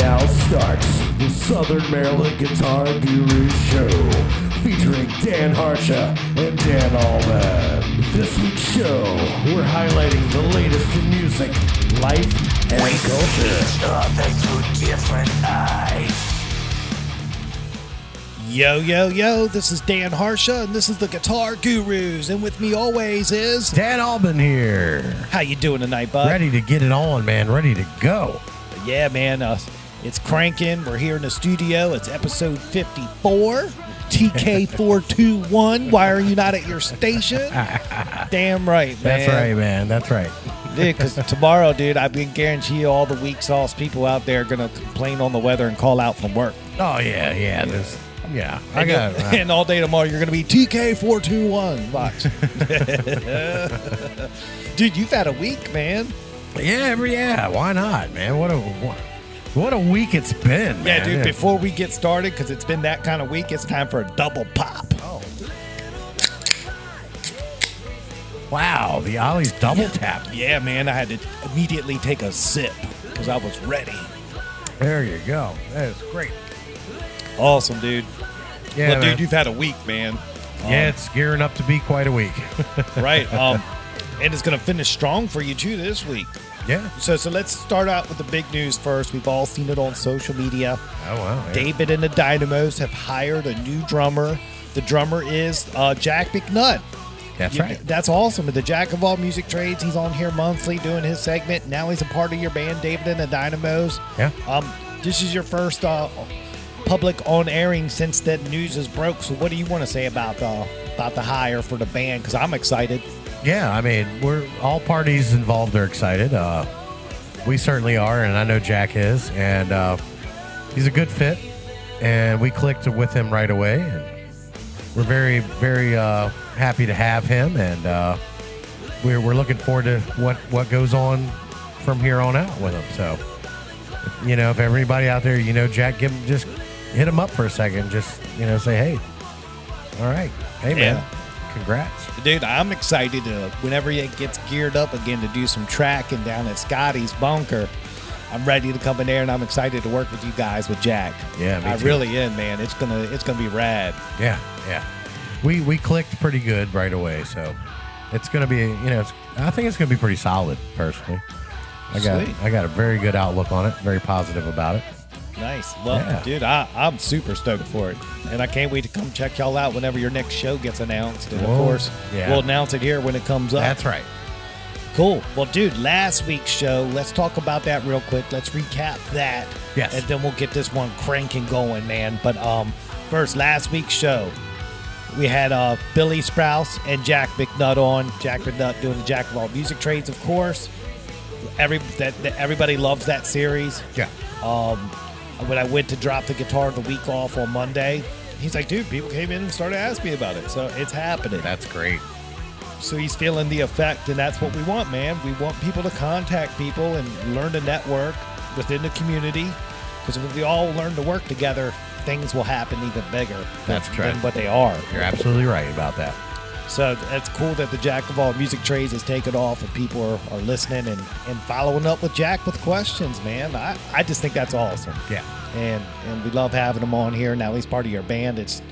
Now starts the Southern Maryland Guitar Guru Show featuring Dan Harsha and Dan Allman. This week's show, we're highlighting the latest in music, life, and culture. other through different eyes. Yo, yo, yo, this is Dan Harsha, and this is the Guitar Gurus, and with me always is... Dan Albin here. How you doing tonight, bud? Ready to get it on, man. Ready to go. Yeah, man, uh, it's cranking. We're here in the studio. It's episode 54. TK421. Why are you not at your station? Damn right, man. That's right, man. That's right. Dude, because tomorrow, dude, I can guarantee you all the weak sauce people out there are going to complain on the weather and call out from work. Oh yeah, yeah. This, yeah. I And, got. you- and all day tomorrow, you're going to be TK421. Watch. dude, you've had a week, man. yeah, every yeah. Why not, man? What a what, what a week it's been. Man. Yeah, dude, before we get started, because it's been that kind of week, it's time for a double pop. Oh. Wow, the Ollie's double tap. Yeah, man, I had to immediately take a sip because I was ready. There you go. That is great. Awesome, dude. Yeah, well, dude, you've had a week, man. yeah, it's gearing up to be quite a week. Right. Um, and it's going to finish strong for you, too, this week. Yeah. So, so let's start out with the big news first. We've all seen it on social media. Oh wow. yeah. David and the Dynamos have hired a new drummer. The drummer is uh, Jack McNutt. That's You- right. That's awesome. The Jack of all music trades. He's on here monthly doing his segment. Now he's a part of your band, David and the Dynamos. Yeah. Um, this is your first uh, public on airing since that news is broke. So, what do you want to say about uh, about the hire for the band? Because I'm excited. Yeah, I mean, we're all parties involved are excited. Uh, we certainly are, and I know Jack is, and uh, he's a good fit, and we clicked with him right away, and we're very, very uh, happy to have him, and uh, we're, we're looking forward to what what goes on from here on out with him. So, you know, if everybody out there, you know, Jack, give him just hit him up for a second, just you know, say, hey, all right, hey man, Yeah. Congrats. Dude, I'm excited to whenever it gets geared up again to do some tracking down at Scotty's bunker. I'm ready to come in there, and I'm excited to work with you guys with Jack. Yeah, me I too. really am, man. It's gonna it's gonna be rad. Yeah, yeah. We we clicked pretty good right away, so it's gonna be you know it's, I think it's gonna be pretty solid personally. I got Sweet. I got a very good outlook on it, very positive about it. Nice. Well, Yeah. dude, I, I'm super stoked for it. And I can't wait to come check y'all out whenever your next show gets announced. And of course, Yeah. we'll announce it here when it comes up. That's right. cool. Well, dude, last week's show, let's talk about that real quick. Let's recap that. Yes. And then we'll get this one cranking going, man. But um, first, last week's show, we had uh, Billy Sprouse and Jack McNutt on. Jack McNutt doing the Jack of all music trades, of course. Every that, that everybody loves that series. Yeah. Um, when I went to drop the guitar the week off on Monday, he's like, dude, people came in and started asking me about it. So it's happening. That's great. So he's feeling the effect, and that's what we want, man. We want people to contact people and learn to network within the community. Because if we all learn to work together, things will happen even bigger That's than, correct. than what they are. You're absolutely right about that. So it's cool that the Jack of all music trades has taken off and people are, are listening and, and following up with Jack with questions, man. I, I just think that's awesome. Yeah. And and we love having him on here. Now he's part of your band. It's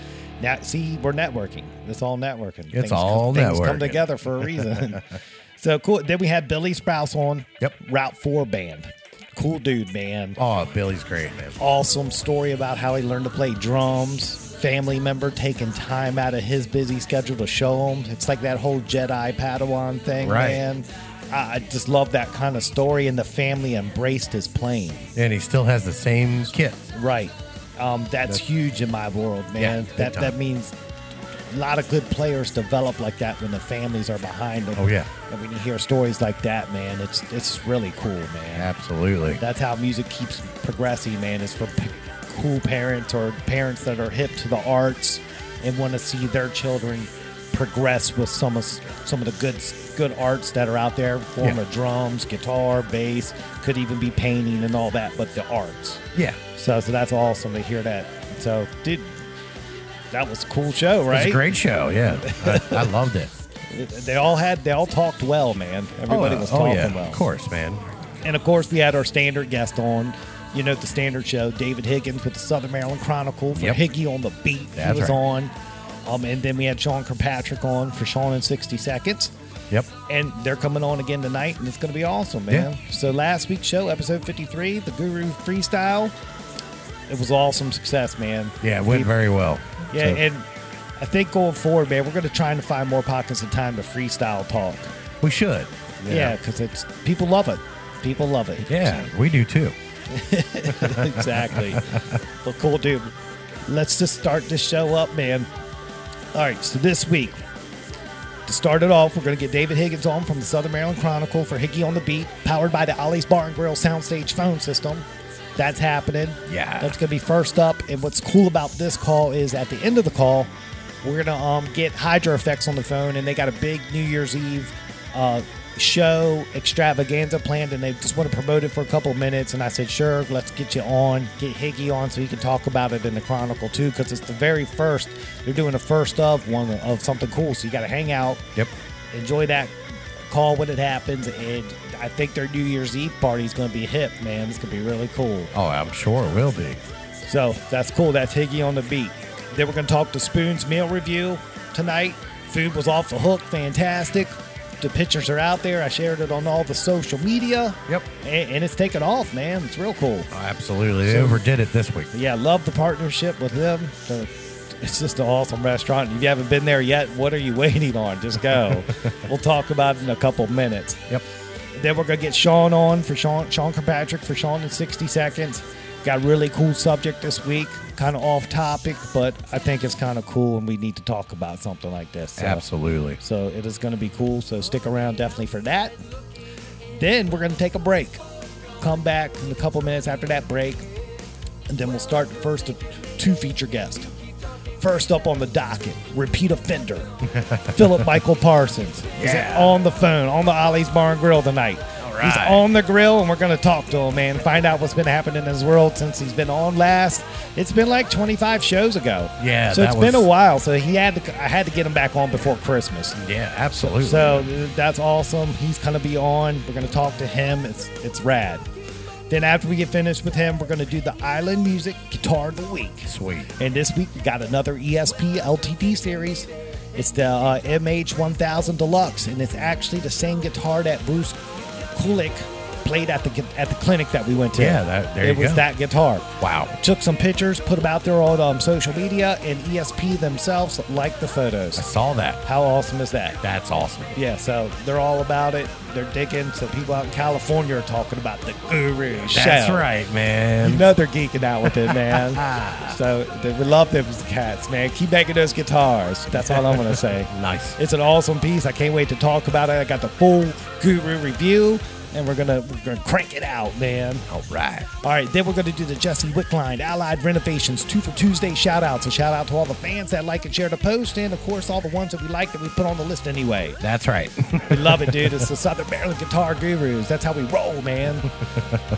now see, we're networking. It's all networking. It's all come, Things come together for a reason. so cool. Then we had Billy Sprouse on. Yep. Route Four band. Cool dude, man. Oh, Billy's great, man. Awesome story about how he learned to play drums. Family member taking time out of his busy schedule to show him. It's like that whole Jedi Padawan thing, Right. man. I just love that kind of story, and the family embraced his playing. And he still has the same kit. Right. Um, that's huge in my world, man. Yeah, that time. that means a lot of good players develop like that when the families are behind them. Oh, yeah. And when you hear stories like that, man, it's it's really cool, man. Absolutely. That's how music keeps progressing, man. Is for cool parents or parents that are hip to the arts and want to see their children progress with some of some of the good good arts that are out there, form Yeah. of drums, guitar, bass, could even be painting and all that, but the arts. Yeah. So, so that's awesome to hear that. So, dude, that was a cool show, It was right? a great show. Yeah. I, I loved it. They all had, they all talked well, man. Everybody oh, was oh, talking yeah. well. Of course, man. And of course, we had our standard guest on, you know, the standard show. David Higgins with the Southern Maryland Chronicle for Yep. Higgy on the beat. That's he was right. on. Um, and then we had Sean Kirkpatrick on for Sean in 60 Seconds. Yep. And they're coming on again tonight, and it's going to be awesome, man. So last week's show, episode 53, the Guru Freestyle, it was awesome success, man. Yeah, it went very well. Yeah, So, and I think going forward, man, we're going to try and find more pockets of time to freestyle talk. we should. Yeah, because it's people love it. People love it. Yeah, we do too. exactly. well, cool, dude. Let's just start this show up, man. All right, so this week, to start it off, we're going to get David Higgins on from the Southern Maryland Chronicle for Higgy on the Beat, powered by the Ollie's Bar and Grill Soundstage phone system. That's happening. Yeah. That's going to be first up. And what's cool about this call is at the end of the call, we're going to um, get HydraFX on the phone, and they got a big New Year's Eve uh, show extravaganza planned, and they just want to promote it for a couple minutes. And I said, sure, let's get you on, get Higgy on, so he can talk about it in the Chronicle too, because it's the very first. They're doing the first of one of something cool, so you got to hang out, Yep. enjoy that call when it happens, and I think their New Year's Eve party is going to be hip, man. It's going to be really cool. Oh, I'm sure it will be. So that's cool. That's Higgy on the beat. Then we're going to talk to Spoon's meal review tonight. Food was off the hook, fantastic. The pictures are out there. I shared it on all the social media. Yep. And, and it's taken off, man. It's real cool. Oh, absolutely. They So- overdid it this week. Yeah, love the partnership with them. So it's just an awesome restaurant. If you haven't been there yet, what are you waiting on? Just go. we'll talk about it in a couple minutes. Yep. Then we're gonna get Sean on for Sean Sean Kirkpatrick for Sean in 60 seconds. Got really cool subject this week, kind of off topic, but I think it's kind of cool, and we need to talk about something like this. So, Absolutely. So it is going to be cool. So stick around definitely for that. Then we're going to take a break. Come back in a couple minutes after that break, and then we'll start the first two feature guests. First up on the docket, repeat offender, Phillip Michael Parsons. Is Yeah. on the phone on the Ollie's Bar and Grill tonight. He's on the grill, and we're going to talk to him, man. Find out what's been happening in his world since he's been on last. It's been like 25 shows ago. Yeah, so it's been a while. So he had to. I had to get him back on before Christmas. Yeah, absolutely. So uh, that's awesome. He's gonna be on. We're gonna talk to him. It's it's rad. Then after we get finished with him, we're gonna do the Island Music Guitar of the Week. Sweet. And this week we got another ESP LTD series. It's the uh, MH1000 Deluxe, and it's actually the same guitar that Bruce Kulick played at the at the clinic that we went to. Yeah, that- there it you was go. that guitar. Wow. Took some pictures, put them out there on um, social media, and ESP themselves liked the photos. I saw that. How awesome is that? That's awesome. Yeah, so they're all about it. They're digging. So people out in California are talking about the Guru show. That's right, You man. know they're geeking out with it, man. so they, we love them cats, man. Keep making those guitars. That's all I'm gonna say. Nice. It's an awesome piece. I can't wait to talk about it. I got the full Guru review, and we're gonna we're gonna crank it out, man. All right. All right, then we're going to do the Jesse Wickline Allied Renovations two for Tuesday shout outs. A shout out to all the fans that like and share the post, and of course, all the ones that we like that we put on the list anyway. That's right. We love it, dude. It's the Southern Maryland Guitar Gurus. That's how we roll, man.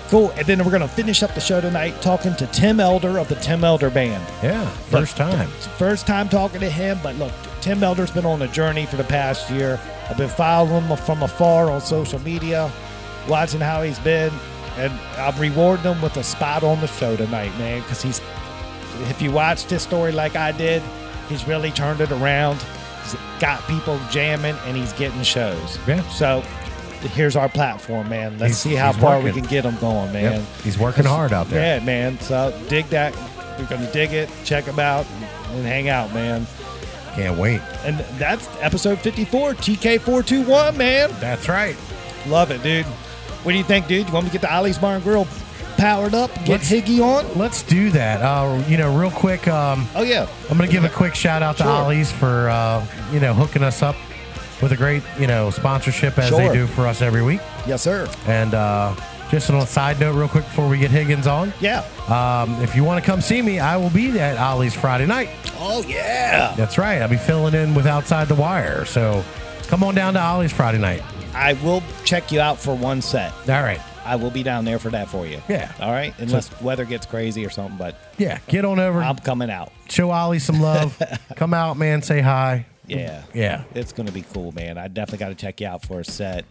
Cool. And then we're going to finish up the show tonight talking to Tim Elder of the Tim Elder Band. yeah. First time. First time talking to him, but look, Tim Elder's been on a journey for the past year. I've been following him from afar on social media, watching how he's been, and I'm rewarding him with a spot on the show tonight, man, because he's, if you watched his story like I did, he's really turned it around. He's got people jamming, and he's getting shows. Yeah. So here's our platform, man. Let's He's- see how far we can get him going, man. Yep. He's working hard out there. Yeah, man. So dig that. We're gonna dig it, check him out, and hang out, man. Can't wait. And that's episode 54, TK421, man. That's right. Love it, dude. What do you think, dude? You want me to get the Ollie's Bar and Grill powered up? Get Let's- Higgy on? Let's do that. Uh, you know, real quick. Um, Oh yeah. I'm going to give a quick shout out to Sure. Ollie's for uh, you know hooking us up with a great you know sponsorship as they do for us every week. Yes, sir. And uh, just on a side note, real quick before we get Higgins on, Yeah. um, if you want to come see me, I will be at Ollie's Friday night. Oh yeah. That's right. I'll be filling in with Outside the Wire. So come on down to Ollie's Friday night. I will check you out for one set. All right. I will be down there for that for you. Yeah. All right. Unless weather gets crazy or something, but Yeah. Get on over. I'm coming out. show Ollie some love. come out, man. Say hi. Yeah. Yeah. It's going to be cool, man. I definitely got to check you out for a set.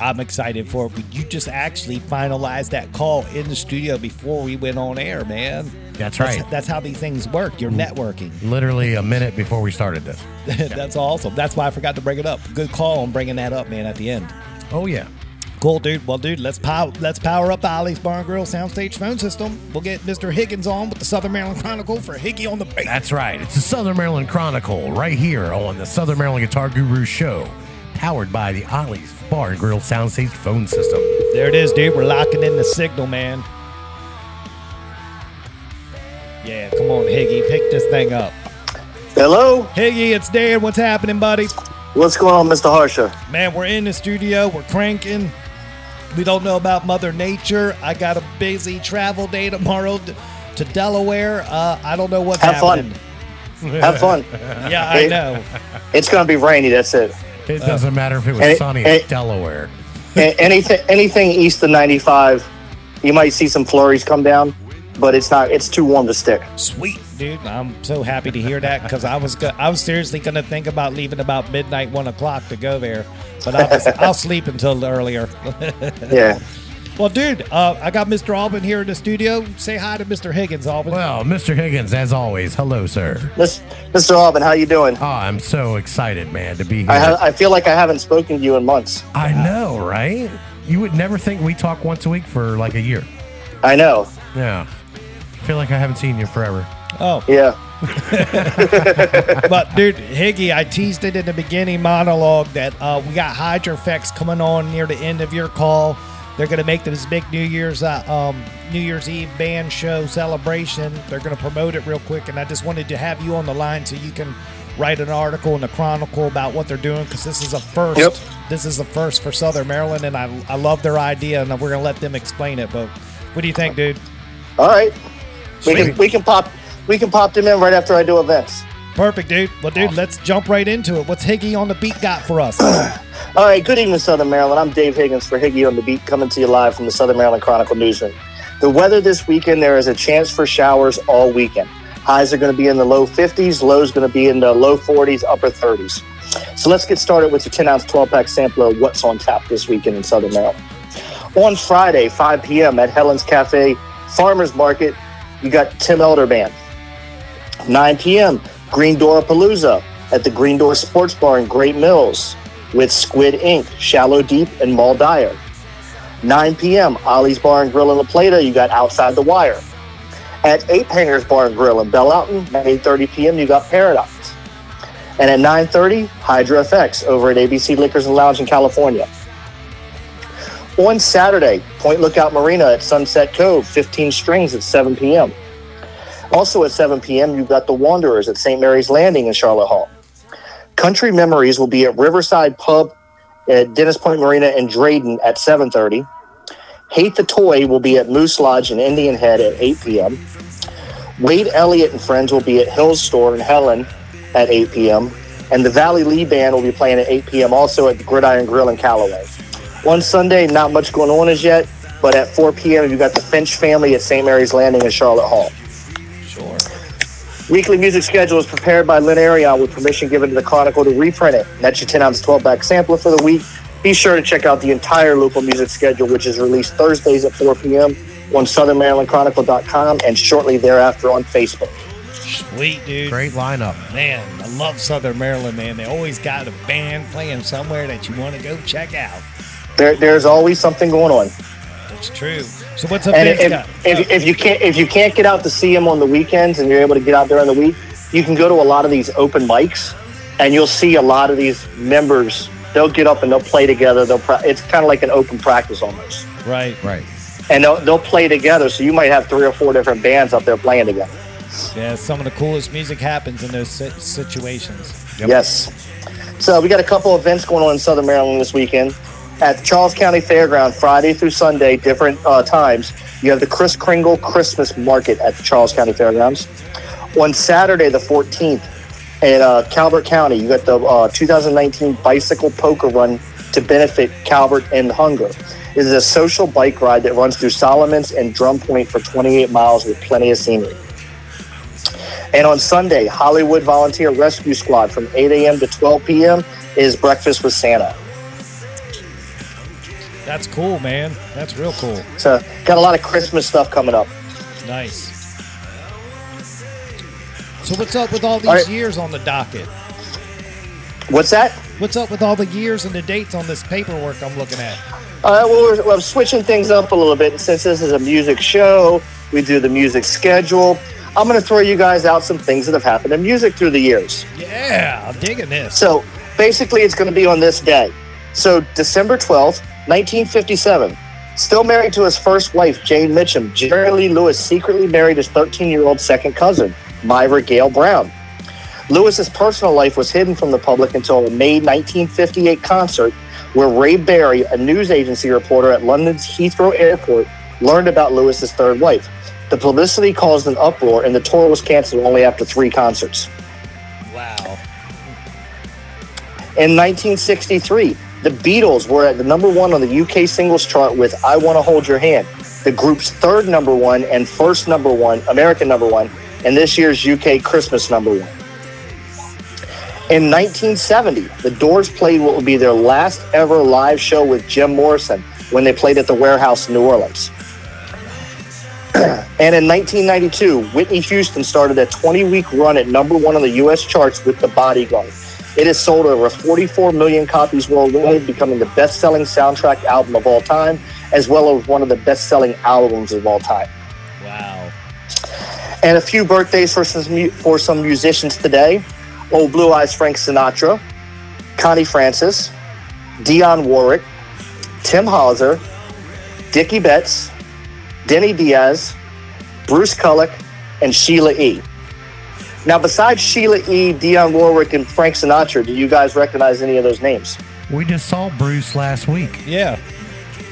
I'm excited for it. But you just actually finalized that call in the studio before we went on air, man. That's right. That's, how these things work. You're networking. Literally a minute before we started this. that's awesome. That's why I forgot to bring it up. Good call on bringing that up, man, at the end. Oh yeah. Cool, dude. Well, dude, let's power let's power up the Ollie's Bar and Grill soundstage phone system. We'll get Mr. Higgins on with the Southern Maryland Chronicle for Higgy on the beat. That's right. It's the Southern Maryland Chronicle right here on the Southern Maryland Guitar Guru Show, powered by the Ollie's Bar and Grill soundstage phone system. There it is, dude. We're locking in the signal, man. Yeah, come on, Higgy. Pick this thing up. Hello, Higgy, it's Dan. What's happening, buddy? what's going on, Mr. Harsha? Man, we're in the studio. We're cranking. We don't know about Mother Nature. I got a busy travel day tomorrow to, to Delaware. Uh, I don't know what's Have fun. happening. Have fun. Yeah, I know. It's gonna be rainy. That's it. It doesn't matter if it was Hey, sunny hey. in Delaware. Anything, anything east of 95, you might see some flurries come down, but it's not. It's too warm to stick. Sweet, dude. I'm so happy to hear that because I was go- I was seriously going to think about leaving about midnight, one o'clock to go there, but I'll, I'll sleep until earlier. Yeah. Well, dude, uh, I got Mr. Albin here in the studio. Say hi to Mr. Higgins, Albin. Well, Mr. Higgins, as always, hello, sir. Miss- Mr. Albin, how you doing? Oh, I'm so excited, man, to be here. I, ha- I feel like I haven't spoken to you in months. I know, right? You would never think we talk once a week for like a year. I know. Yeah. I feel like I haven't seen you forever. oh, Yeah. but dude, Higgy, I teased it in the beginning monologue that uh, we got HydraFX coming on near the end of your call. They're going to make this big New Year's uh, um, New Year's Eve band show celebration. They're going to promote it real quick, and I just wanted to have you on the line so you can write an article in the Chronicle about what they're doing because this is a first. Yep. This is the first for Southern Maryland, and I I love their idea, and we're going to let them explain it. But what do you think, dude? All right. We can we can pop we can pop them in right after I do events. Perfect, dude. Well, dude, let's jump right into it. What's Higgy on the beat got for us? All right, good evening, Southern Maryland. I'm Dave Higgins for Higgy on the Beat, coming to you live from the Southern Maryland Chronicle newsroom. The weather this weekend, there is a chance for showers all weekend. Highs are going to be in the low 50s, lows going to be in the low 40s, upper 30s. So let's get started with your 10 ounce 12 pack sampler of what's on tap this weekend in Southern Maryland. On Friday, 5 p.m. at Helen's Cafe Farmers Market, you got Tim Elder Band. 9 p.m. Green Door Palooza at the Green Door Sports Bar in Great Mills with Squid Inc., Shallow Deep, and Maul Dyer. 9 p.m. Ollie's Bar and Grill in La Plata, you got Outside the Wire. At 8 Painters Bar and Grill in Bel Alton, at 8.30 p.m., you got Paradox. And at 9.30, Hydra FX over at ABC Liquors and Lounge in California. On Saturday, Point Lookout Marina at Sunset Cove, 15 strings at 7 p.m. Also at 7 p.m., you've got the Wanderers at St. Mary's Landing in Charlotte Hall. Country Memories will be at Riverside Pub at Dennis Point Marina in Drayden at 7.30. Hate the Toy will be at Moose Lodge in Indian Head at 8 p.m. Wade Elliott and Friends will be at Hill's Store in Helen at 8 p.m. And the Valley Lee Band will be playing at 8 p.m. also at the Gridiron Grill in Callaway. One Sunday, not much going on as yet, but at 4 p.m. you've got the Finch family at St. Mary's Landing in Charlotte Hall. Sure. Weekly music schedule is prepared by Lynn Arion with permission given to the Chronicle to reprint it. That's your 10 ounce 12 back sampler for the week. Be sure to check out the entire local music schedule, which is released Thursdays at 4 p.m. on SouthernMarylandChronicle.com and shortly thereafter on Facebook. Sweet, dude. Great lineup. Man, I love Southern Maryland, man. They always got a band playing somewhere that you want to go check out. There, there's always something going on. That's true. So what's up, And Vince if, if, if you can't if you can't get out to see them on the weekends and you're able to get out there on the week, you can go to a lot of these open mics, and you'll see a lot of these members. They'll get up and they'll play together. They'll pra- it's kind of like an open practice almost, right. Right. and they'll they'll play together. So you might have three or four different bands up there playing together. Yeah, some of the coolest music happens in those si- situations. Yes. So we got a couple events going on in Southern Maryland this weekend. At the Charles County Fairground, Friday through Sunday, different uh, times. You have the Kris Kringle Christmas Market at the Charles County Fairgrounds. On Saturday, the 14th, at uh, Calvert County, you got the uh, 2019 Bicycle Poker Run to benefit Calvert and Hunger. It is a social bike ride that runs through Solomons and Drum Point for 28 miles with plenty of scenery. And on Sunday, Hollywood Volunteer Rescue Squad from 8 a.m. to 12 p.m. is Breakfast with Santa. That's cool, man. That's real cool. So got a lot of Christmas stuff coming up. Nice. So what's up with all these All right. years on the docket? What's that? What's up with all the years and the dates on this paperwork I'm looking at? Right, well, we're, we're switching things up a little bit. Since this is a music show, we do the music schedule. I'm going to throw you guys out some things that have happened in music through the years. Yeah, I'm digging this. So basically, it's going to be on this day. So December 12th, 1957. Still married to his first wife, Jane Mitcham, Jerry Lee Lewis secretly married his 13 year old second cousin, Myra Gale Brown. Lewis's personal life was hidden from the public until a May 1958 concert where Ray Berry, a news agency reporter at London's Heathrow Airport, learned about Lewis's third wife. The publicity caused an uproar, and the tour was canceled only after three concerts. Wow. In 1963, the Beatles were at the number one on the UK singles chart with I Want to Hold Your Hand, the group's third number one and first number one, American number one, and this year's UK Christmas number one. In 1970, the Doors played what would be their last ever live show with Jim Morrison when they played at the Warehouse in New Orleans. and in 1992, Whitney Houston started a 20 week run at number one on the U.S. charts with The Bodyguard. It has sold over 44 million copies worldwide, becoming the best selling soundtrack album of all time, as well as one of the best selling albums of all time. Wow. And a few birthdays for some, for some musicians today. Old Blue Eyes Frank Sinatra, Connie Francis, Dionne Warwick, Tim Hauser, Dickey Betts, Denny Diaz, Bruce Kulick, and Sheila E. Now, besides Sheila E., Dionne Warwick, and Frank Sinatra, do you guys recognize any of those names? We just saw Bruce last week. Yeah.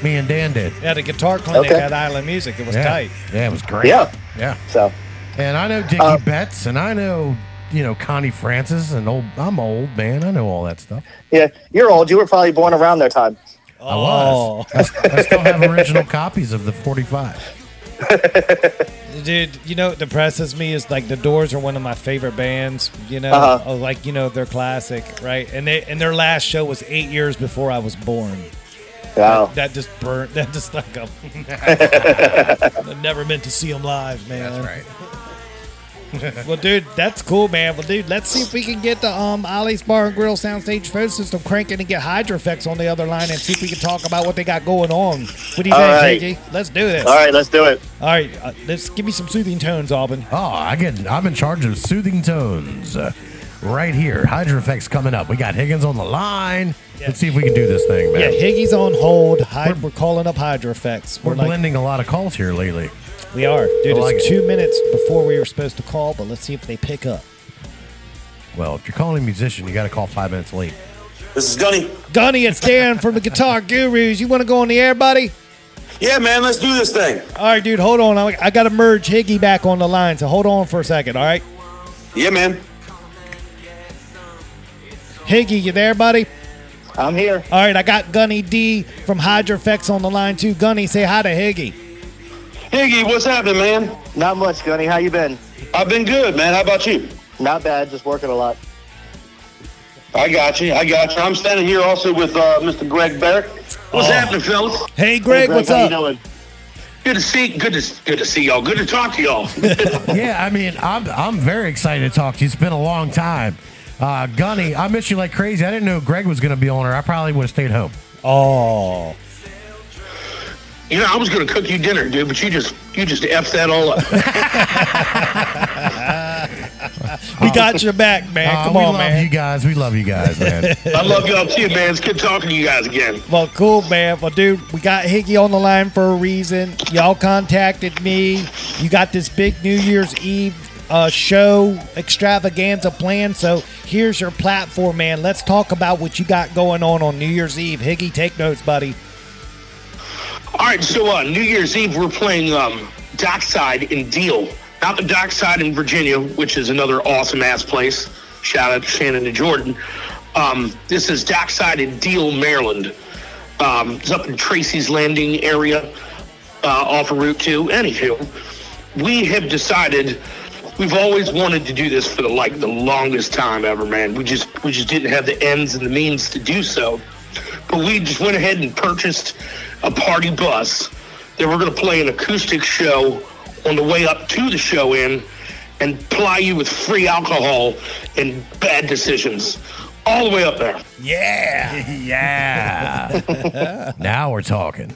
Me and Dan did. At a guitar clinic Okay. at Island Music. It was yeah. tight. Yeah, it was great. Yeah. Yeah. So, And I know Dickey Uh, Betts, and I know you know Connie Francis, and old. I'm old man. I know all that stuff. yeah, you're old. You were probably born around their time. I was. I, s- I still have original copies of the 45. Dude, you know what depresses me is like the Doors are one of my favorite bands. You know, Uh-huh. Oh, like you know they're classic, right? And they and their last show was eight years before I was born. Wow. That just burnt. That just stuck up. I never meant to see them live, man. That's right. Well, dude, that's cool, man. Well, dude, let's see if we can get the um Ollie's Bar and Grill Soundstage phone system cranking and get HydraFX on the other line and see if we can talk about what they got going on. What do you All think, right. Ziggy? Let's do this. All right, let's do it. All right, uh, let's give me some soothing tones, Albin. Oh, I get. I'm in charge of soothing tones. Uh, right here, HydraFX coming up. We got Higgins on the line. Let's see if we can do this thing, man. Yeah, man. Higgy's on hold. Hyd- we're, calling up HydraFX. We're We're, like, blending a lot of calls here lately. We are, dude. I like it's it. two minutes before we were supposed to call, but let's see if they pick up. Well, if you're calling a musician, you got to call five minutes late. This is Gunny. Gunny, it's Dan from the Guitar Gurus. You want to go on the air, buddy? Yeah, man, let's do this thing. All right, dude. Hold on. I, I got to merge Higgy back on the line, so hold on for a second. All right, Yeah, man. Higgy, you there, buddy? I'm here. All right, I got Gunny D from HydraFX on the line too. Gunny, say hi to Higgy. Higgy, what's happening, man? Not much, Gunny. How you been? I've been good, man. How about you? Not bad. Just working a lot. I got you. I got you. I'm standing here also with uh, Mr. Greg Barrett. What's Oh. happening, fellas? Hey, Greg, Hey, what's how up? you doing? Good to see. Good to good to see y'all. Good to talk to y'all. yeah, I mean, I'm I'm very excited to talk to you. It's been a long time. Uh, Gunny, I miss you like crazy. I didn't know Greg was going to be on her. I probably would have stayed home. Oh, you know, I was gonna cook you dinner, dude, but you just you just f that all up. we got your back, man. Uh, Come we on, love man. you guys. We love you guys, man. I love y'all too, man. It's good talking to you guys again. Well, cool, man. Well, dude, we got Higgy on the line for a reason. Y'all contacted me. You got this big New Year's Eve uh, show extravaganza plan. So here's your platform, man. Let's talk about what you got going on on New Year's Eve. Higgy, take notes, buddy. All right, so uh, New Year's Eve we're playing um, Dockside in Deale, not the Dockside in Virginia, which is another awesome ass place. Shout out to Shannon and Jordan. Um, this is Dockside in Deale, Maryland. Um, it's up in Tracy's Landing area, uh, off of Route Two. Anywho, we have decided we've always wanted to do this for the like the longest time ever, man. We just we just didn't have the ends and the means to do so. But we just went ahead and purchased a party bus. Then we're going to play an acoustic show on the way up to the show in and ply you with free alcohol and bad decisions all the way up there. Yeah. Yeah. now we're talking.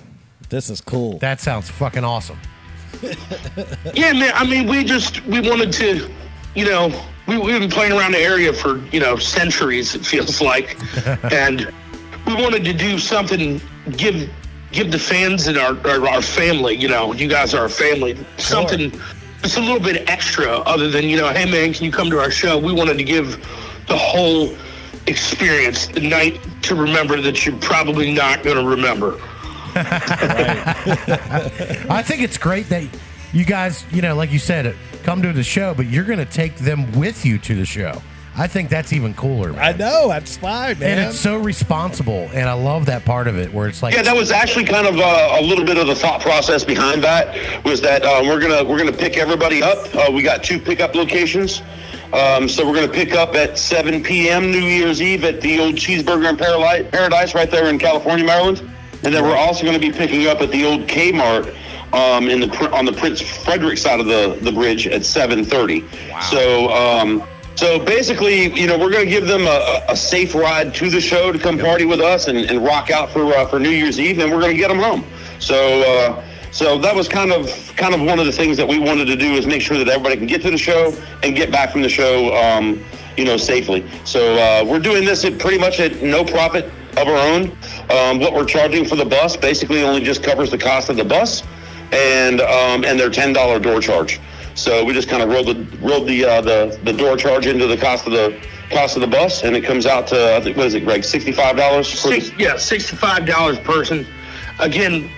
This is cool. That sounds fucking awesome. Yeah, man. I mean, we just we wanted to, you know, we, we've been playing around the area for you know centuries. It feels like, and we wanted to do something give give the fans and our our, our family. You know, you guys are our family. Something just a little bit extra, other than you know, hey man, can you come to our show? We wanted to give the whole experience the night to remember that you're probably not going to remember. I think it's great that you guys, you know, like you said, come to the show, but you're going to take them with you to the show. I think that's even cooler. Man. I know. That's fine, man. And it's so responsible, and I love that part of it, where it's like, Yeah, that was actually kind of uh, a little bit of the thought process behind that. Was that uh, we're gonna we're gonna pick everybody up. Uh, we got two pickup locations, um, so we're gonna pick up at 7 p.m. New Year's Eve at the old Cheeseburger in Paradise right there in California, Maryland, and then we're also gonna be picking up at the old Kmart. Um, in the on the Prince Frederick side of the, the bridge at 7:30. Wow. So um, so basically, you know, we're going to give them a, a safe ride to the show to come party with us and, and rock out for uh, for New Year's Eve, and we're going to get them home. So uh, so that was kind of kind of one of the things that we wanted to do is make sure that everybody can get to the show and get back from the show, um, you know, safely. So uh, we're doing this at pretty much at no profit of our own. Um, what we're charging for the bus basically only just covers the cost of the bus and um, and their ten dollar door charge. So we just kind of rolled the rolled the uh, the the door charge into the cost of the cost of the bus, and it comes out to I think what is it, Greg? Sixty five dollars. Six, yeah, sixty-five dollars person. Again,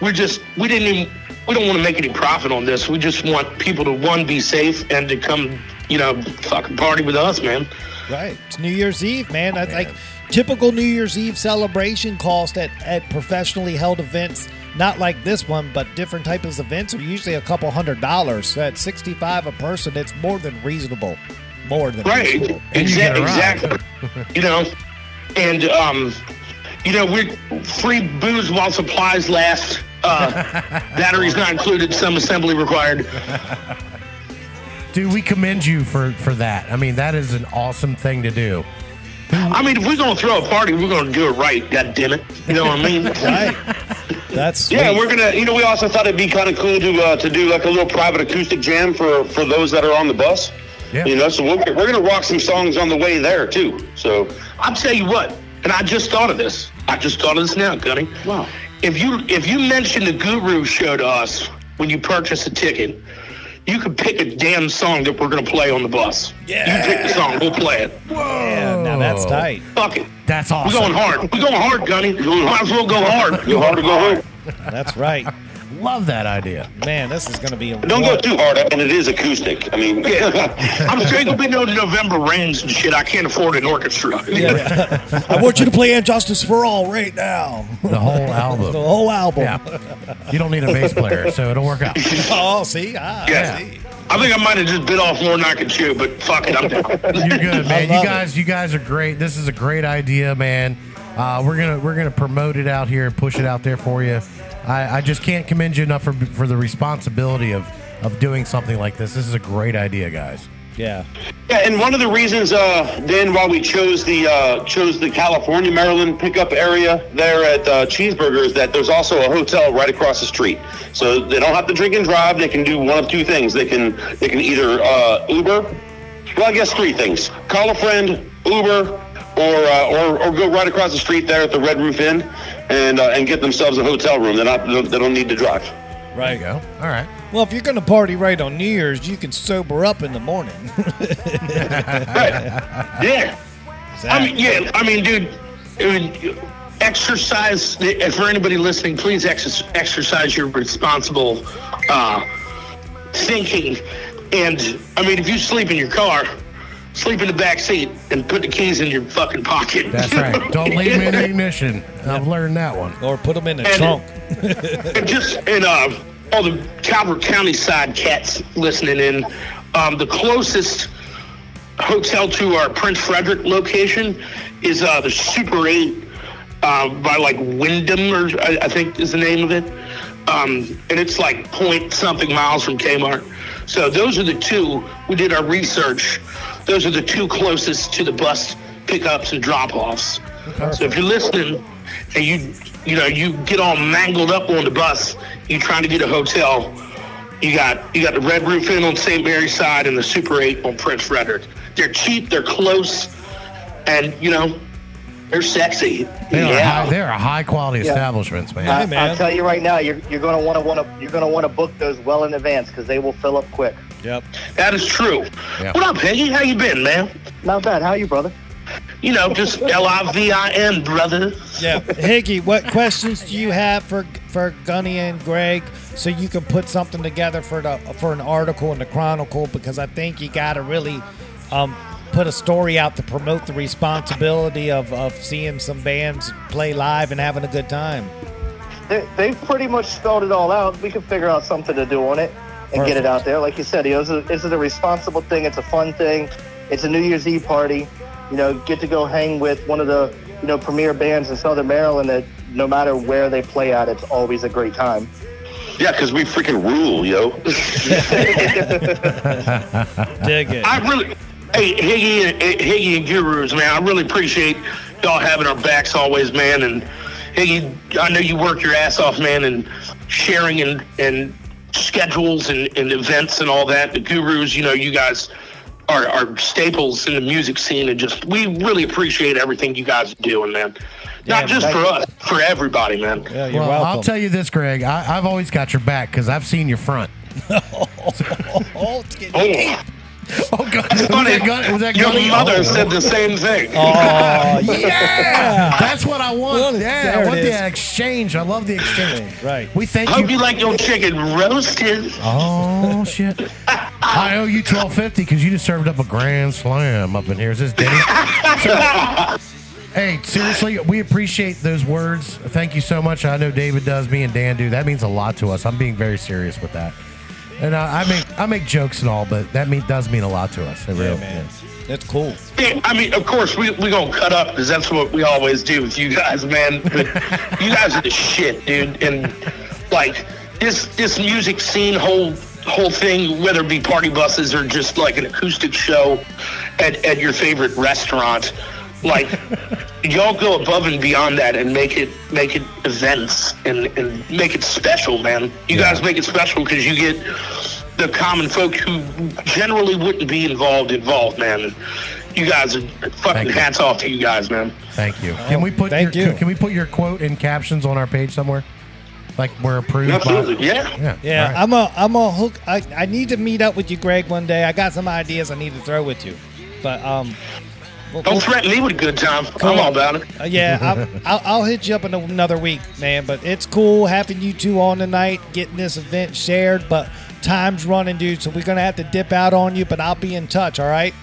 we're just we didn't even we don't want to make any profit on this. We just want people to one be safe and to come, you know, fucking party with us, man. Right. It's New Year's Eve, man. That's like typical New Year's Eve celebration cost at, at professionally held events, not like this one, but different types of events are usually a couple hundred dollars. So at 65 a person, it's more than reasonable. More than Right. reasonable. And you get Exa- a ride. exactly. you know, and um, you know, we're free booze while supplies last. Uh, batteries not included. Some assembly required. dude, we commend you for for that. I mean, that is an awesome thing to do. I mean, if we're gonna throw a party, we're gonna do it right. God damn it. You know what I mean? Right. That's Yeah, sweet. we're gonna. You know, we also thought it'd be kind of cool to uh, to do like a little private acoustic jam for for those that are on the bus. Yeah. You know, so we're, we're gonna rock some songs on the way there too. So I'll tell you what, and I just thought of this. I just thought of this now, Gunny. Wow. If you if you mention the Guru show to us when you purchase a ticket, you could pick a damn song that we're gonna play on the bus. Yeah. You pick the song, we'll play it. yeah, now that's tight. Fuck it. That's awesome. We're going hard. We're going hard, Gunny. Might as well go hard. go hard to go home. That's right. Love that idea. Man, this is going to be a Don't go too hard, and it is acoustic. I mean, I'm sure there'll be no November rains and shit. I can't afford an orchestra. Yeah, I want you to play And Justice for All right now. The whole album. The whole album. Yeah. You don't need a bass player, so it'll work out. Oh, see? Ah, Yeah. see. I think I might have just bit off more than I could chew, but fuck it, I'm down. You're good, man. You guys, you guys are great. This is a great idea, man. Uh, we're gonna we're gonna promote it out here and push it out there for you. I, I just can't commend you enough for for the responsibility of of doing something like this. This is a great idea, guys. Yeah. Yeah, and one of the reasons, uh, Dan, why we chose the uh, chose the California Maryland pickup area there at uh, Cheeseburger is that there's also a hotel right across the street, so they don't have to drink and drive. They can do one of two things. They can they can either uh, Uber, well, I guess three things: call a friend, Uber, or uh, or, or go right across the street there at the Red Roof Inn, and uh, and get themselves a hotel room. They're not they don't need to drive. There you go. All right. Well, if you're going to party right on New Year's, you can sober up in the morning. Right. Yeah. I mean, yeah. I mean, dude. I mean, exercise. And for anybody listening, please ex- exercise your responsible uh, thinking. And I mean, if you sleep in your car, sleep in the back seat and put the keys in your fucking pocket. That's right. Don't leave me in the ignition. I've learned that one. or put them in the And- trunk. and just and uh, all the Calvert County side cats listening in, um, the closest hotel to our Prince Frederick location is uh, the Super Eight uh, by like Wyndham, or I, I think is the name of it. Um, and it's like point something miles from Kmart. So those are the two. We did our research. Those are the two closest to the bus pickups and drop offs. So if you're listening and you you know you get all mangled up on the bus, you're trying to get a hotel. You got you got the Red Roof Inn on St. Mary's side and the Super 8 on Prince Frederick. They're cheap, they're close, and you know they're sexy. They are, yeah. high, they are high quality Yeah. establishments, man. I, man. I'll tell you right now, you're, you're going to want to want to you're going to want to book those well in advance because they will fill up quick. Yep. That is true. Yeah. What up, Peggy? How you been, man? Not bad. How are you, brother? You know, just L I V I N, brother. Yeah. Higgy, what questions do you have for for Gunny and Greg so you can put something together for the for an article in the Chronicle? Because I think you got to really um, put a story out to promote the responsibility of, of seeing some bands play live and having a good time. They, they've pretty much spelled it all out. We can figure out something to do on it and get it out there. Like you said, you know, this is, this is a responsible thing. It's a fun thing. It's a New Year's Eve party. You know, get to go hang with one of the you know premier bands in Southern Maryland. That no matter where they play at, it's always a great time. Yeah, because we freaking rule, yo. Dig it. I really, hey, Higgy and, Higgy and Gurus, man, I really appreciate y'all having our backs always, man. And Higgy, I know you work your ass off, man, and sharing and, and schedules and, and events and all that. The Gurus, you know, you guys are, are staples in the music scene, and just we really appreciate everything you guys are doing, man. Yeah, Not just for you. us, for everybody, man. Yeah, you're well, welcome. I'll tell you this, Greg. I, I've always got your back because I've seen your front. oh, it's getting Oh, God. Was funny. that, gun, was that your Gunny? mother Oh. said the same thing. Oh, yeah. That's what I want. Well, yeah, there I want the exchange. I love the exchange. Right. We thank Hope you. you like your chicken roasted. Oh shit! I owe you twelve fifty because you just served up a grand slam up in here. Is this Denny? So- hey, seriously, we appreciate those words. Thank you so much. I know David does. Me and Dan do. That means a lot to us. I'm being very serious with that. And uh, I make I make jokes and all, but that mean, does mean a lot to us. It Yeah, really man. is. That's cool. Yeah, I mean, of course, we we gonna cut up because that's what we always do with you guys, man. But you guys are the shit, dude. And like this this music scene, whole whole thing, whether it be party buses or just like an acoustic show at at your favorite restaurant, like y'all go above and beyond that and make it make it events and and make it special, man. You guys make it special because you get the common folk who generally wouldn't be involved involved, man. You guys are Thank fucking you. hats off to you guys, man. Thank you. Can we put thank your, you. Can we put your quote in captions on our page somewhere? Like we're approved. Absolutely, By, yeah. yeah. Yeah, All right. I'm a I'm a hook. I, I need to meet up with you, Greg, one day. I got some ideas I need to throw with you, but um, we'll- Don't threaten me with a good time. Cool. I'm all about it. uh, yeah, I'll, I'll, I'll hit you up in another week, man. But it's cool having you two on tonight, getting this event shared. But time's running, dude, so we're gonna have to dip out on you. But I'll be in touch. All right.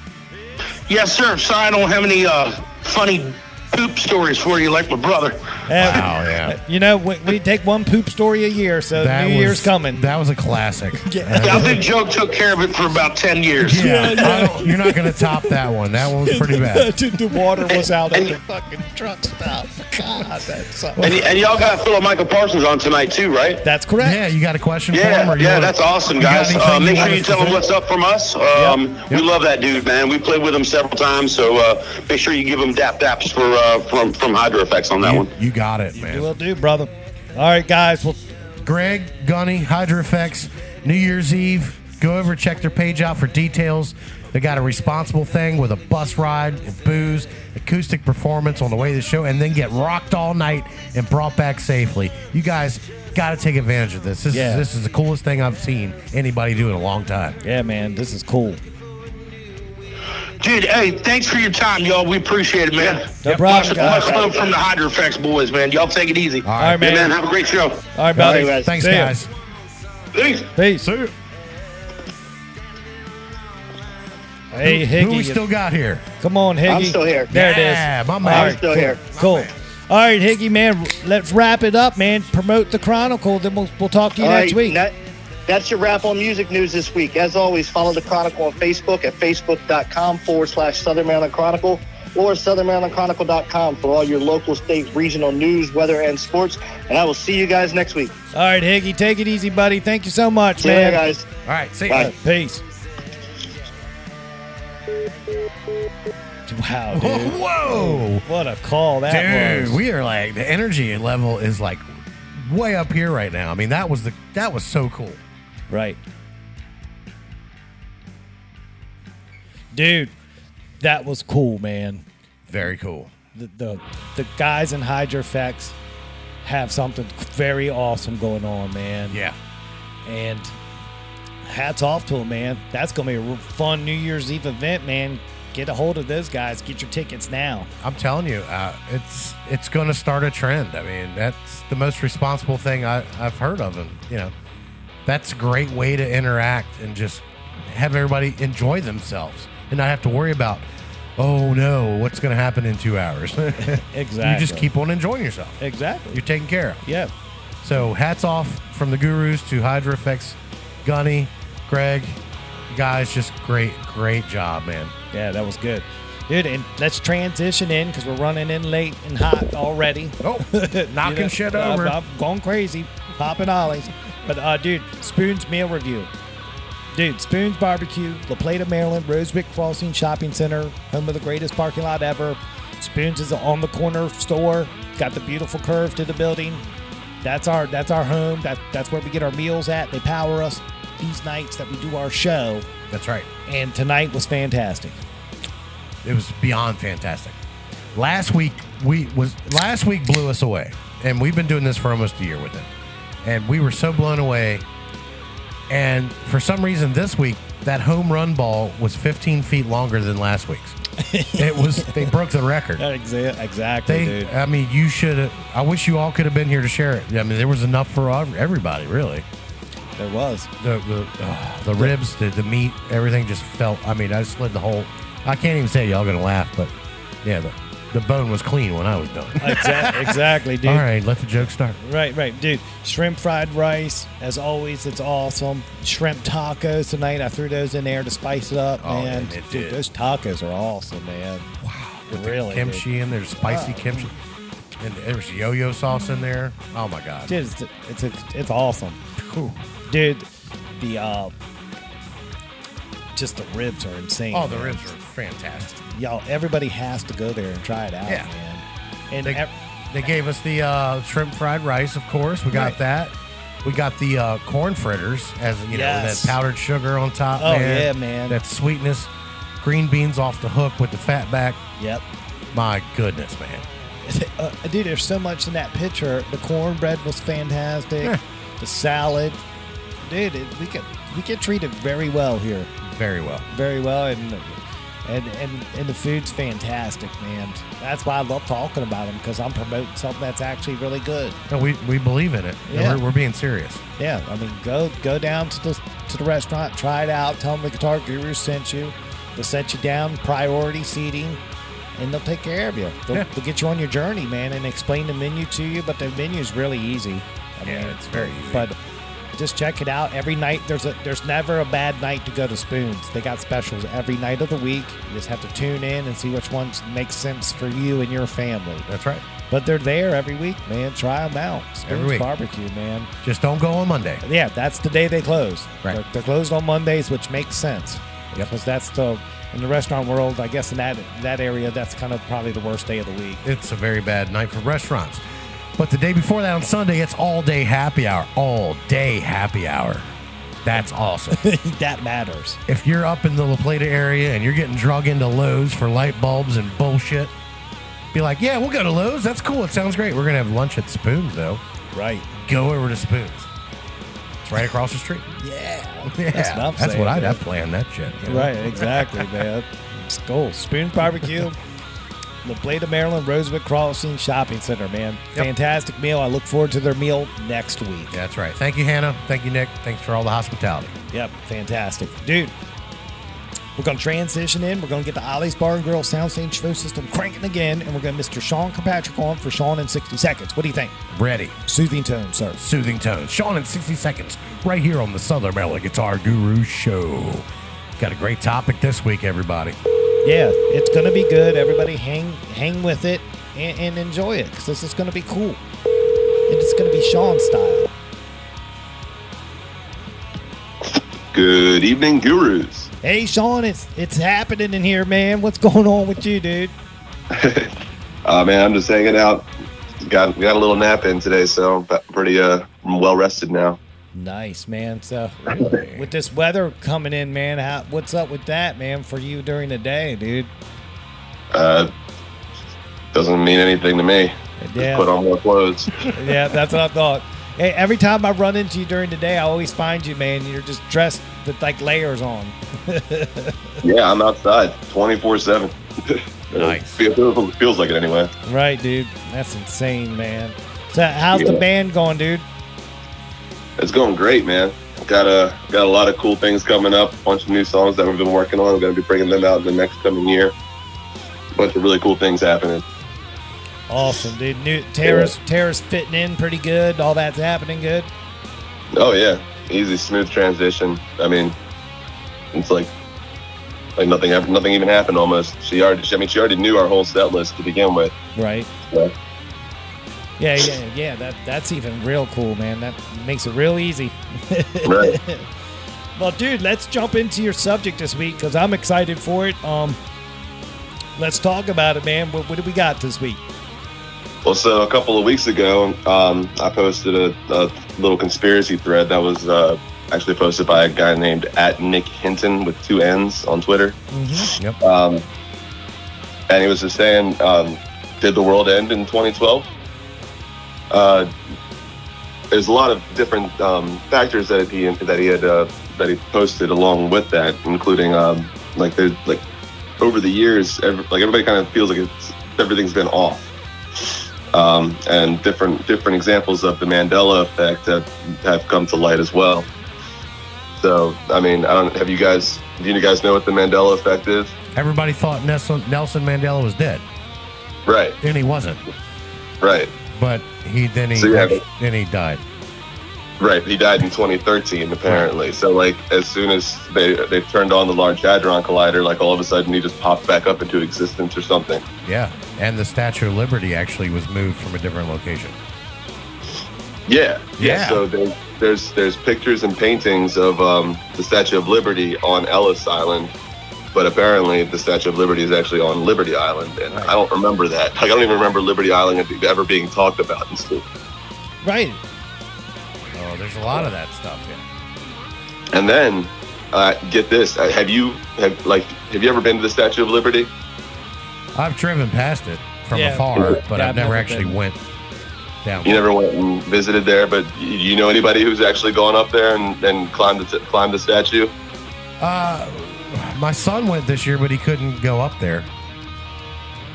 Yes, sir. Sorry I don't have any uh, funny poop stories for you like my brother. Wow, yeah. You know, we, we take one poop story a year, so That New was, Year's coming. That was a classic. Yeah, I think Joe took care of it for about 10 years. Yeah, I don't- you're not going to top that one. That one was pretty bad. the water was out at And- the fucking truck stop. God, that's something. And, and y'all got Phillip Michael Parsons on tonight too, right? That's correct. Yeah, you got a question for him? Yeah, or yeah, wanna- that's awesome, guys. Uh, make want sure you tell him what's up from us. Um, Yep. We love that dude, man. We played with him several times, so uh, make sure you give him dap daps for uh, Uh, from from Hydro Effects on that You, one. you got it, You man. will do, brother. All right, guys. Well, Greg, Gunny, HydraFX, New Year's Eve. Go over, check their page out for details. They got a responsible thing with a bus ride, and booze, acoustic performance on the way to the show, and then get rocked all night and brought back safely. You guys got to take advantage of this. This, Yeah. is, this is the coolest thing I've seen anybody do in a long time. yeah, man, this is cool. Dude, hey, thanks for your time, y'all. We appreciate it, man. No problem, Much, much love from the HydraFX boys, man. Y'all take it easy. All All right, right, man. Hey, man, have a great show. All right, buddy. All right, guys. Thanks, See ya. guys. Peace. Peace. Hey, Higgy. Who we still got here? come on, Higgy. I'm still here. There Yeah, it is. my All man. I'm still cool. here. Cool. All right, Higgy, man. Let's wrap it up, man. Promote the Chronicle. Then we'll, we'll talk to you All next right, week. that- that's your wrap on music news this week. As always, follow the Chronicle on Facebook at facebook.com forward slash Southern Maryland Chronicle. or southernmarylandchronicle.com for all your local, state, regional news, weather, and sports. And I will see you guys next week. All right, Higgy, take it easy, buddy. Thank you so much, See you man. later, guys. All right, see Bye. ya. Peace. Wow, dude. Whoa. What a call that Dude, was. we are like the energy level is like way up here right now. I mean, that was the that was so cool. Right. Dude, that was cool, man. Very cool. The the, the guys in HydraFX have something very awesome going on, man. Yeah. And hats off to them, man. That's going to be a fun New Year's Eve event, man. Get a hold of those guys. Get your tickets now. I'm telling you, uh, it's it's going to start a trend. I mean, that's the most responsible thing I, I've heard of, and you know, that's a great way to interact and just have everybody enjoy themselves and not have to worry about, oh no, what's going to happen in two hours. Exactly. You just keep on enjoying yourself. Exactly. You're taken care of. Yeah. So hats off from the gurus to HydraFX, Gunny, Greg, guys, just great, great job, man. Yeah, that was good. Dude, and let's transition in because we're running in late and hot already. Oh, knocking You know, shit I'm- over. I'm going crazy, popping ollies. But uh, dude, Spoon's meal review. Dude, Spoon's Barbecue, La Plata, Maryland, Rosewick Crossing Shopping Center, home of the greatest parking lot ever. Spoon's is on the corner store. Got the beautiful curve to the building. That's our that's our home. That that's where we get our meals at. They power us these nights that we do our show. That's right. And tonight was fantastic. It was beyond fantastic. Last week we was last week blew us away, and we've been doing this for almost a year with it, and we were so blown away. And for some reason, this week that home run ball was 15 feet longer than last week's. it was they broke the record. Exa- Exactly, They, dude. I mean, you should. I wish you all could have been here to share it. I mean, there was enough for everybody, really. There was. The the, uh, the ribs, the, the meat, everything just felt. I mean, I slid the whole. I can't even say y'all gonna laugh, but yeah, the, the bone was clean when I was done. Exa- exactly, dude. all right, let the joke start. Right, right, dude. Shrimp fried rice, as always, it's awesome. Shrimp tacos tonight. I threw those in there to spice it up, Oh, man. and it dude, did. those tacos are awesome, man. Wow, really, dude. kimchi in there, spicy kimchi, and there was yo-yo sauce in there. Oh my god! dude. It's it's it's, it's awesome, Cool. dude. The uh, just the ribs are insane. Oh, the man. ribs are fantastic. Y'all. Everybody has to go there and try it out, Yeah. man. And They, ev- they gave us the uh, shrimp fried rice, of course. We got Right. that. We got the uh, corn fritters, as you know, Yes. that powdered sugar on top. Oh, man. yeah, man. That sweetness. Green beans off the hook with the fat back. yep. My goodness, man. Uh, dude, there's so much in that picture. The cornbread was fantastic. Yeah. The salad, dude, it, we get we get treated very well here, Very well. very well, and and and and the food's fantastic, man. That's why I love talking about them because I'm promoting something that's actually really good. No, we, we believe in it. Yeah. We're, we're being serious. Yeah, I mean, go go down to the to the restaurant, try it out, tell them the Guitar Guru sent you. They'll set you down priority seating, and they'll take care of you. They'll, Yeah. they'll get you on your journey, man, and explain the menu to you. But the menu is really easy. I Yeah, mean, it's very easy. But just check it out. Every night there's a there's never a bad night to go to Spoons. They got specials every night of the week. You just have to tune in and see which ones makes sense for you and your family. That's right. But they're there every week, man. Try them out. Spoons week. Barbecue, man. Just don't go on Monday. Yeah, that's the day they close. Right. They're, they're closed on Mondays, which makes sense. Yep. Because that's the in the restaurant world, I guess in that that area, that's kind of probably the worst day of the week. It's a very bad night for restaurants. But the day before that on Sunday, it's all day happy hour. All day happy hour. That's awesome. that matters. if you're up in the La Plata area and you're getting drug into Lowe's for light bulbs and bullshit, be like, yeah, we'll go to Lowe's. That's cool. It sounds great. We're going to have lunch at Spoons, though. Right. Go over to Spoons. It's right across the street. Yeah. Yeah, That's what I'm that's saying, what I'd have planned that shit. you know? Right, exactly, man. It's cool. Spoons Barbecue, La Plata, Maryland, Rosewood Crossing Shopping Center, man. Yep. Fantastic meal. I look forward to their meal next week. That's right. Thank you, Hannah. Thank you, Nick. Thanks for all the hospitality. Yep, fantastic. Dude, we're going to transition in. We're going to get the Ollie's Bar and Grill Soundstage show system cranking again, and we're going to Mr. Sean Kirkpatrick on for Sean in 60 seconds. What do you think? Ready. Soothing tone, sir. Soothing tones. Sean in 60 seconds, right here on the Southern Maryland Guitar Guru Show. Got a great topic this week, everybody. Yeah, it's gonna be good. Everybody hang hang with it and, and enjoy it because this is gonna be cool. And it's gonna be Sean style. Good evening, gurus. Hey Sean, it's it's happening in here, man. What's going on with you, dude? Uh, man, I'm just hanging out. Got got a little nap in today, so I'm pretty uh well rested now. Nice, man. So with this weather coming in, man, how, what's up with that, man, for you during the day, dude? Uh, doesn't mean anything to me. Just Yeah. put on more clothes. yeah, that's what I thought. Hey, every time I run into you during the day, I always find you, man. You're just dressed with like layers on. yeah, I'm outside 24 seven. Nice. Feels, feels like it anyway. Right, dude. That's insane, man. So, how's the band going, dude? It's going great, man. Got a got a lot of cool things coming up. A bunch of new songs that we've been working on. We're going to be bringing them out in the next coming year. A bunch of really cool things happening. Awesome, dude. New Tara's Tara's fitting in pretty good. All that's happening good. Oh yeah, easy, smooth transition. I mean, it's like like nothing ever, nothing even happened almost. She already, I mean, she already knew our whole set list to begin with. Right. So, Yeah, yeah, yeah. That that's even real cool, man. That makes it real easy. right. Well, dude, let's jump into your subject this week because I'm excited for it. Um, let's talk about it, man. What, what do we got this week? Well, so a couple of weeks ago, um, I posted a, a little conspiracy thread that was uh, actually posted by a guy named at Nick Hinton with two N's on Twitter. Yep. Um, and he was just saying, um, did the world end in 2012? Uh, there's a lot of different um, factors that he that he had uh, that he posted along with that, including um, like there's like over the years, every, like everybody kind of feels like it's everything's been off, um, and different different examples of the Mandela effect have have come to light as well. So, I mean, I don't have you guys. Do you guys know what the Mandela effect is? Everybody thought Nelson, Nelson Mandela was dead, Right, and he wasn't. right, But he then he So, yeah. then he died. right. He died in 2013, apparently. So, like, as soon as they they turned on the Large Hadron Collider, like all of a sudden he just popped back up into existence or something. Yeah, and the Statue of Liberty actually was moved from a different location. Yeah, Yeah. So there's there's there's pictures and paintings of um, the Statue of Liberty on Ellis Island, but apparently the Statue of Liberty is actually on Liberty Island, and I don't remember that. Like, I don't even remember Liberty Island ever being talked about and stuff. Right. Oh, there's a lot of that stuff. Yeah. And then, uh, get this: uh, have you have like have you ever been to the Statue of Liberty? I've driven past it from Yeah. afar, but Yeah, I've I've never never actually been. went down. You never went and visited there, but y- you know anybody who's actually gone up there and, and climbed the climbed the statue? Uh, my son went this year, but he couldn't go up there.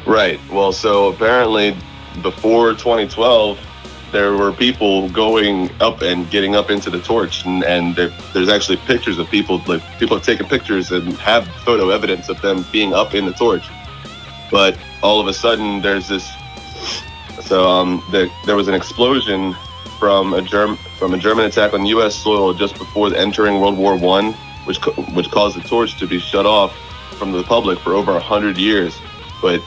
Right. Well, so apparently before 2012, there were people going up and getting up into the torch, and, and there, there's actually pictures of people like people have taken pictures and have photo evidence of them being up in the torch. But all of a sudden, there's this. So um, the, there was an explosion from a Germ from a German attack on U.S. soil just before entering World War One, which co- which caused the torch to be shut off from the public for over a hundred years. But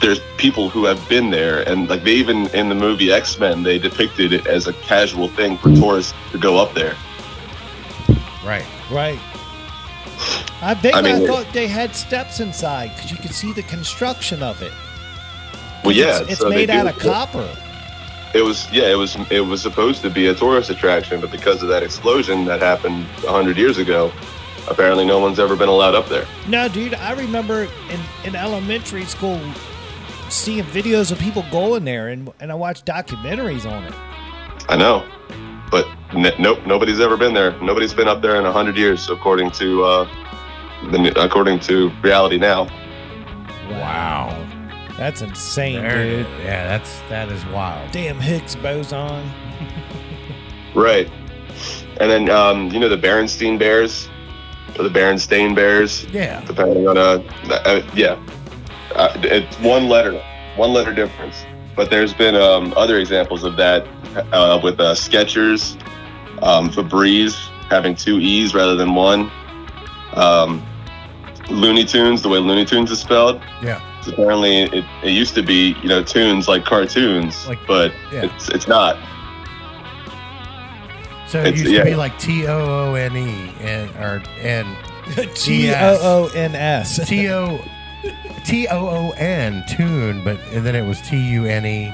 there's people who have been there, and like they even in the movie X Men, they depicted it as a casual thing for tourists to go up there. Right. Right. Uh, I think I, I thought they had steps inside because you could see the construction of it. Well, yeah, it's, it's so made out of copper. It was yeah, it was it was supposed to be a tourist attraction, but because of that explosion that happened hundred years ago, apparently no one's ever been allowed up there. No, dude, I remember in, in elementary school seeing videos of people going there, and and I watched documentaries on it. I know, but n- nope, nobody's ever been there. Nobody's been up there in a hundred years, according to uh, the according to reality now. Wow. That's insane, There it dude. is. Yeah, that's that is wild. Damn Higgs boson. Right. And then um, you know the Berenstein Bears or the Berenstain Bears, Yeah. depending on uh, uh yeah, uh, it's one letter, one letter difference. But there's been um, other examples of that uh, with uh, Skechers, um, Febreze having two E's rather than one. Um, Looney Tunes, the way Looney Tunes is spelled. Yeah. So apparently, it, it used to be you know tunes like cartoons, Like- but yeah. it's it's not. So it It's- used yeah. to be like T O O N E and or and T O O N S. T O T O O N tune, but and then it was T U N E.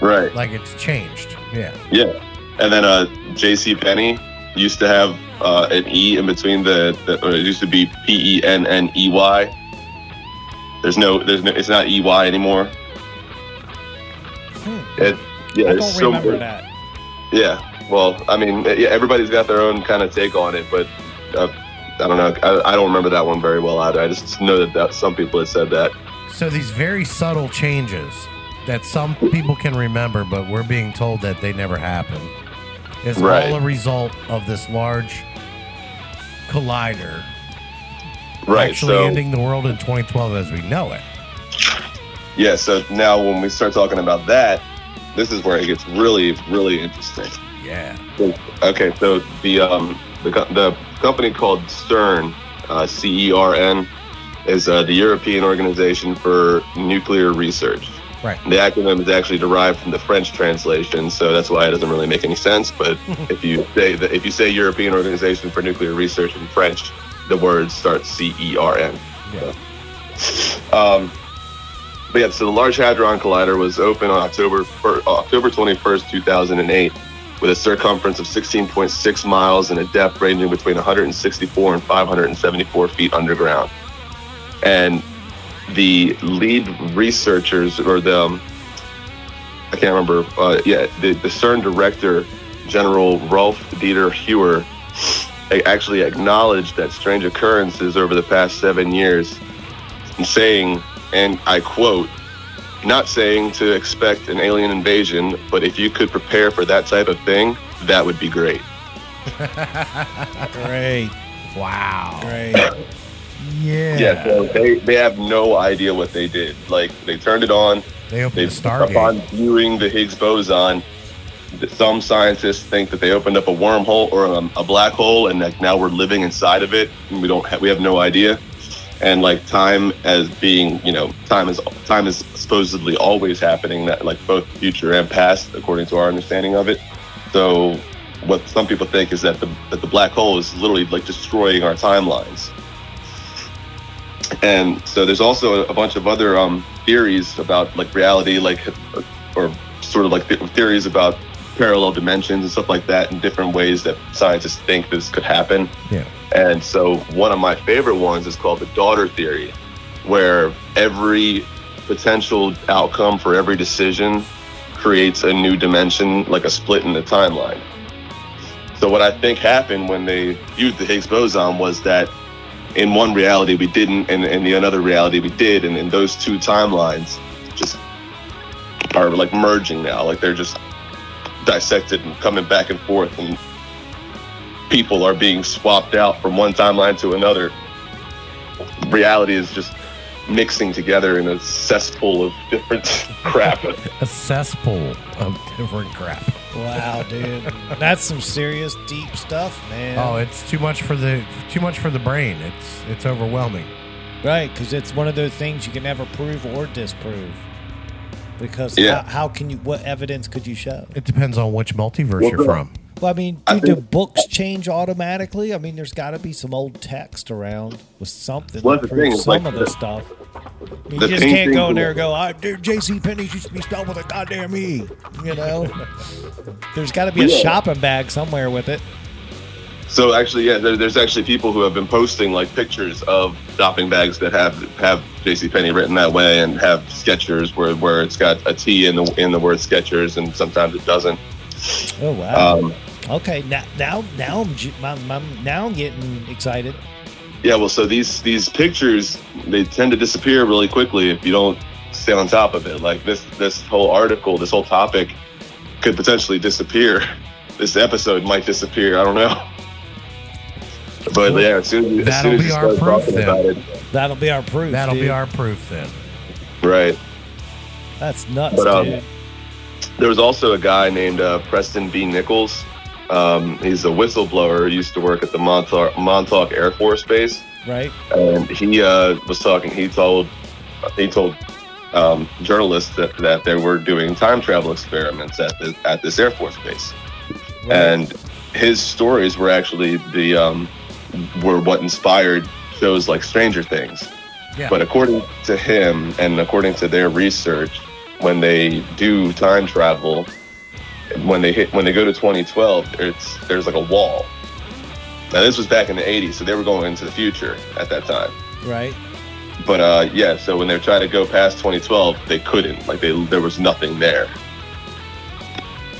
Right. Like it's changed. Yeah. Yeah, and then uh, J.C. Penney used to have uh, an E in between the, the or it used to be P E N N E Y. There's no, there's no, it's not E Y anymore. It, yeah, Hmm. I don't so remember weird. that. Yeah, well, I mean, yeah, everybody's got their own kind of take on it, but uh, I don't know. I, I don't remember that one very well either. I just know that, that some people had said that. So these very subtle changes that some people can remember, but we're being told that they never happened, is Right. all a result of this large collider Right. actually so ending the world in 2012 as we know it. yeah, so now when we start talking about that, this is where it gets really, really interesting. Yeah. Okay, so the um the the company called CERN, uh, C E R N, is uh, the European Organization for Nuclear Research. Right. The acronym is actually derived from the French translation, so that's why it doesn't really make any sense. But if you say that if you say European Organization for Nuclear Research in French, the word start C E R N. Yeah. Um, but yeah, so the Large Hadron Collider was open on October fir- October 21st, 2008, with a circumference of 16.6 miles and a depth ranging between 164 and 574 feet underground. And the lead researchers, or the, um, I can't remember, uh, yeah, the, the CERN director, General Rolf Dieter Heuer, a- actually acknowledged that strange occurrences over the past seven years and saying, and I quote, not saying to expect an alien invasion, but if you could prepare for that type of thing, that would be great. Great. Wow. Great. Yeah. Yeah, so they, they have no idea what they did. Like, they turned it on, They opened they the Stargate. upon viewing the Higgs boson, th- some scientists think that they opened up a wormhole or a black hole, and that now we're living inside of it. And we don't have, we have no idea. And like time as being, you know, time is time is supposedly always happening. That like both future and past, according to our understanding of it. So, what some people think is that the that the black hole is literally like destroying our timelines. And so there's also a bunch of other um, theories about like reality, like or sort of like the- theories about parallel dimensions and stuff like that, and different ways that scientists think this could happen. Yeah. And so one of my favorite ones is called the daughter theory, where every potential outcome for every decision creates a new dimension, like a split in the timeline. So what I think happened when they used the Higgs boson was that in one reality we didn't, and in the another reality we did, and in those two timelines just are like merging now, like they're just dissected and coming back and forth, and people are being swapped out from one timeline to another. Reality is just mixing together in a cesspool of different crap. A cesspool of different crap. Wow, dude. That's some serious deep stuff, man. Oh, it's too much for the too much for the brain. It's it's overwhelming. Right, because it's one of those things you can never prove or disprove. Because Yeah. how, how can you? What evidence could you show? It depends on which multiverse Well, you're from. Well, I mean, I do the think- books change automatically? I mean, there's got to be some old text around with something Well, to the prove some like, of the- the stuff. I mean, the you just can't go thing- in there and go, I, dude, J.C. Penney's used to be spelled with a goddamn E. You know, there's got to be a Yeah. shopping bag somewhere with it. So actually, yeah, there, there's actually people who have been posting like pictures of shopping bags that have have J.C. Penney written that way and have Skechers where where it's got a T in the in the word Skechers and sometimes it doesn't. Oh wow. Um, okay, now now now I'm, I'm, I'm now I'm getting excited. yeah, well, so these these pictures they tend to disappear really quickly if you don't stay on top of it. Like this this whole article, this whole topic could potentially disappear. This episode might disappear. I don't know. But yeah, as soon as, That'll soon as be you our start proof talking then. about it, That'll be our proof. That'll be our proof then. right? That's nuts, But, um, dude. There was also a guy named uh, Preston B. Nichols. Um, he's a whistleblower. He used to work at the Montauk, Montauk Air Force Base. Right. and he uh, was talking. He told he told um, journalists that, that they were doing time travel experiments at the, at this Air Force base, and his stories were actually the um, were what inspired shows like Stranger Things. Yeah. But according to him and according to their research, when they do time travel, when they hit when they go to 2012, it's there's like a wall. Now this was back in the 80s, so they were going into the future at that time. Right. But uh, yeah, so when they trying to go past 2012, they couldn't. Like they, there was nothing there.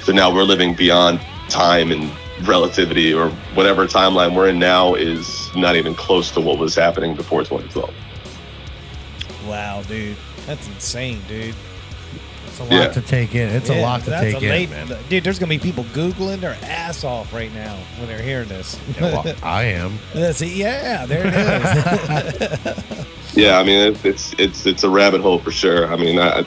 So now we're living beyond time and relativity, or whatever timeline we're in now is not even close to what was happening before 2012. Wow, dude. That's insane, dude. It's a lot Yeah. to take in. It's a lot to that's take a late- in, man. Dude, there's gonna be people googling their ass off right now when they're hearing this. Yeah, well, I am. Uh, that's it. Yeah, there it is. Yeah, I mean it, it's it's it's a rabbit hole for sure. I mean, I,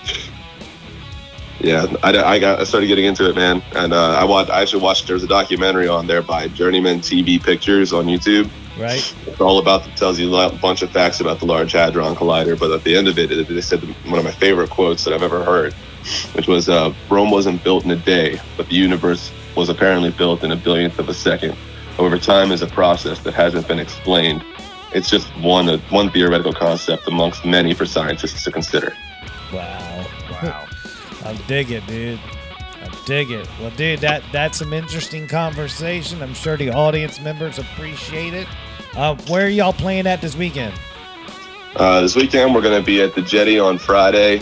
yeah, I, I got I started getting into it, man, and uh, I watched. I actually watched. There's a documentary on there by Journeyman TV Pictures on YouTube. right. It's all about it tells you a bunch of facts about the Large Hadron Collider. But at the end of it, it- they said one of my favorite quotes that I've ever heard, which was uh, Rome wasn't built in a day, but the universe was apparently built in a billionth of a second. However, time is a process that hasn't been explained. It's just one one theoretical concept amongst many for scientists to consider. Wow. Wow. I dig it, dude. I dig it. Well, dude, that that's some interesting conversation. I'm sure the audience members appreciate it. Uh, where are y'all playing at this weekend? Uh, this weekend, we're going to be at the Jetty on Friday,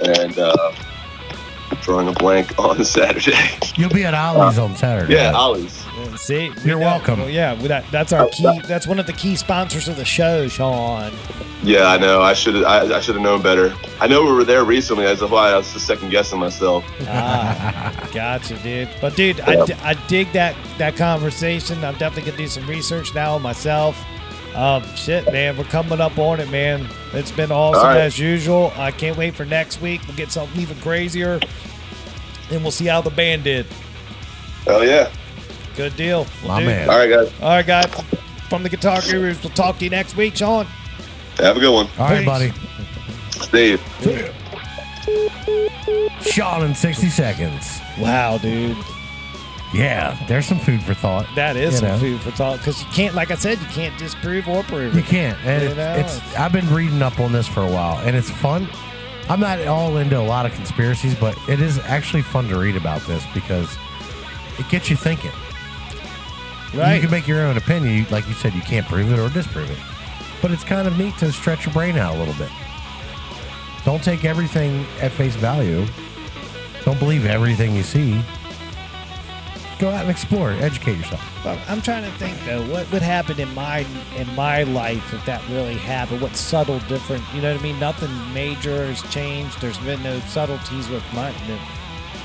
and uh, drawing a blank on Saturday. You'll be at Ollie's on Saturday. yeah, Ollie's. See, we You're know- welcome. well, yeah, that, that's our key. That's one of the key sponsors of the show, Sean. Yeah, I know. I should I, I should have known better. I know we were there recently. That's why I was just second guessing myself. Ah, gotcha, dude. But dude, I, di- I dig that that conversation. I'm definitely gonna do some research now myself. Um, shit, man, we're coming up on it, man. It's been awesome All right. as usual. I can't wait for next week. We'll get something even crazier, and we'll see how the band did. Hell yeah! Good deal. Well, My dude, man. All right, guys. All right, guys. From the Guitar Gurus, we'll talk to you next week, Sean. Have a good one. All right, Peace. buddy. Steve. Sean in 60 seconds. Wow, dude. Yeah, there's some food for thought. That is You some know. food for thought because you can't, like I said, you can't disprove or prove You can't. And You it- know, it's, it's- I've been reading up on this for a while, and it's fun. I'm not all into a lot of conspiracies, but it is actually fun to read about this because it gets you thinking. You can make your own opinion. You- Like you said, you can't prove it or disprove it. But it's kind of neat to stretch your brain out a little bit. Don't take everything at face value. Don't believe everything you see. Go out and explore, educate yourself. Well, I'm trying to think though, what would happen in my in my life if that really happened? What subtle different? You know what I mean? Nothing major has changed. There's been no subtleties with my.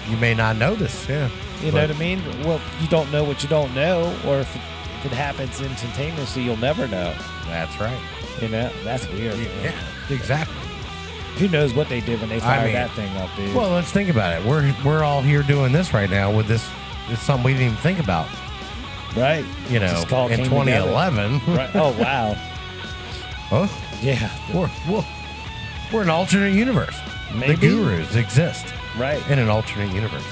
You may not notice, yeah. You know what I mean? Well, you don't know what you don't know, or if it, if it happens instantaneously, you'll never know. That's right. You know, that's weird. man. Yeah, exactly. Who knows what they did when they fired mean- that thing up, dude? Well, let's think about it. We're we're all here doing this right now with this. It's something we didn't even think about. right? You know, in 2011. Right. Oh wow. Huh? Yeah. We're, we're, we're an alternate universe. Maybe. The gurus exist Right. in an alternate universe.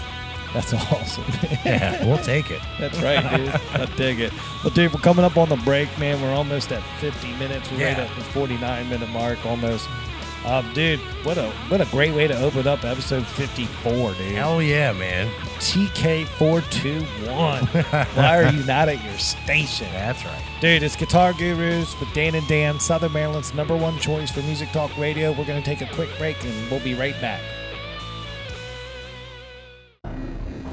That's awesome. Yeah, we'll take it. That's right, dude. I dig it. Well, dude, we're coming up on the break, man. We're almost at 50 minutes. We're right Yeah. at the 49 minute mark almost. Um, dude, what a what a great way to open up episode 54, dude. Hell yeah, man. TK421. Why are you not at your station? That's right. Dude, it's Guitar Gurus with Dan and Dan, Southern Maryland's number one choice for music talk radio. We're going to take a quick break and we'll be right back.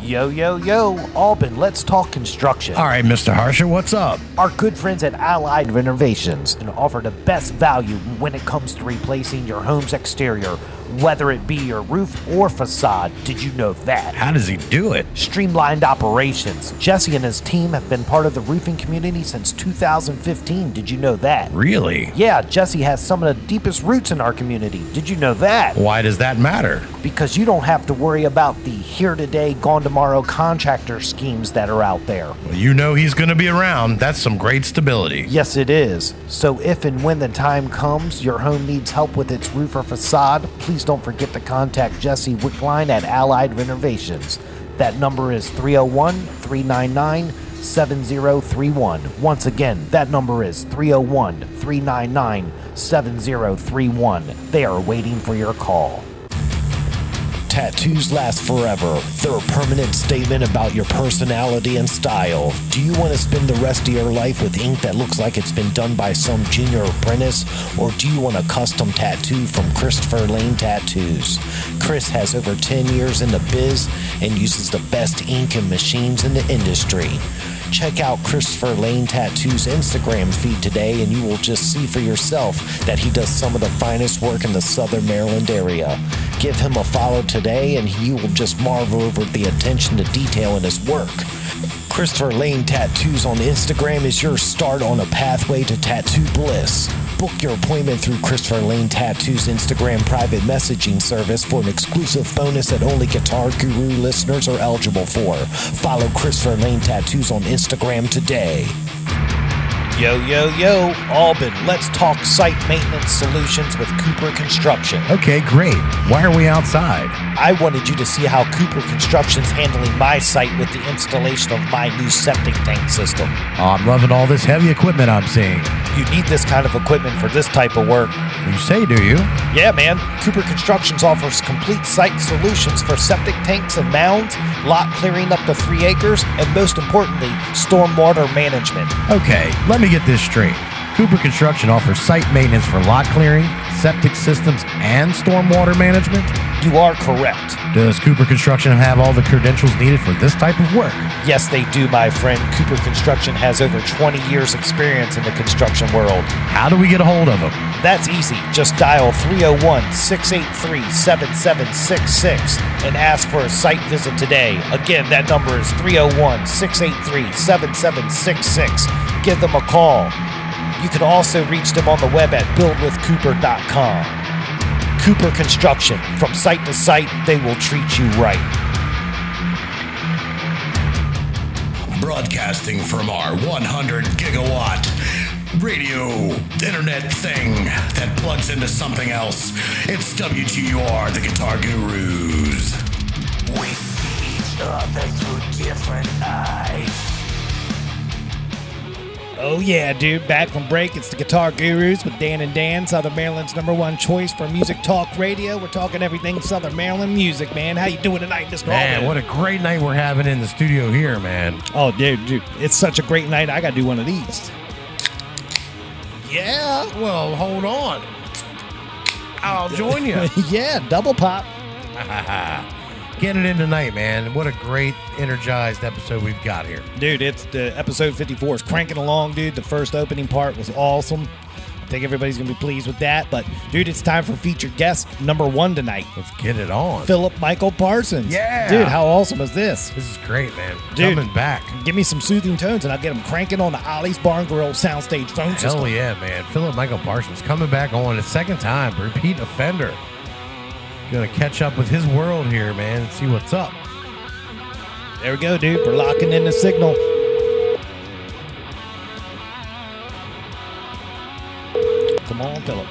Yo, yo, yo, Albin, let's talk construction. All right, Mr. Harsher, what's up? Our good friends at Allied Renovations can offer the best value when it comes to replacing your home's exterior. Whether it be your roof or facade. Did you know that? How does he do it? Streamlined operations. Jesse and his team have been part of the roofing community since 2015. Did you know that? Really? Yeah, Jesse has some of the deepest roots in our community. Did you know that? Why does that matter? Because you don't have to worry about the here today, gone tomorrow contractor schemes that are out there. Well, you know he's going to be around. That's some great stability. Yes, it is. So if and when the time comes your home needs help with its roof or facade, please don't forget to contact Jesse Wickline at Allied Renovations. That number is 301 399 7031. Once again, that number is 301 399 7031. They are waiting for your call. Tattoos last forever. They're a permanent statement about your personality and style. Do you want to spend the rest of your life with ink that looks like it's been done by some junior apprentice? Or do you want a custom tattoo from Christopher Lane Tattoos? Chris has over 10 years in the biz and uses the best ink and machines in the industry. Check out Christopher Lane Tattoo's Instagram feed today, and you will just see for yourself that he does some of the finest work in the Southern Maryland area. Give him a follow today, and you will just marvel over the attention to detail in his work. Christopher Lane Tattoos on Instagram is your start on a pathway to tattoo bliss. Book your appointment through Christopher Lane Tattoo's Instagram private messaging service for an exclusive bonus that only Guitar Guru listeners are eligible for. Follow Christopher Lane Tattoos on Instagram today. Yo, yo, yo, Albin, let's talk site maintenance solutions with Cooper Construction. Okay, great. Why are we outside? I wanted you to see how Cooper Construction's handling my site with the installation of my new septic tank system. Oh, I'm loving all this heavy equipment I'm seeing. You need this kind of equipment for this type of work. You say, do you? Yeah, man. Cooper Constructions offers complete site solutions for septic tanks and mounds, lot clearing up to three acres, and most importantly, stormwater management. Okay, let me get this straight. Cooper Construction offers site maintenance for lot clearing, septic systems, and stormwater management. You are correct. Does Cooper Construction have all the credentials needed for this type of work? Yes, they do, my friend. Cooper Construction has over 20 years' experience in the construction world. How do we get a hold of them? That's easy. Just dial 301 683 7766 and ask for a site visit today. Again, that number is 301 683 7766. Give them a call. You can also reach them on the web at buildwithcooper.com. Cooper Construction. From site to site, they will treat you right. Broadcasting from our 100 gigawatt radio internet thing that plugs into something else. It's WGUR, the Guitar Gurus. We see each other through different eyes. Oh yeah, dude! Back from break, it's the Guitar Gurus with Dan and Dan, Southern Maryland's number one choice for music talk radio. We're talking everything Southern Maryland music, man. How you doing tonight, Mr. Man, Albin? what a great night we're having in the studio here, man. Oh, dude, dude, it's such a great night. I gotta do one of these. Yeah, well, hold on. I'll join you. yeah, double pop. Get it in tonight, man. What a great, energized episode we've got here. Dude, it's the episode 54 is cranking along, dude. The first opening part was awesome. I think everybody's gonna be pleased with that. But dude, it's time for featured guest number one tonight. Let's get it on. Phillip Michael Parsons. Yeah. Dude, how awesome is this? This is great, man. Dude. Coming back. Give me some soothing tones and I'll get them cranking on the Ollie's Barn Grill soundstage phone system. Hell yeah, man. Phillip Michael Parsons coming back on a second time, repeat offender. Gonna catch up with his world here, man, and see what's up. There we go, dude. We're locking in the signal. Come on, Phillip.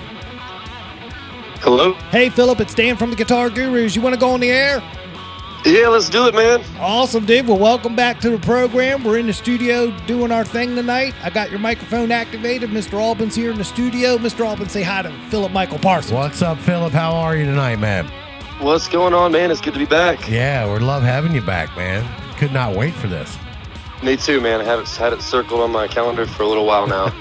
Hello? Hey, Phillip, it's Dan from the Guitar Gurus. You want to go on the air? Yeah, let's do it, man. Awesome, dude. Well, welcome back to the program. We're in the studio doing our thing tonight. I got your microphone activated. Mr. Albin's here in the studio. Mr. Albin, say hi to Phillip Michael Parsons. What's up, Phillip? How are you tonight, man? What's going on, man? It's good to be back. Yeah, we love having you back, man. Could not wait for this. Me too, man. I have it, had it circled on my calendar for a little while now.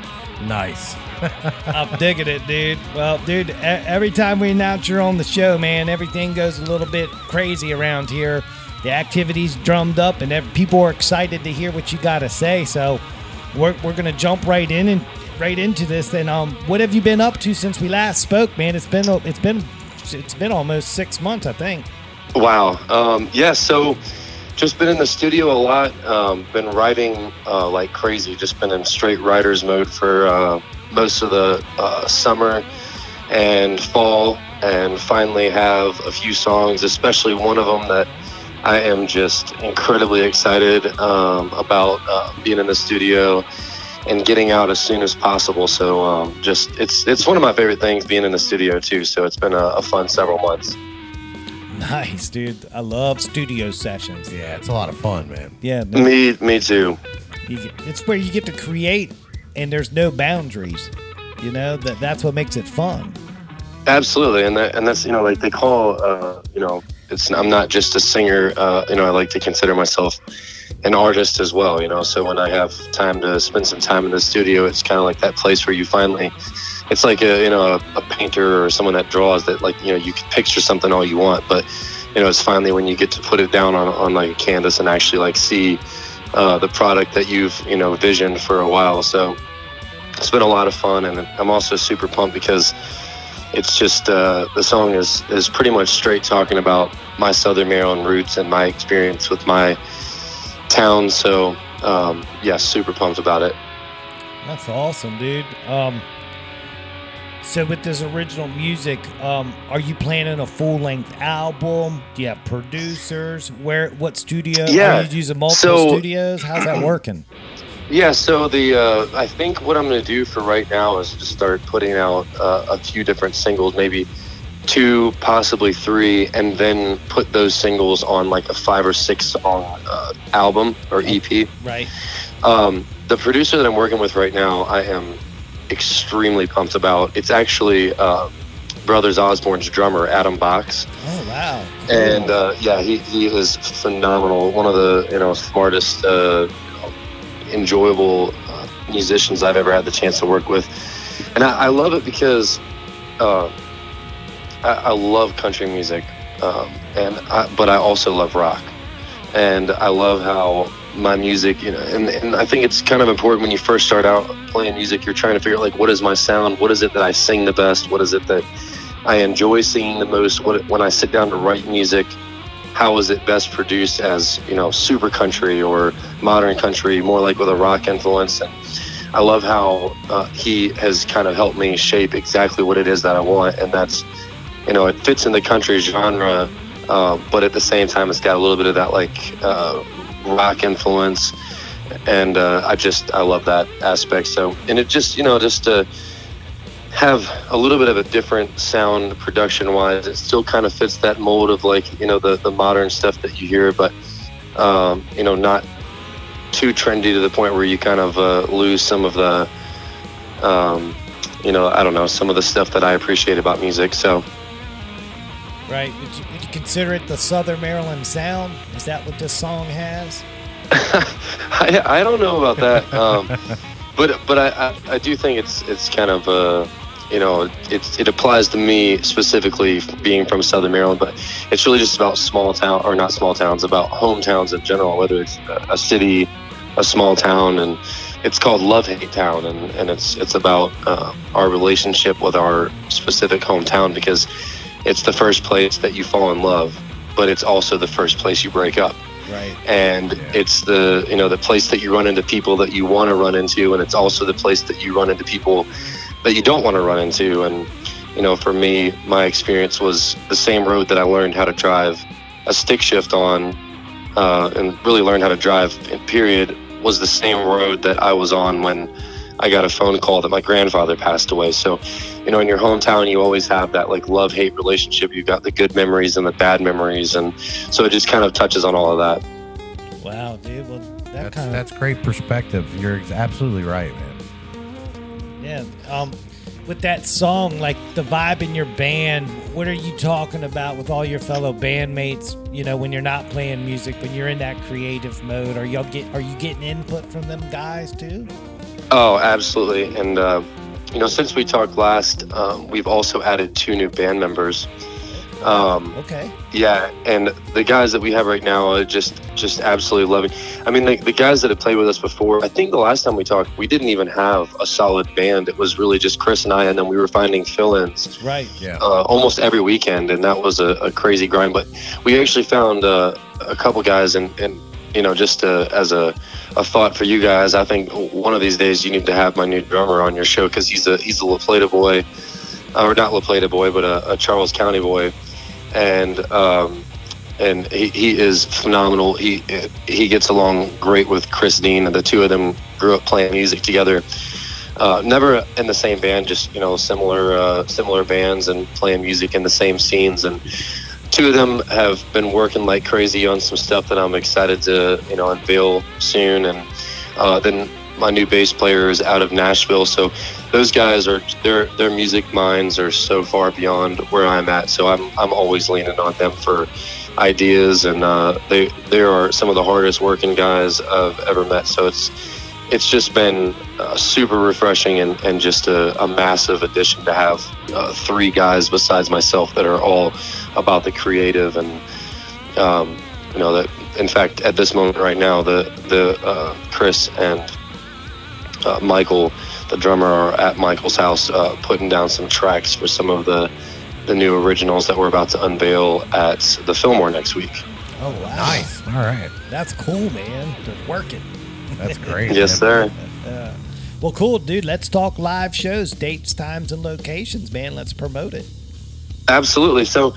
Nice. I'm digging it, dude. Well, dude, every time we announce you're on the show, man, everything goes a little bit crazy around here. The activity's drummed up, and people are excited to hear what you got to say. So, we're, we're to jump right in and right into this. Then, um, what have you been up to since we last spoke, man? It's been it's been it's been almost six months, I think. Wow. Um, yeah. So, just been in the studio a lot. Um, been writing uh, like crazy. Just been in straight writer's mode for uh, most of the uh, summer and fall, and finally have a few songs, especially one of them that I am just incredibly excited um, about uh, being in the studio and getting out as soon as possible. So um, just it's it's one of my favorite things being in the studio too. So it's been a, a fun several months. Nice, dude. I love studio sessions. Yeah, it's a lot of fun, man. Yeah, no, Me me too. you get, it's where you get to create, and there's no boundaries. You know that that's what makes it fun. Absolutely, and that, and that's you know like they call uh, you know it's I'm not just a singer. Uh, you know I like to consider myself an artist as well. You know, so when I have time to spend some time in the studio, it's kind of like that place where you finally. It's like a you know a, a painter or someone that draws that like you know you can picture something all you want, but you know it's finally when you get to put it down on, on like a canvas and actually like see uh, the product that you've you know visioned for a while. So it's been a lot of fun, and I'm also super pumped because it's just uh, the song is is pretty much straight talking about my Southern Maryland roots and my experience with my town. So um, yeah, super pumped about it. That's awesome, dude. Um, so with this original music, um, are you planning a full length album? Do you have producers? Where? What studio? Yeah, Are you using multiple so- studios? How's that working? Yeah, so the uh, I think what I'm going to do for right now is just start putting out uh, a few different singles, maybe two, possibly three, and then put those singles on like a five or six song uh, album or EP. Right. Um, the producer that I'm working with right now, I am extremely pumped about. It's actually uh, Brothers Osborne's drummer, Adam Box. Oh wow. And uh, yeah, he, he is phenomenal. One of the you know smartest, uh, enjoyable uh, musicians I've ever had the chance to work with, and I, I love it because uh, I, I love country music, um, and I, but I also love rock, and I love how my music, you know, and, and I think it's kind of important when you first start out playing music, you're trying to figure out like what is my sound, what is it that I sing the best, what is it that I enjoy singing the most, what when I sit down to write music how is it best produced as you know super country or modern country more like with a rock influence? And i love how uh, he has kind of helped me shape exactly what it is that i want and that's you know it fits in the country genre uh, but at the same time it's got a little bit of that like uh, rock influence. And uh, i just i love that aspect. So and it just you know just to have a little bit of a different sound production wise. It still kind of fits that mold of like, you know, the, the modern stuff that you hear, but, um, you know, not too trendy to the point where you kind of uh, lose some of the, um, you know, I don't know, some of the stuff that I appreciate about music. So, Right. Would you, would you consider it the Southern Maryland sound? Is that what this song has? I, I don't know about that. Um, but but I, I, I do think it's it's kind of uh, you know it, it applies to me specifically being from Southern Maryland. But it's really just about small town or not small towns, about hometowns in general, whether it's a, city, a small town, and it's called Love Hate Town, and, and it's it's about uh, our relationship with our specific hometown because it's the first place that you fall in love, but it's also the first place you break up Right. and it's the you know the place that you run into people that you want to run into and it's also the place that you run into people that you don't want to run into and you know for me my experience was the same road that i learned how to drive a stick shift on uh, and really learned how to drive in period was the same road that i was on when i got a phone call that my grandfather passed away so you know in your hometown you always have that like love hate relationship you've got the good memories and the bad memories and so it just kind of touches on all of that Wow, dude. Well, that That's, kind of that's great perspective. You're absolutely right, man. Yeah. Um, with that song, like the vibe in your band, what are you talking about with all your fellow bandmates? You know, when you're not playing music, when you're in that creative mode, are y'all get are you getting input from them guys too? Oh, absolutely. And, uh, you know, since we talked last, um, we've also added two new band members. Um, Okay. yeah, and the guys that we have right now are just just absolutely loving. I mean, the, the guys that have played with us before. I think the last time we talked, we didn't even have a solid band. It was really just Chris and I, and then we were finding fill-ins Right. Yeah. uh, almost every weekend, and that was a, a crazy grind. But we actually found uh, a couple guys, and, and you know, just uh, as a, a thought for you guys, I think one of these days you need to have my new drummer on your show because he's a he's a La Plata boy, or not La Plata boy, but a, a Charles County boy, and um, and he, he is phenomenal. He he gets along great with Chris Dean, and the two of them grew up playing music together. Uh, never in the same band, just you know, similar uh, similar bands and playing music in the same scenes. And two of them have been working like crazy on some stuff that I'm excited to you know unveil soon. And uh, then my new bass player is out of Nashville, so those guys are their their music minds are so far beyond where I'm at. So I'm I'm always leaning on them for ideas, and uh, they they are some of the hardest working guys I've ever met. So it's it's just been uh, super refreshing and, and just a, a massive addition to have uh, three guys besides myself that are all about the creative and um, you know that in fact at this moment right now the the uh, Chris and uh, Michael the drummer are at Michael's house uh, putting down some tracks for some of the the new originals that we're about to unveil at the Fillmore next week. Oh wow. Nice. All right. That's cool, man. They're working. That's great. Yes, man. sir. Well, cool, dude. Let's talk live shows, dates, times, and locations, man. Let's promote it. Absolutely. So,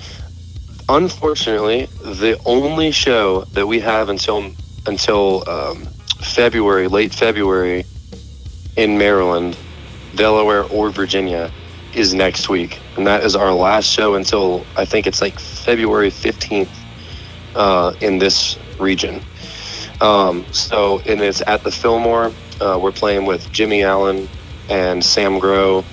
unfortunately, the only show that we have until until um, February, late February, in Maryland, Delaware, or Virginia, is next week, and that is our last show until I think it's like February fifteenth uh, in this region. Um, so, and it's at the Fillmore. Uh, we're playing with Jimmy Allen and Sam Grow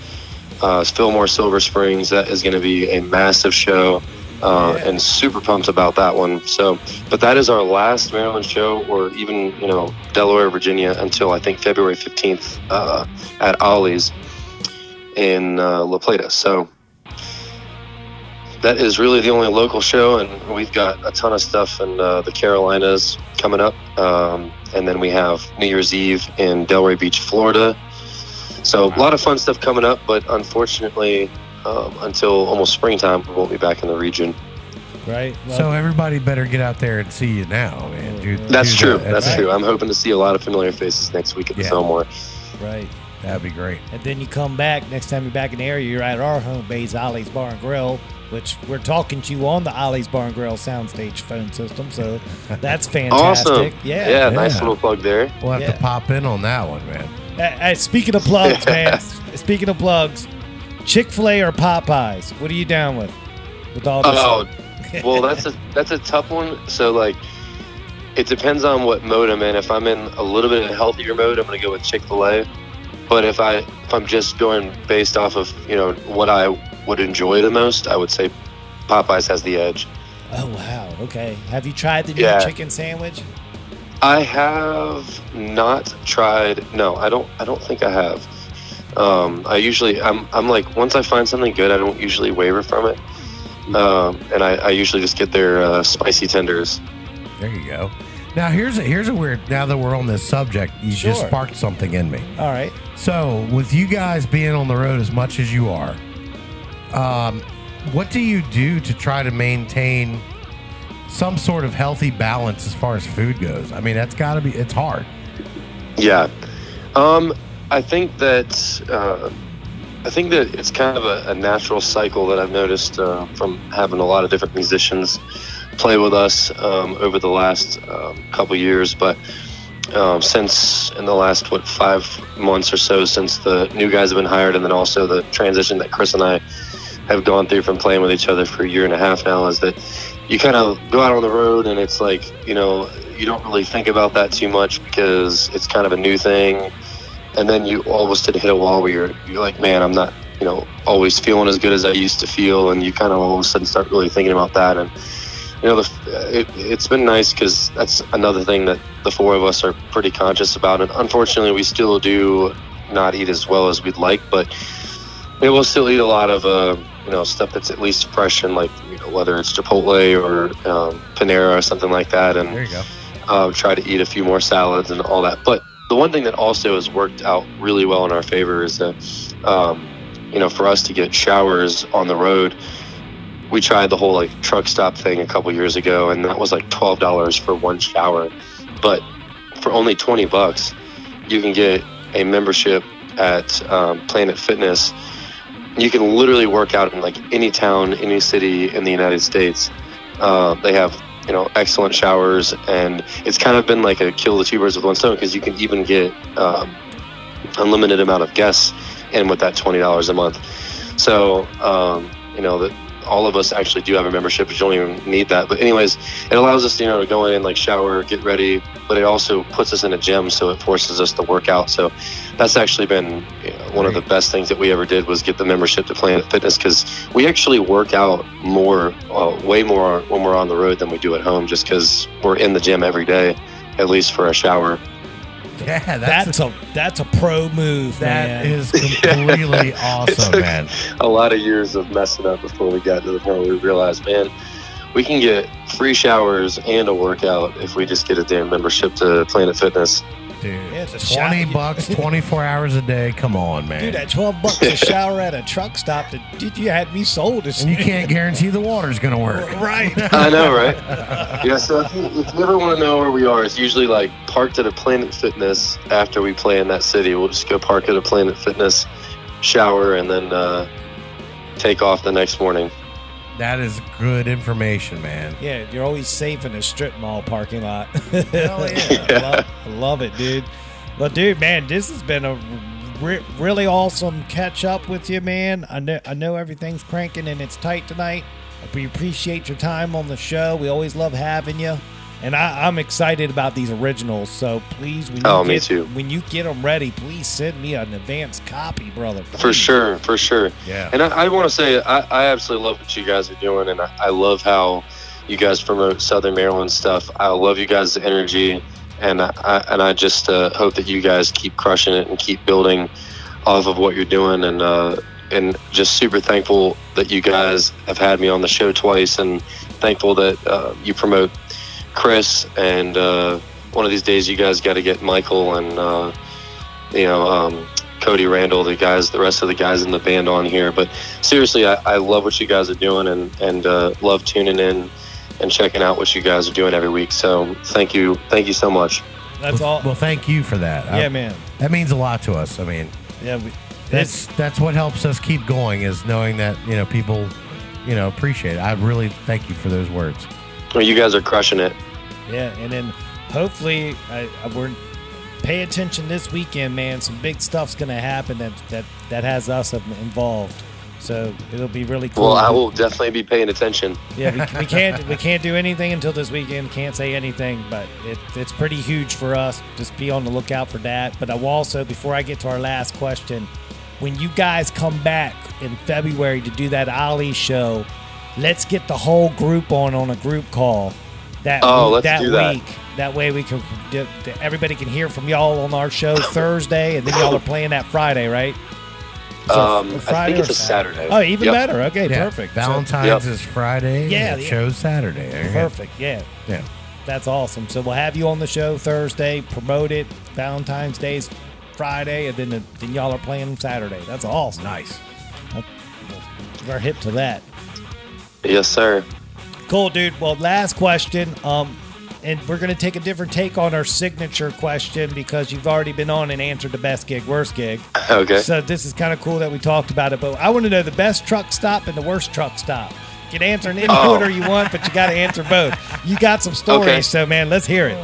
uh, Fillmore Silver Springs. That is going to be a massive show, uh, and super pumped about that one. So, but that is our last Maryland show, or even you know Delaware, Virginia, until I think February fifteenth uh, at Ollie's in uh, La Plata. So. That is really the only local show, and we've got a ton of stuff in uh, the Carolinas coming up. Um, and then we have New Year's Eve in Delray Beach, Florida. So a lot of fun stuff coming up, but unfortunately, um, until almost springtime, we won't be back in the region. Right. Well, So everybody better get out there and see you now, man. Dude, That's do true. that. That's right. true. I'm hoping to see a lot of familiar faces next week at the Yeah. Fillmore. right. That'd be great. And then you come back next time you're back in the area. You're at our home base, Ollie's Bar and Grill, which we're talking to you on the Ollie's Bar and Grill soundstage phone system. So that's fantastic. Awesome. Yeah. Yeah, nice little plug there. We'll have Yeah. to pop in on that one, man. Hey, hey, speaking of plugs, man. speaking of plugs, Chick Fil A or Popeyes? What are you down with? With all this. Oh, well, that's a that's a tough one. So like, it depends on what mode I'm in. If I'm in a little bit of a healthier mode, I'm going to go with Chick Fil A. But if I if I'm just going based off of you know what I would enjoy the most, I would say Popeyes has the edge. Oh wow. Okay. Have you tried the new Yeah. chicken sandwich? I have not tried. No, I don't. I don't think I have. Um, I usually, I'm, I'm like, once I find something good, I don't usually waver from it. Um, and I, I usually just get their uh, spicy tenders. There you go. Now here's a here's a weird. Now that we're on this subject, you just sparked something in me. All right. So with you guys being on the road as much as you are, um, what do you do to try to maintain some sort of healthy balance as far as food goes? I mean, that's got to be. It's hard. Yeah. Um, I think that uh, I think that it's kind of a, a natural cycle that I've noticed uh, from having a lot of different musicians play with us um, over the last um, couple years. But um, since in the last what five months or so, since the new guys have been hired, and then also the transition that Chris and I have gone through from playing with each other for a year and a half now, is that you kind of go out on the road and it's like you know you don't really think about that too much because it's kind of a new thing and then you almost did hit a wall where you're, you're like man i'm not you know always feeling as good as i used to feel and you kind of all of a sudden start really thinking about that and you know the, it, it's been nice because that's another thing that the four of us are pretty conscious about and unfortunately we still do not eat as well as we'd like but we will still eat a lot of uh, you know stuff that's at least fresh and like you know whether it's Chipotle or um, Panera or something like that, and There you go. uh, try to eat a few more salads and all that. But the one thing that also has worked out really well in our favor is that, um, you know, for us to get showers on the road, we tried the whole like truck stop thing a couple years ago, and that was like twelve dollars for one shower. But for only twenty bucks, you can get a membership at um, Planet Fitness. You can literally work out in like any town, any city in the United States. Uh, they have you know excellent showers, and it's kind of been like a kill the two birds with one stone because you can even get um, unlimited amount of guests in with that twenty dollars a month. So um, you know that all of us actually do have a membership. but You don't even need that. But anyways, it allows us to you know to go in, and like shower, get ready, but it also puts us in a gym, so it forces us to work out. So that's actually been you know, one of the best things that we ever did was get the membership to Planet Fitness because we actually work out more, uh, way more when we're on the road than we do at home, just because we're in the gym every day, at least for a shower. Yeah, That's, a that's a pro move, That man. is completely It awesome, took man. A lot of years of messing up before we got to the point where we realized, man, we can get free showers and a workout if we just get a damn membership to Planet Fitness. Dude, Yeah, it's a 20 shot. bucks, 24 hours a day. Come on, man. Dude, at 12 bucks a shower at a truck stop, dude, you had me sold. This and you can't guarantee the water's going to work. Right. I know, right? yeah, so if you, if you ever want to know where we are, it's usually like parked at a Planet Fitness after we play in that city. We'll just go park at a Planet Fitness, shower, and then uh, take off the next morning. That is good information, man. Yeah, you're always safe in a strip mall parking lot. Hell yeah. I, love, I love it, dude. But dude, man, this has been a re- really awesome catch up with you, man. I know I know everything's cranking and it's tight tonight. We appreciate your time on the show. We always love having you. And I, I'm excited about these originals. So please, when you Oh, get. When you get them ready, please send me an advance copy, brother. For sure, for sure. Yeah. And I, I want to say, I, I absolutely love what you guys are doing, and I, I love how you guys promote Southern Maryland stuff. I love you guys' energy, and I, I and I just uh, hope that you guys keep crushing it and keep building off of what you're doing, and uh, and just super thankful that you guys have had me on the show twice, and thankful that uh, you promote Chris, and uh, one of these days you guys got to get Michael and uh, you know. Um, Cody Randall, the guys, the rest of the guys in the band on here. But seriously, I, I love what you guys are doing and and uh, love tuning in and checking out what you guys are doing every week. So thank you, thank you so much. That's well, all. Well, thank you for that. yeah, I- man. That means a lot to us. I mean, Yeah, we, that's that's what helps us keep going is knowing that you know people, you know, appreciate it. I really thank you for those words. Well, you guys are crushing it. Yeah, and then hopefully I, I we're pay attention this weekend, man. Some big stuff's gonna happen that that that has us involved. So it'll be really cool. Well, I will definitely be paying attention. Yeah, we, we can't we can't do anything until this weekend. Can't say anything, but it, it's pretty huge for us. Just be on the lookout for that. But I will also, before I get to our last question, when you guys come back in February to do that Ollie show, let's get the whole group on on a group call. That Oh, let's that do that. week. That way we can everybody can hear from y'all on our show Thursday, and then y'all are playing that Friday, right? So, Um, I Friday think it's or a Saturday. Oh, even Yep. better. Okay, Yeah, perfect. So- Valentine's Yep. is Friday. Yeah, and the yeah. show's Saturday. There. Perfect. Yeah. Yeah. That's awesome. So we'll have you on the show Thursday, promote it. Valentine's Day's Friday, and then the, then y'all are playing Saturday. That's awesome. Nice. We're hip to that. Yes, sir. Cool, dude. Well, last question. Um, and we're gonna take a different take on our signature question because you've already been on and answered the best gig, worst gig. Okay. So this is kind of cool that we talked about it. But I want to know the best truck stop and the worst truck stop. You can answer in any Oh. order you want, but you got to answer both. You got some stories, Okay. so man, let's hear it.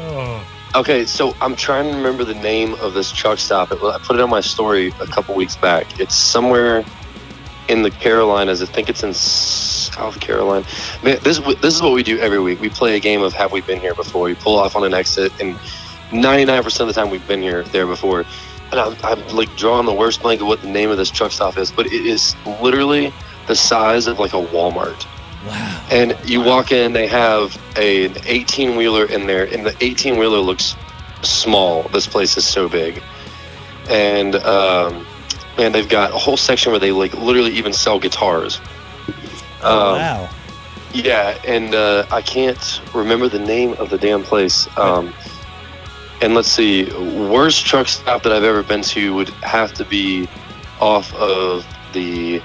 Okay, so I'm trying to remember the name of this truck stop. I put it on my story a couple weeks back. It's somewhere in the Carolinas. I think it's in South Carolina. Man, this this is what we do every week. We play a game of Have we been here before? We pull off on an exit, and 99% of the time we've been here there before. And I'm, I'm like drawing the worst blank of what the name of this truck stop is, but it is literally the size of like a Walmart. Wow. And you walk in, they have a, an 18 wheeler in there, and the 18 wheeler looks small. This place is so big. And um, man, they've got a whole section where they like literally even sell guitars. Um, wow. Yeah, and uh, I can't remember the name of the damn place. Um, and let's see, worst truck stop that I've ever been to would have to be off of the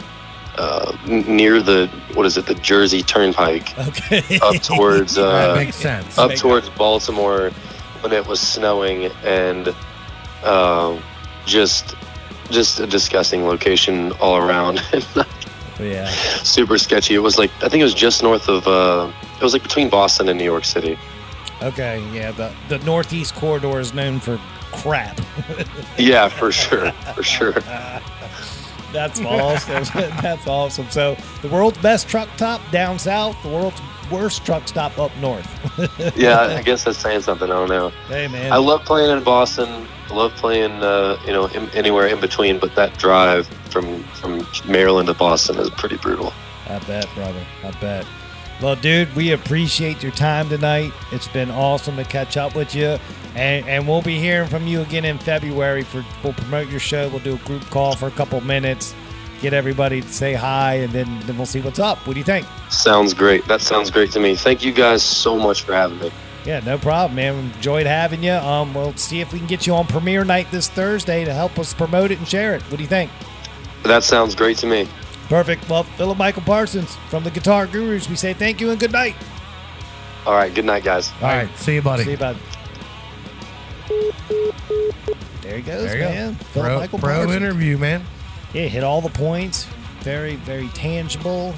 uh, near the what is it, the Jersey Turnpike, Okay. up towards uh, makes sense. up towards Baltimore when it was snowing and um, just just a disgusting location all around. yeah. Super sketchy. It was like I think it was just north of. Uh, it was like between Boston and New York City. Okay. Yeah. The the Northeast corridor is known for crap. Yeah, for sure, for sure. That's awesome. That's awesome. So the world's best truck top down south, the world's worst truck stop up north. Yeah, I guess that's saying something. I don't know. Hey man. I love playing in Boston. I love playing, uh, you know, in, anywhere in between. But that drive from from Maryland to Boston is pretty brutal. I bet, brother. I bet. Well, dude, we appreciate your time tonight. It's been awesome to catch up with you. And, and we'll be hearing from you again in February for we'll promote your show. We'll do a group call for a couple minutes, get everybody to say hi, and then, then we'll see what's up. What do you think? Sounds great. That sounds great to me. Thank you guys so much for having me. Yeah, no problem, man. Enjoyed having you. Um, we'll see if we can get you on premiere night this Thursday to help us promote it and share it. What do you think? That sounds great to me. Perfect. Well, Phillip Michael Parsons from the Guitar Gurus, we say thank you and good night. All right. Good night, guys. All right. See you, buddy. See you, bud. There he goes, There man. go. Phillip Pro, Michael pro Parsons. interview, man. Yeah, hit all the points. Very, very tangible.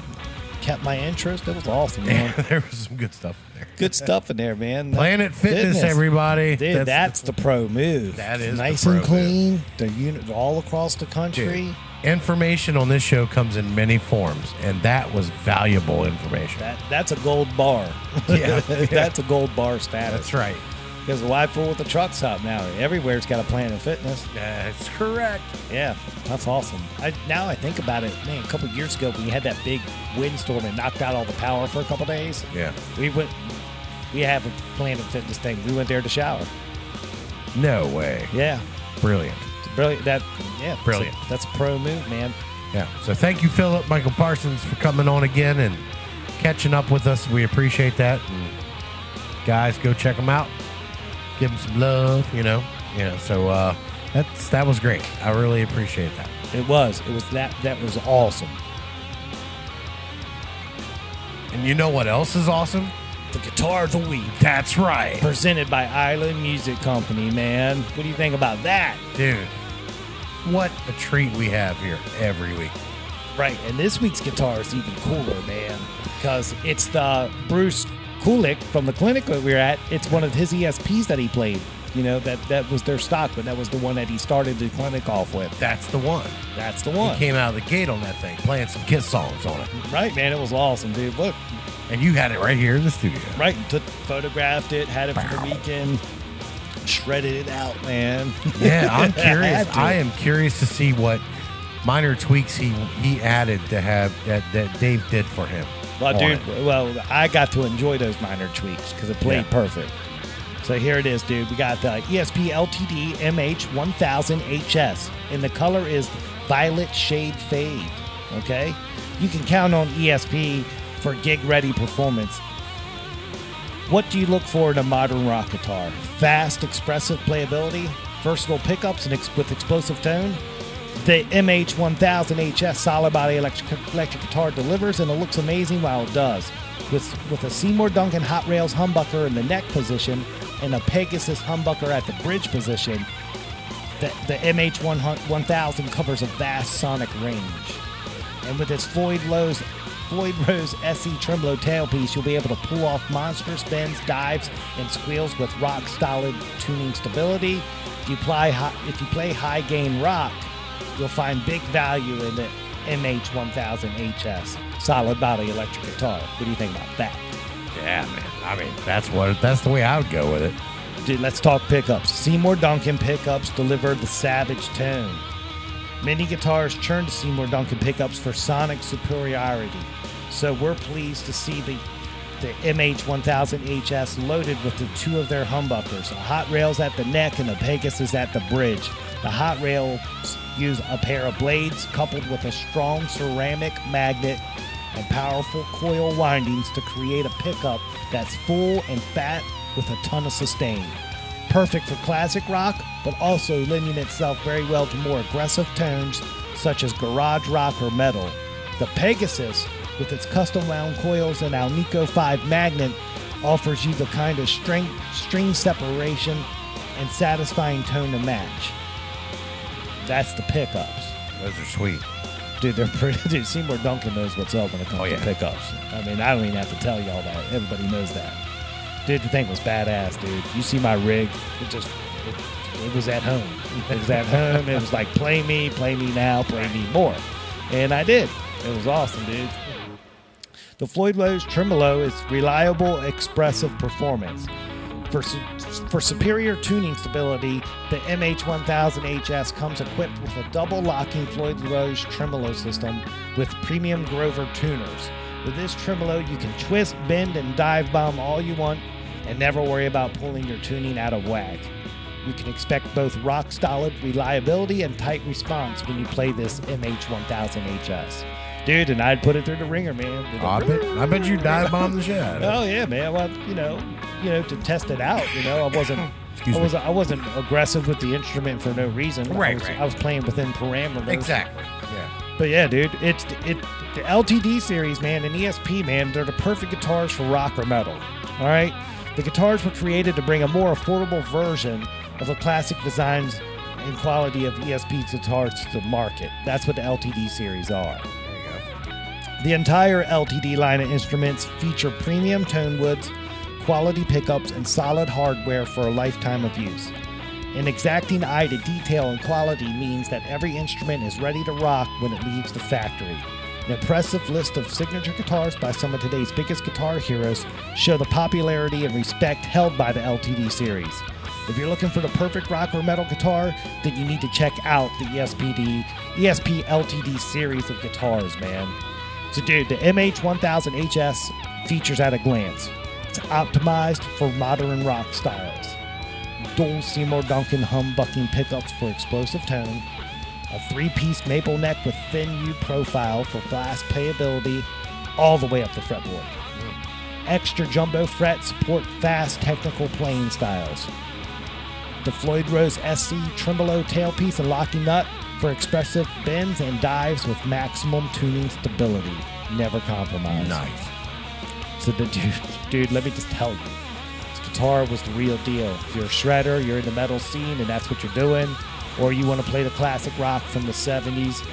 Kept my interest. It was awesome, man. there was some good stuff in there. Good stuff in there, man. Planet Fitness, everybody. Dude, that's, the pro move. That is the nice and clean. They're unit all across the country. Dude, information on this show comes in many forms, and that was valuable information. That that's a gold bar. Yeah, that's a gold bar status. That's right. Because why fool with the truck stop now? Everywhere's got a Planet Fitness. That's correct. Yeah, that's awesome. I, now I think about it, man. A couple years ago, when we had that big windstorm and knocked out all the power for a couple days, Yeah. we went. We have a Planet Fitness thing. We went there to shower. No way. Yeah, Brilliant. brilliant. That yeah, Brilliant. That's a, that's a pro move, man. Yeah. So thank you, Phillip Michael Parsons, for coming on again and catching up with us. We appreciate that. And guys, go check them out. Give them some love. You know. You know. So uh, that's that was great. I really appreciate that. It was. It was that. That was awesome. And you know what else is awesome? The guitar of the week, That's right, presented by Island Music Company. Man, what do you think about that? dude. What a treat we have here every week. Right, and this week's guitar is even cooler, man, because it's the Bruce Kulick from the clinic that we were at. It's one of his ESPs that he played. You know that that was their stock, but that was the one that he started the clinic off with. That's the one. That's the one. He came out of the gate on that thing, playing some Kiss songs on it, Right, man, it was awesome, dude. Look, and you had it right here in the studio. right, took, photographed it, had it for the weekend, shredded it out, man. Yeah, I'm curious. had. I am curious to see what minor tweaks he he added to have that that Dave did for him. Well, dude, it. well, I got to enjoy those minor tweaks because it played Yeah. perfect. So here it is, dude. We got the ESP LTD MH1000HS, and the color is violet shade fade. Okay, you can count on ESP for gig ready performance. What do you look for in a modern rock guitar? Fast, expressive playability, versatile pickups, and ex- with explosive tone. The MH1000HS solid body electric, electric guitar delivers, and it looks amazing while it does. With with a Seymour Duncan Hot Rails humbucker in the neck position and a Pegasus humbucker at the bridge position, the, the MH1000 covers a vast sonic range. And with its Floyd Rose, Floyd Rose SE Tremolo tailpiece, you'll be able to pull off monster spins, dives, and squeals with rock solid tuning stability. If you play high, if you play high gain rock, you'll find big value in the MH1000HS solid body electric guitar. What do you think about that? yeah, man. I mean, that's what that's the way I would go with it. Dude, let's talk pickups. Seymour Duncan pickups deliver the savage tone. Many guitars turn to Seymour Duncan pickups for sonic superiority. So we're pleased to see the the MH1000HS loaded with the two of their humbuckers, a hot rails at the neck and the Pegasus at the bridge. The hot rails use a pair of blades coupled with a strong ceramic magnet and powerful coil windings to create a pickup that's full and fat with a ton of sustain. Perfect for classic rock, but also lending itself very well to more aggressive tones such as garage rock or metal. The Pegasus, with its custom wound coils and Alnico 5 magnet, offers you the kind of string, string separation and satisfying tone to match. That's the pickups. Those are sweet. Dude, they're pretty. Dude, Seymour Duncan knows what's up when it comes Oh, to pickups. I mean, I don't even have to tell y'all that. Everybody knows that. Dude, the thing was badass, dude. You see my rig? It just, it, it was at home. It was at home. It was like, play me, play me now, play me more. And I did. It was awesome, dude. The Floyd Rose Tremolo is reliable, expressive performance. For, for superior tuning stability, the MH1000HS comes equipped with a double locking Floyd Rose tremolo system with premium Grover tuners. With this tremolo, you can twist, bend, and dive bomb all you want and never worry about pulling your tuning out of whack. You can expect both rock solid reliability and tight response when you play this MH1000HS. Dude, and I'd put it through the ringer, man. A oh, I bet, I bet you dive bomb the shit out of it. Oh yeah, man. Well, you know, you know, to test it out. You know, I wasn't. Excuse I me. wasn't. I wasn't aggressive with the instrument for no reason. I Right, was, right. I was playing within parameters. Exactly. Yeah. But yeah, dude, it's it the LTD series, man, and ESP, man, they're the perfect guitars for rock or metal. All right, the guitars were created to bring a more affordable version of the classic designs and quality of ESP guitars to the market. That's what the LTD series are. The entire LTD line of instruments feature premium tone woods, quality pickups, and solid hardware for a lifetime of use. An exacting eye to detail and quality means that every instrument is ready to rock when it leaves the factory. An impressive list of signature guitars by some of today's biggest guitar heroes show the popularity and respect held by the LTD series. If you're looking for the perfect rock or metal guitar, then you need to check out the ESPD ESP LTD series of guitars, man. So, dude, the MH1000HS features at a glance. It's optimized for modern rock styles. Dual Seymour Duncan humbucking pickups for explosive tone. A three-piece maple neck with thin U profile for fast playability all the way up the fretboard. Extra jumbo frets support fast technical playing styles. The Floyd Rose SE tremolo tailpiece and locking nut for expressive bends and dives with maximum tuning stability. Never compromise. Nice. So the dude, dude, let me just tell you, this guitar was the real deal. If you're a shredder, you're in the metal scene, and that's what you're doing, or you want to play the classic rock from the 70s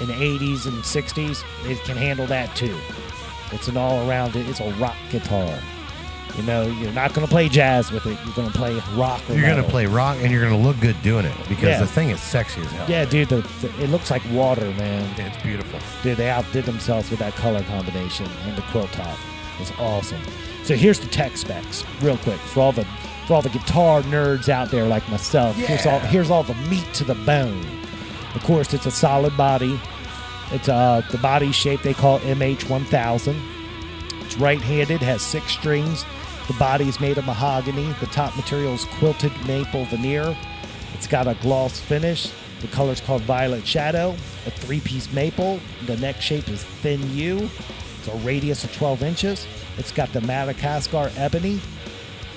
and 80s and 60s, it can handle that too. It's an all-around. It's a rock guitar. You know, you're not going to play jazz with it. You're going to play rock. You're gonna play rock and you're gonna look good doing it because Yeah. the thing is sexy as hell. Yeah, dude, the, the, it looks like water, man. It's beautiful. Dude, they outdid themselves with that color combination and the quilt top. It's awesome. So here's the tech specs, real quick, for all the for all the guitar nerds out there like myself. Here's all Yeah. here's all the meat to the bone. Of course, it's a solid body. It's uh the body shape they call MH1000. It's right-handed, has six strings. The body is made of mahogany. The top material is quilted maple veneer. It's got a gloss finish. The color's called Violet Shadow. A three-piece maple. The neck shape is thin U. It's a radius of 12 inches. It's got the Madagascar ebony.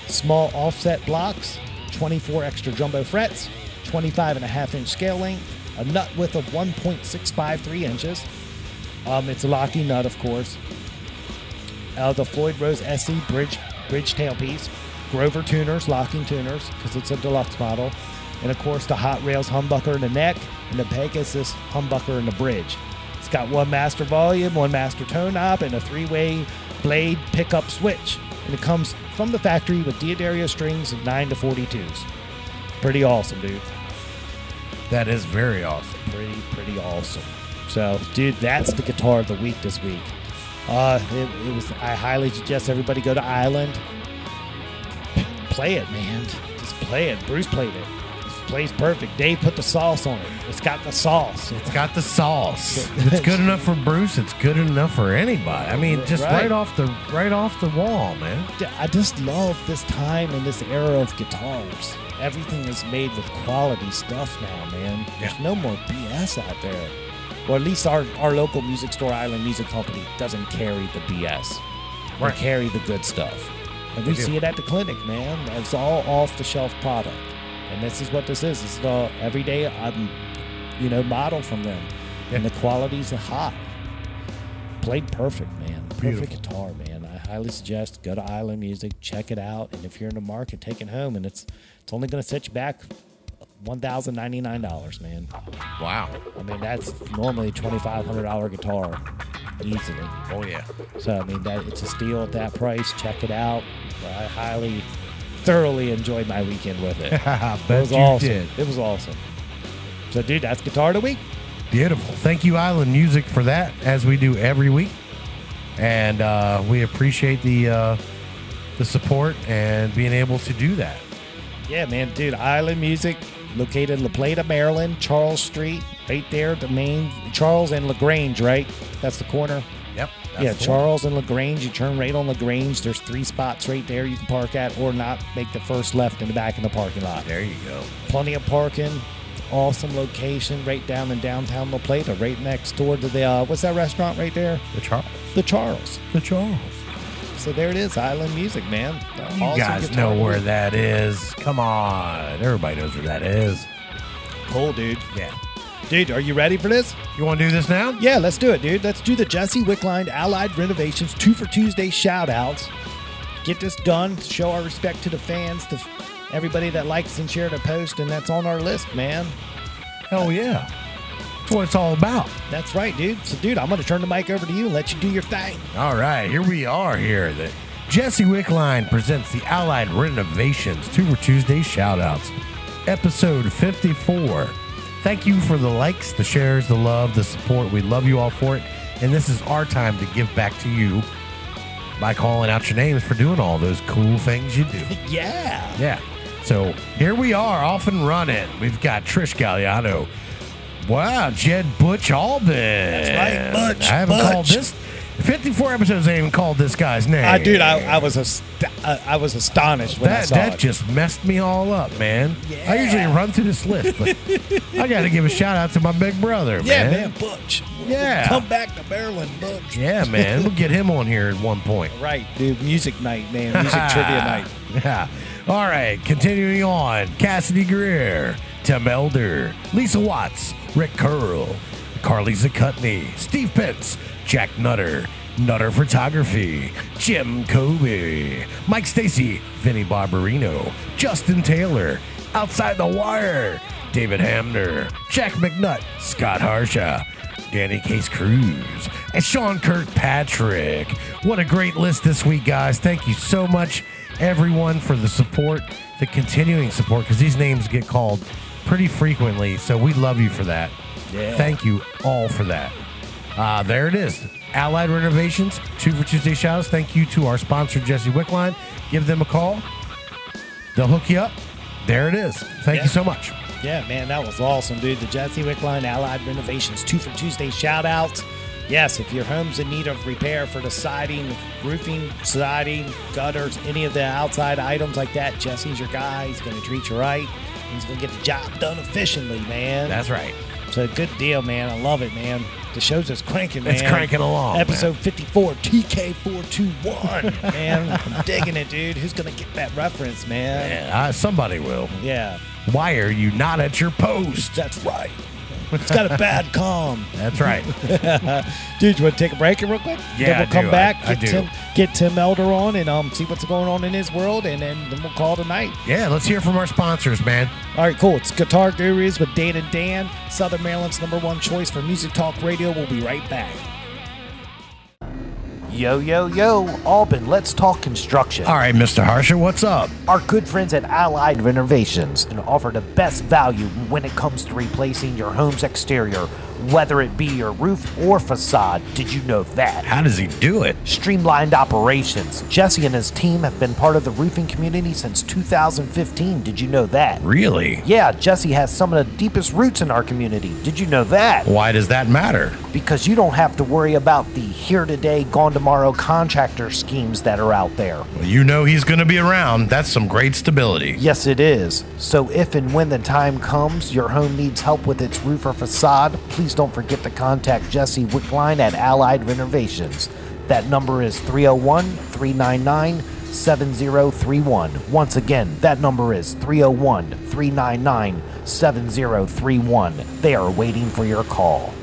Small offset blocks. 24 extra jumbo frets. 25 and a half inch scale length. A nut width of 1.653 inches. Um, it's a locking nut, of course. Uh, the Floyd Rose SE bridge bridge tailpiece, Grover tuners, locking tuners, because it's a deluxe model, and of course the Hot Rails humbucker in the neck and the Pegasus humbucker in the bridge. It's got one master volume, one master tone knob, and a three-way blade pickup switch. And it comes from the factory with D'Addario strings of 9 to 42s. Pretty awesome, dude. That is very awesome. Pretty, pretty awesome. So, dude, that's the guitar of the week this week. Uh, it, it was. I highly suggest everybody go to Island. Play it, man. Just play it. Bruce played it. It plays perfect. Dave put the sauce on it. It's got the sauce. It's got the sauce. It's good enough for Bruce, it's good enough for anybody. I mean, just Right. right, off the right off the wall, man. I just love this time and this era of guitars. Everything is made with quality stuff now, man. There's no more BS out there. Or at least our, our local music store, Island Music Company, doesn't carry the BS. Right. They carry the good stuff. And we see it at the clinic, man. It's all off the shelf product. And this is what this is. This is the everyday I'm you know, model from them. And the quality's high. Played perfect, man. Perfect guitar, man. I highly suggest go to Island Music, check it out, and if you're in the market, take it home. And it's it's only going to set you back one thousand ninety nine dollars, man. Wow. I mean, that's normally twenty five hundred dollar guitar, easily. Oh yeah. So I mean, that it's a steal at that price. Check it out. I highly, thoroughly enjoyed my weekend with it. It was you awesome. did. It was awesome. So, dude, that's guitar of the week. Beautiful. Thank you, Island Music, for that, as we do every week. And uh, we appreciate the uh, the support and being able to do that. Yeah, man, dude. Island Music, located in La Plata, Maryland, Charles Street, right there, the main Charles and Lagrange, right? That's the corner. Yep. yeah, Charles and Lagrange. You turn right on Lagrange. There's three spots right there you can park at, or not. Make the first left in the back in the parking lot. There you go. Plenty of parking. Awesome location, right down in downtown La Plata, right next door to the uh, what's that restaurant right there? The Charles. The Charles. The Charles. So there it is, Island Music, man. You Awesome guys know where that is. Come on. Everybody knows where that is. Cool, dude. Yeah. Dude, are you ready for this? You want to do this now? Yeah, let's do it, dude. Let's do the Jesse Wickline Allied Renovations two for Tuesday shout outs. Get this done, show our respect to the fans, to everybody that likes and shared a post, and that's on our list, man. Hell yeah. That's what it's all about. That's right, dude. So, dude, I'm going to turn the mic over to you and let you do your thing. All right, here we are here. The Jesse Wickline presents the Allied Renovations Two for Tuesday shoutouts, episode 54. Thank you for the likes, the shares, the love, the support. We love you all for it. And this is our time to give back to you by calling out your names for doing all those cool things you do. Yeah. Yeah. So here we are, off and running. We've got Trish Galliano. Wow, Jed Butch Albin. That's right, Butch, I haven't Butch. called this. 54 episodes, I haven't called this guy's name. I, dude, I, I was ast- uh, I was astonished when I that saw that it. just messed me all up, man. Yeah. I usually run through this list, but I got to give a shout out to my big brother, yeah, man. man, Butch. Yeah. Come back to Maryland, Butch. Yeah, man. We'll get him on here at one point. Right, dude. Music night, man. Music trivia night. Yeah. All right, continuing on. Cassidy Greer, Tim Elder, Lisa Watts, Rick Curl, Carly Zakutney, Steve Pence, Jack Nutter, Nutter Photography, Jim Kobe, Mike Stacy, Vinny Barbarino, Justin Taylor, Outside the Wire, David Hamner, Jack McNutt, Scott Harsha, Danny Case Cruz, and Sean Kirkpatrick. What a great list this week, guys. Thank you so much, everyone, for the support, the continuing support, because these names get called pretty frequently. So we love you for that. Yeah. Thank you all for that. Uh, there it is. Allied Renovations, two for Tuesday shouts. Thank you to our sponsor, Jesse Wickline. Give them a call. They'll hook you up. There it is. Thank Yeah. you so much. Yeah, man, that was awesome, dude. The Jesse Wickline Allied Renovations two for Tuesday shout outs. Yes, if your home's in need of repair for the siding, roofing, siding, gutters, any of the outside items like that, Jesse's your guy. He's going to treat you right. He's going to get the job done efficiently, man. That's right. So good deal, man. I love it, man. The show's just cranking, man. It's cranking along, Episode 54, TK421. man, I'm digging it, dude. Who's going to get that reference, man? Yeah, uh, somebody will. Yeah. Why are you not at your post? That's right. It's got a bad calm. That's right. Dude, you want to take a break real quick? Yeah, Then we'll come do. back, I- I get do. Tim get Tim Elder on and um see what's going on in his world and then, then we'll call tonight. Yeah, let's hear from our sponsors, man. All right, cool. It's Guitar Gurus with Dan and Dan, Southern Maryland's number one choice for music talk radio. We'll be right back. Yo, yo, yo, Albin, let's talk construction. All right, Mr. Harsha, what's up? Our good friends at Allied Renovations can offer the best value when it comes to replacing your home's exterior, whether it be your roof or facade. Did you know that? How does he do it? Streamlined operations. Jesse and his team have been part of the roofing community since 2015. Did you know that? Really? Yeah, Jesse has some of the deepest roots in our community. Did you know that? Why does that matter? Because you don't have to worry about the here today, gone tomorrow contractor schemes that are out there. Well, you know he's going to be around. That's some great stability. Yes, it is. So if and when the time comes your home needs help with its roof or facade, please please don't forget to contact Jesse Wickline at Allied Renovations. That number is 301 399 7031. Once again, that number is 301 399 7031. They are waiting for your call.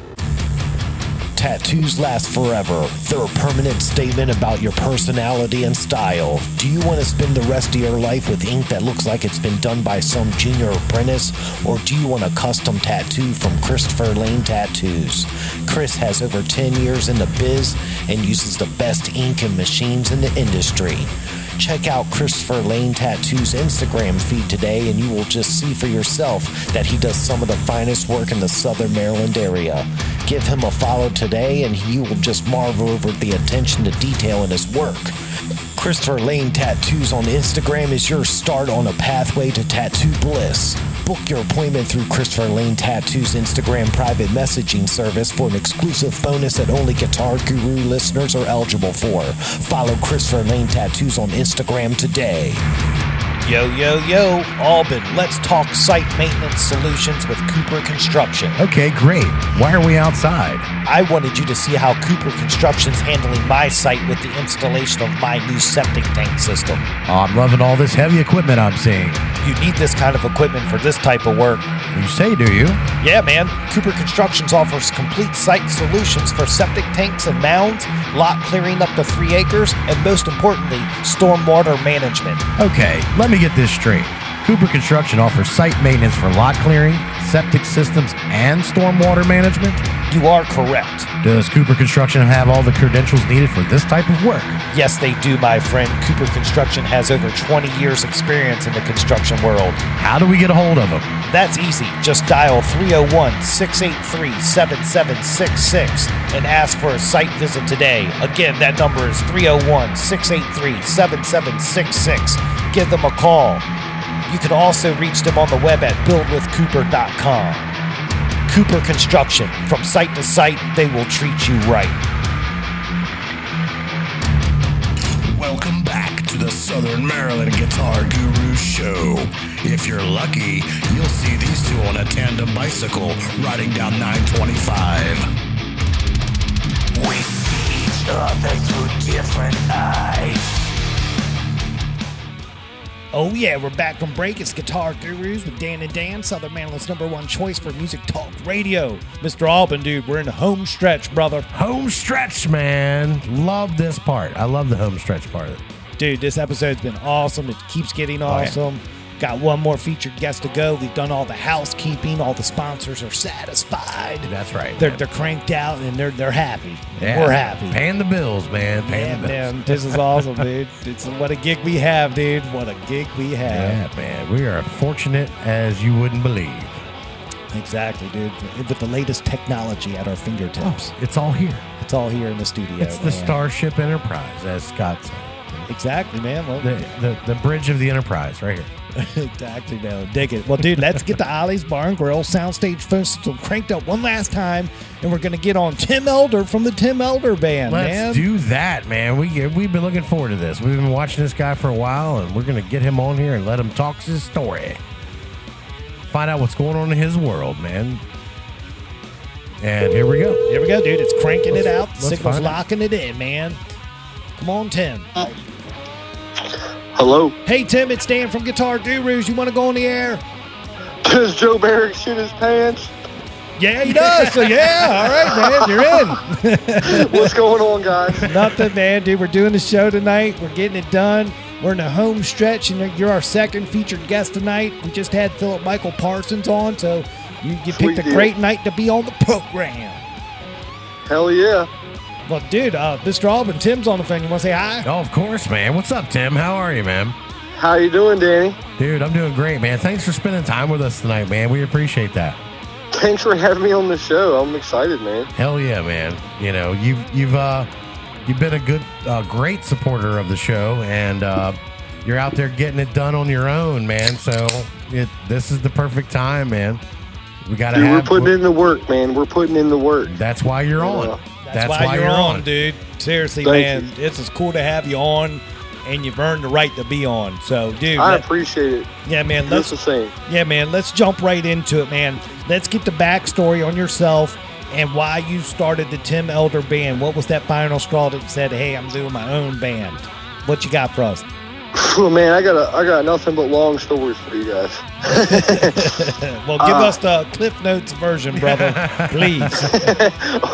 Tattoos last forever. They're a permanent statement about your personality and style. Do you want to spend the rest of your life with ink that looks like it's been done by some junior apprentice? Or do you want a custom tattoo from Christopher Lane Tattoos? Chris has over 10 years in the biz and uses the best ink and machines in the industry. Check out Christopher Lane Tattoo's Instagram feed today, and you will just see for yourself that he does some of the finest work in the Southern Maryland area. Give him a follow today, and you will just marvel over the attention to detail in his work. Christopher Lane Tattoos on Instagram is your start on a pathway to tattoo bliss. Book your appointment through Christopher Lane Tattoos Instagram private messaging service for an exclusive bonus that only Guitar Guru listeners are eligible for. Follow Christopher Lane Tattoos on Instagram today. Yo, yo, yo, Albin, let's talk site maintenance solutions with Cooper Construction. Okay, great. Why are we outside? I wanted you to see how Cooper Construction's handling my site with the installation of my new septic tank system. Oh, I'm loving all this heavy equipment I'm seeing. You need this kind of equipment for this type of work. You say, do you? Yeah, man. Cooper Constructions offers complete site solutions for septic tanks and mounds, lot clearing up to three acres, and most importantly, stormwater management. Okay, let me get this straight. Cooper Construction offers site maintenance for lot clearing, septic systems, and stormwater management. You are correct. Does Cooper Construction have all the credentials needed for this type of work? Yes, they do, my friend. Cooper Construction has over 20 years' experience in the construction world. How do we get a hold of them? That's easy. Just dial 301 683 7766 and ask for a site visit today. Again, that number is 301 683 7766. Give them a call. You can also reach them on the web at buildwithcooper.com. Cooper Construction. From site to site, they will treat you right. Welcome back to the Southern Maryland Guitar Guru Show. If you're lucky, you'll see these two on a tandem bicycle riding down 925. We see each other through different eyes. Oh yeah, we're back from break. It's Guitar Gurus with Dan and Dan, Southern Maryland's number one choice for music talk radio. Mr. Albin, dude, we're in the home stretch, brother. Home stretch, man. Love this part. I love the home stretch part. Dude, this episode's been awesome. It keeps getting Oh, yeah. Got one more featured guest to go. We've done all the housekeeping. All the sponsors are satisfied. That's right. They're man. they're cranked out and they're they're happy. Yeah. We're happy. Paying the bills, man. Paying Yeah, the bills. man, this is awesome, dude. It's what a gig we have, dude. What a gig we have. Yeah, man. We are fortunate as you wouldn't believe. Exactly, dude. With the latest technology at our fingertips. Oh, it's all here. It's all here in the studio. It's the man. Starship Enterprise, as Scott said. Exactly, man. Well, The, the, the bridge of the Enterprise, right here. exactly, man. Dig it. Well, dude, let's get the Ollie's Bar and Grill soundstage phone system cranked up one last time, and we're gonna get on Tim Elder from the Tim Elder Band, Let's man. do that, man. We we've been looking forward to this. We've been watching this guy for a while, and we're gonna get him on here and let him talk his story. Find out what's going on in his world, man. And here we go. Here we go, dude. It's cranking Let's- it out. let's Signal's find it. locking it in, man. Come on, Tim. Hello. Hey, Tim, it's Dan from Guitar Gurus. You want to go on the air? Does Joe Barrick shit his pants? Yeah, he does. So yeah, all right, man, you're in. What's going on, guys? Nothing, man, dude. We're doing the show tonight. We're getting it done. We're in the home stretch, and you're our second featured guest tonight. We just had Phillip Michael Parsons on, so you, you Sweet picked a deal. great night to be on the program. Hell yeah. Well, dude, uh, Mr. Albin, Tim's on the phone. You want to say hi? Oh, of course, man. What's up, Tim? How are you, man? How you doing, Danny? Dude, I'm doing great, man. Thanks for spending time with us tonight, man. We appreciate that. Thanks for having me on the show. I'm excited, man. Hell yeah, man. You know, you've you've uh you've been a good uh, great supporter of the show and uh you're out there getting it done on your own, man. So it this is the perfect time, man. We got to Dude, we're have putting in the work, man. We're putting in the work. That's why you're on. Yeah. That's, why, you're, on, dude. Seriously, Thank man. It's as cool to have you on, and you've earned the right to be on. So, dude, I let- appreciate it. yeah, man. Just Let's the same. Yeah, man, let's jump right into it, man. Let's get the backstory on yourself and why you started the Tim Elder band. What was that final straw that said, "Hey, I'm doing my own band"? What you got for us? Oh man, I got a, I got nothing but long stories for you guys. well, give Uh, us the Cliff Notes version, brother, please.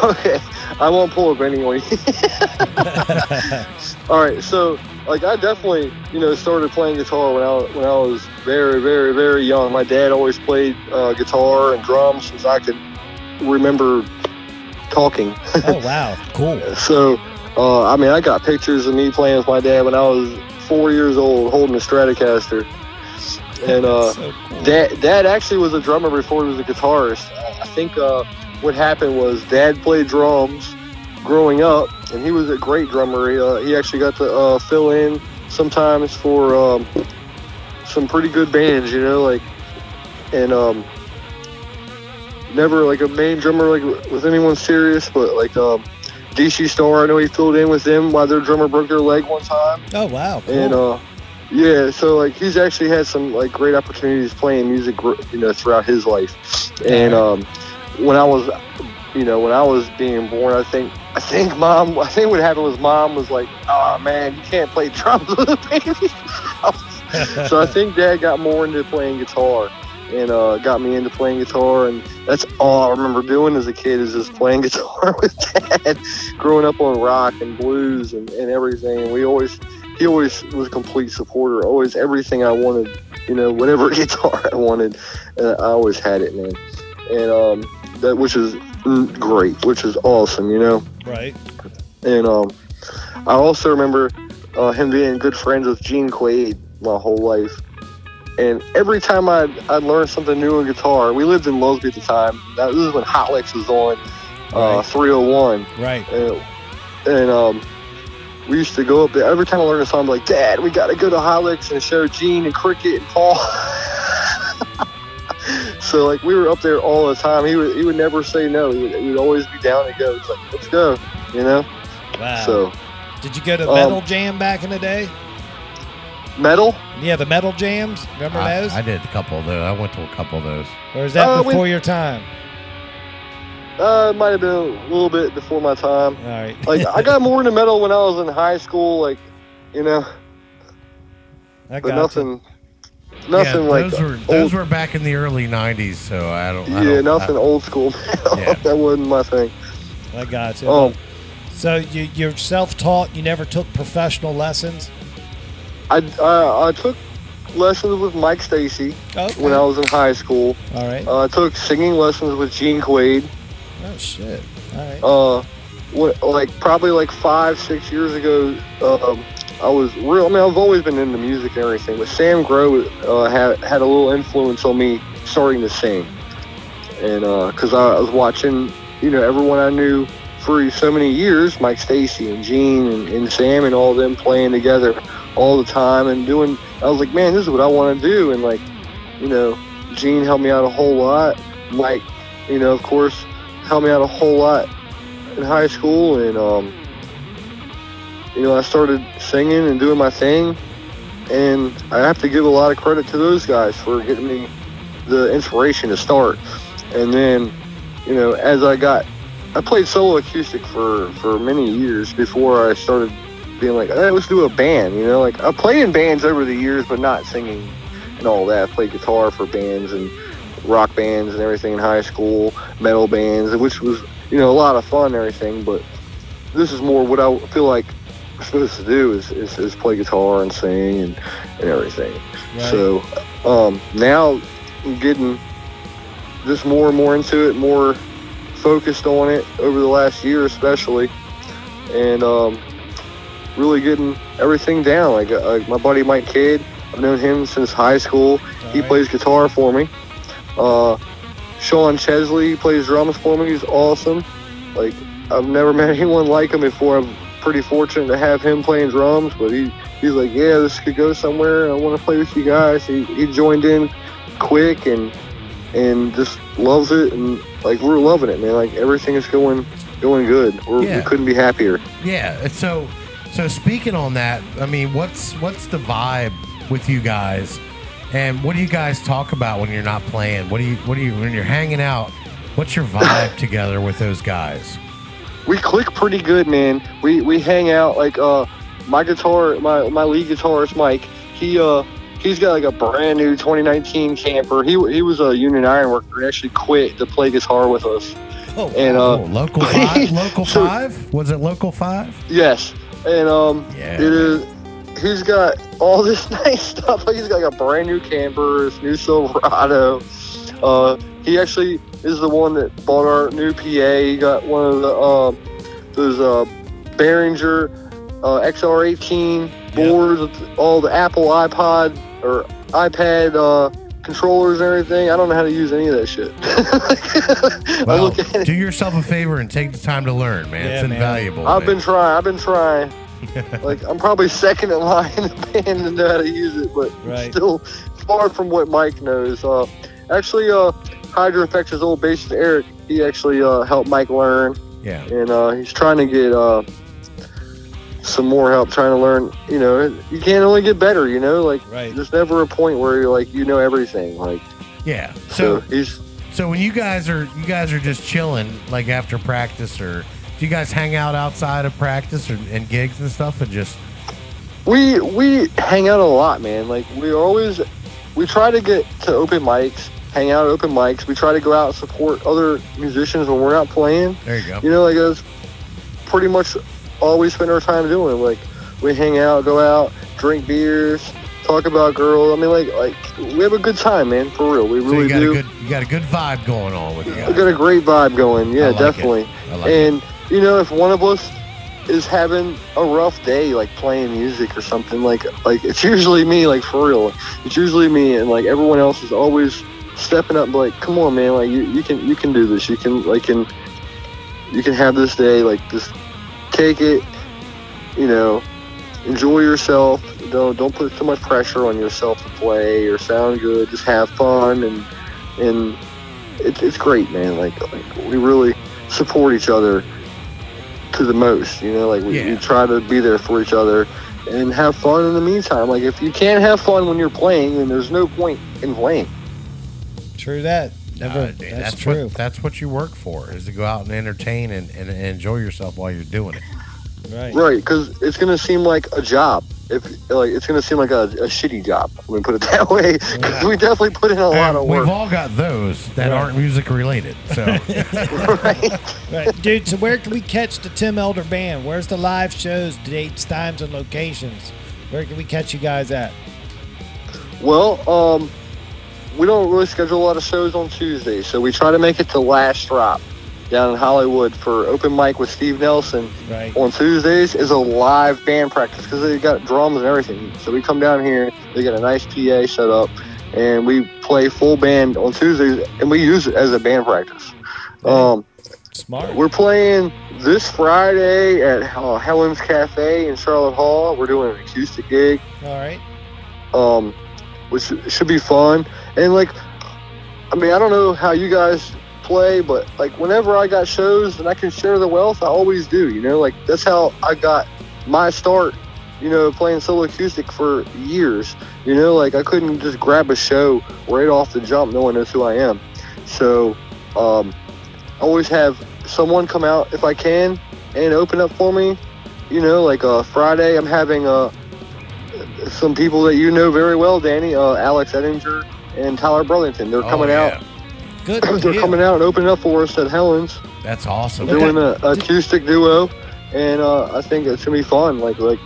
okay, I won't pull up any on you. All right, so like I definitely you know started playing guitar when I when I was very very very young. My dad always played uh, guitar and drums since I could remember talking. oh wow, cool. So, uh, I mean, I got pictures of me playing with my dad when I was four years old, holding a Stratocaster. And uh, dad, dad actually was a drummer before he was a guitarist. I think uh, what happened was dad played drums growing up, and he was a great drummer. He, uh, he actually got to uh, fill in sometimes for um, some pretty good bands, you know, like, and um, never like a main drummer like with anyone serious, but like um, DC Star, I know he filled in with them while their drummer broke their leg one time. Oh wow, cool. And uh, yeah, so like he's actually had some like great opportunities playing music, you know, throughout his life. And um, when I was, you know, when I was being born, I think I think mom, I think what happened was mom was like, "Oh man, you can't play drums with a baby." so I think dad got more into playing guitar and uh, got me into playing guitar, and that's all I remember doing as a kid is just playing guitar with dad. Growing up on rock and blues and, and everything, and we always he always was a complete supporter. Always everything I wanted, you know, whatever guitar I wanted, uh, I always had it, man. And um, that which is great, which is awesome, you know. Right. And um, I also remember uh, him being good friends with Gene Quaid my whole life. And every time I'd, I'd learn something new on guitar, we lived in Losby at the time. That, this is when Hot Licks was on uh, 301. Right. And, and um, we used to go up there. Every time I learned a song, I'm like, Dad, we got to go to Hot Licks and show Gene and Cricket and Paul. so, like, we were up there all the time. He would, he would never say no. He would, he would always be down to go. He's like, let's go, you know? Wow. So, Did you go to Um, Metal Jam back in the day? Metal? Yeah, the Metal Jams. Remember I, those? I did a couple of those. I went to a couple of those. or is that Uh, we- before your time? Uh, it might have been a little bit before my time. All right. Like, I got more into metal when I was in high school, like, you know, I but got nothing, nothing yeah, like those were those were back in the early '90s. So I don't. I yeah, don't, nothing I, old school. Yeah. that wasn't my thing. I got you. Um, so you, you're self-taught. You never took professional lessons. I, I, I took lessons with Mike Stacy Okay. when I was in high school. All right. Uh, I took singing lessons with Gene Quaid. oh shit. All right. Uh, what, like probably like five, six years ago, um, I was real. I mean, I've always been into music and everything, but Sam Grow uh, had had a little influence on me starting to sing, and because I was watching, you know, everyone I knew for so many years, Mike Stacy and Gene and, and Sam and all of them playing together all the time and doing. I was like, man, this is what I want to do, and like, you know, Gene helped me out a whole lot. Mike, you know, of course, helped me out a whole lot in high school, and um, you know, I started singing and doing my thing, and I have to give a lot of credit to those guys for getting me the inspiration to start. And then, you know, as I got, I played solo acoustic for for many years before I started being like, hey, let's do a band. You know, like I played in bands over the years, but not singing and all that. I played guitar for bands and rock bands and everything in high school, metal bands, which was you know a lot of fun and everything. But this is more what I feel like I'm supposed to do is, is, is play guitar and sing and, and everything. Right. So um, now I'm getting just more and more into it, more focused on it over the last year, especially, and um, really getting everything down. Like, uh, like my buddy Mike Kidd, I've known him since high school. he right. plays guitar for me. Uh, Sean Chesley plays drums for me. He's awesome. Like I've never met anyone like him before. I'm pretty fortunate to have him playing drums. But he he's like, yeah, this could go somewhere. I want to play with you guys. He he joined in quick and and just loves it and like we're loving it, man. Like everything is going going good. We're, Yeah. We couldn't be happier. Yeah. So, so speaking on that, I mean, what's what's the vibe with you guys, and what do you guys talk about when you're not playing? What do you what do you when you're hanging out? What's your vibe together with those guys? we click pretty good, man. We we hang out like uh my guitar, my my lead guitarist Mike. He uh he's got like a brand new 2019 camper. He he was a union iron worker. He actually quit to play guitar with us. Oh, And uh Oh, local five? local five? Was it local five? yes, and um Yeah, it is. He's got all this nice stuff. He's got like a brand new camper, his new Silverado. Uh, he actually is the one that bought our new PA. He got one of the uh, those uh, Behringer uh, XR18 boards with all the Apple iPod or iPad uh, controllers and everything. I don't know how to use any of that shit. Well, look at do yourself a favor and take the time to learn, man. Yeah, it's man. invaluable. I've man. been trying. I've been trying. like I'm probably second in line in the band to know how to use it, but Right. still far from what Mike knows. Uh, actually, uh, HydraFX' old bassist Eric, he actually uh, helped Mike learn, yeah. and uh, he's trying to get uh, some more help trying to learn. You know, you can't only get better. You know, like Right. there's never a point where you're like you know everything. Like Yeah. so, So he's so when you guys are you guys are just chilling like after practice or do you guys hang out outside of practice or, and gigs and stuff and just we we hang out a lot, man. Like we always we try to get to open mics, hang out at open mics. We try to go out and support other musicians when we're not playing. there you go. You know, like that's pretty much all we spend our time doing. Like we hang out, go out, drink beers, talk about girls. I mean, like like we have a good time, man. For real, we So really you got do. a good you got a good vibe going on with you we got a great vibe going. Yeah, like it. definitely. Like it. and you know, if one of us is having a rough day, like playing music or something, like like it's usually me, like for real. It's usually me, and like everyone else is always stepping up, like, come on, man, like you, you can you can do this. You can like can you can have this day, like just take it. You know, enjoy yourself. Don't don't put too much pressure on yourself to play or sound good. Just have fun and and it's it's great, man. Like like we really support each other to the most. You know, like we, we try to be there for each other and have fun in the meantime. Like if you can't have fun when you're playing, then there's no point in playing. True that. Never. Uh, that's, that's true. what that's what you work for is to go out and entertain and, and, and enjoy yourself while you're doing it. right. Right, because it's gonna seem like a job. If like it's gonna seem like a, a shitty job. Let me put it that way. 'Cause we definitely put in a lot of work. We've all got those that Right. aren't music related. So right. Right, dude. So where can we catch the Tim Elder Band? Where's the live shows, dates, times, and locations? Where can we catch you guys at? Well, um, we don't really schedule a lot of shows on Tuesdays, so we try to make it to Last Drop down in Hollywood for open mic with Steve Nelson. Right. On Tuesdays is a live band practice because they got drums and everything. So we come down here, they got a nice PA set up, and we play full band on Tuesdays, and we use it as a band practice. Um, Smart. we're playing this Friday at uh, Helen's Cafe in Charlotte Hall. We're doing an acoustic gig All right. um, which should be fun. And like, I mean, I don't know how you guys play, but like, whenever I got shows and I can share the wealth, I always do. You know, like that's how I got my start. You know, playing solo acoustic for years. You know, like I couldn't just grab a show right off the jump. No one knows who I am. So, um, I always have someone come out if I can and open up for me. You know, like uh, Friday, I'm having uh, some people that you know very well, Danny, uh, Alex Ettinger and Tyler Burlington. They're Oh, coming yeah. out. Good. They're deal. coming out and opening up for us at Helen's, that's awesome. doing an acoustic duo, and uh, I think it's gonna be fun. Like like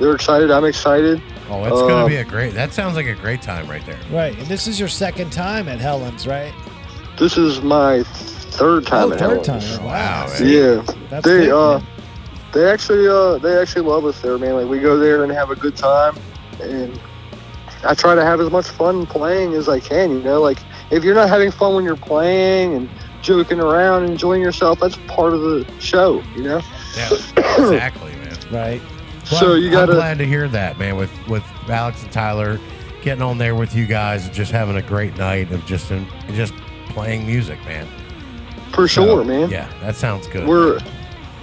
they're excited, I'm excited. Oh, it's gonna Um, be a great. That sounds like a great time right there. Right. And this is your second time at Helen's, right? This is my third time oh, at third Helen's. time. Wow, Wow. man. Yeah, That's they big, uh man. they actually uh they actually love us there, man. Like we go there and have a good time, and I try to have as much fun playing as I can. You know, like if you're not having fun when you're playing and joking around, and enjoying yourself, that's part of the show. You know. Yeah, exactly, man. Right. Well, So you gotta- I'm glad to hear that, man. With with Alex and Tyler getting on there with you guys, and just having a great night of just and just playing music, man. For So, sure, man. Yeah, that sounds good. We're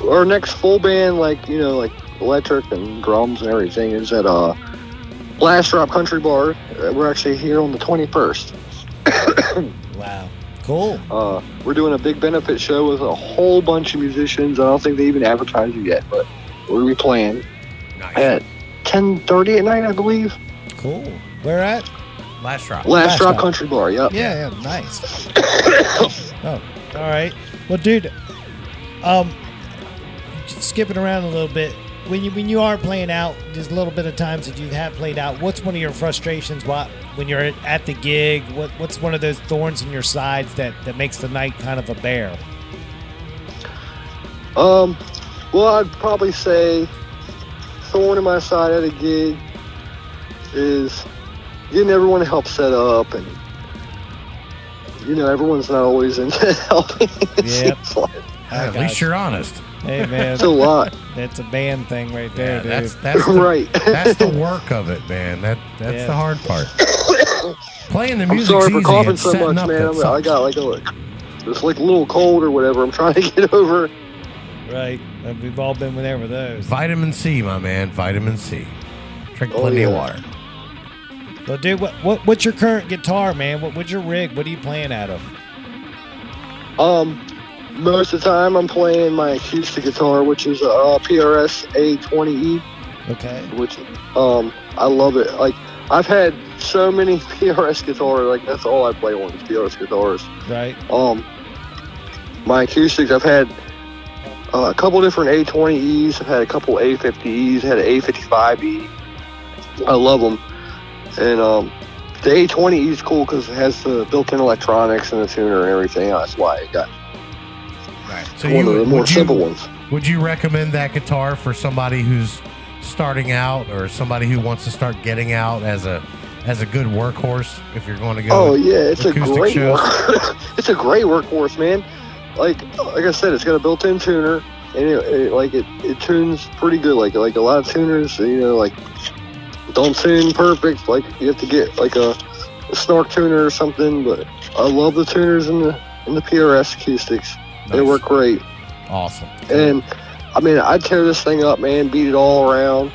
our next full band, like you know, like electric and drums and everything, is at uh Last Drop Country Bar. Uh, We're actually here on the 21st. Wow. Cool. Uh, we're doing a big benefit show with a whole bunch of musicians. I don't think they even advertised it yet, but we're gonna be playing at 10:30 at night, I believe. Cool. Where at? Last drop. Last, Last Drop Drop. Country Bar. Yep. Yeah, yeah, nice. oh, all right. Well, dude, um, skipping around a little bit. When you when you are playing out, there's a little bit of times that you have played out. What's one of your frustrations? What when you're at, at the gig? What what's one of those thorns in your sides that that makes the night kind of a bear? Um, well, I'd probably say thorn in my side at a gig is getting everyone to help set up, and you know, everyone's not always into helping. it Yep. seems like. At least got you're honest. Hey man, It's a lot. That's a band thing right there, Yeah, dude. that's that's the, Right. that's the work of it, man. That that's Yeah. the hard part. Playing the music. I'm sorry for coughing so much, man. I'm, I got like a, it's like a little cold or whatever. I'm trying to get over. right. Uh, We've all been there with those. Vitamin C, my man. Vitamin C. Drink Oh, plenty of water. Well, dude, what, what what's your current guitar, man? What what's your rig? What are you playing out of? Um, most of the time I'm playing my acoustic guitar, which is a uh, PRS A20E. Okay. which um I love it. Like I've had so many PRS guitars, like that's all I play on is PRS guitars. Right. Um my acoustics I've had uh, a couple different A20Es, I've had a couple A50Es, had an A55E. I love them. And um the A20E is cool because it has the built-in electronics and the tuner and everything. That's why it got Right. So one you of the more would you, ones. Would you recommend that guitar for somebody who's starting out or somebody who wants to start getting out as a as a good workhorse if you're going to go? Oh yeah, it's a acoustic great it's a great workhorse, man. Like like I said, it's got a built-in tuner, and it, it like it, it tunes pretty good. Like like a lot of tuners, you know, like don't tune perfect. Like you have to get like a, a snark tuner or something. But I love the tuners in the in the PRS acoustics. They Nice. work great. Awesome. And I mean, I tear this thing up, man, beat it all around,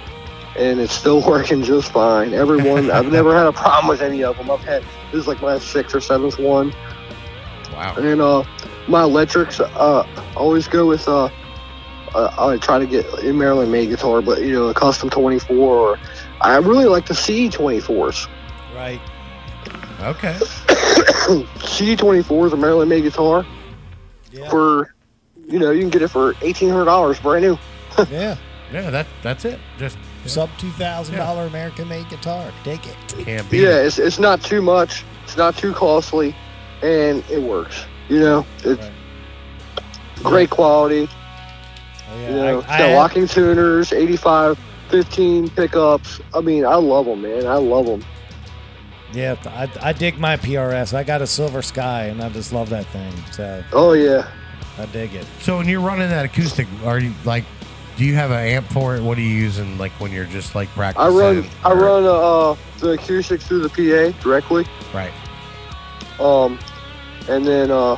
and it's still working just fine. Everyone, I've never had a problem with any of them. I've had this is like my sixth or seventh one, Wow. and uh, my electrics, uh, always go with uh, uh, I try to get a Maryland made guitar, but you know, a custom 24. Or I really like the C24s. Right. Okay. C24 is a Maryland made guitar Yeah. for, you know, you can get it for $1,800 brand new. yeah. Yeah, that that's it. Just Sub two thousand dollar American made guitar. Take it. can't beat Yeah, it. it's, it's not too much. It's not too costly, and it works. You know, it's Right. great quality. Oh, yeah. You know, I, it's I got have- locking tuners, 85, 15 pickups. I mean, I love them, man. I love them. Yeah, I, I dig my PRS. I got a Silver Sky, and I just love that thing. So Oh yeah. I dig it. So when you're running that acoustic, are you like, do you have an amp for it? What are you using like when you're just like practicing? I practicing? run I or- run uh, the acoustics through the PA directly. Right. Um, and then uh,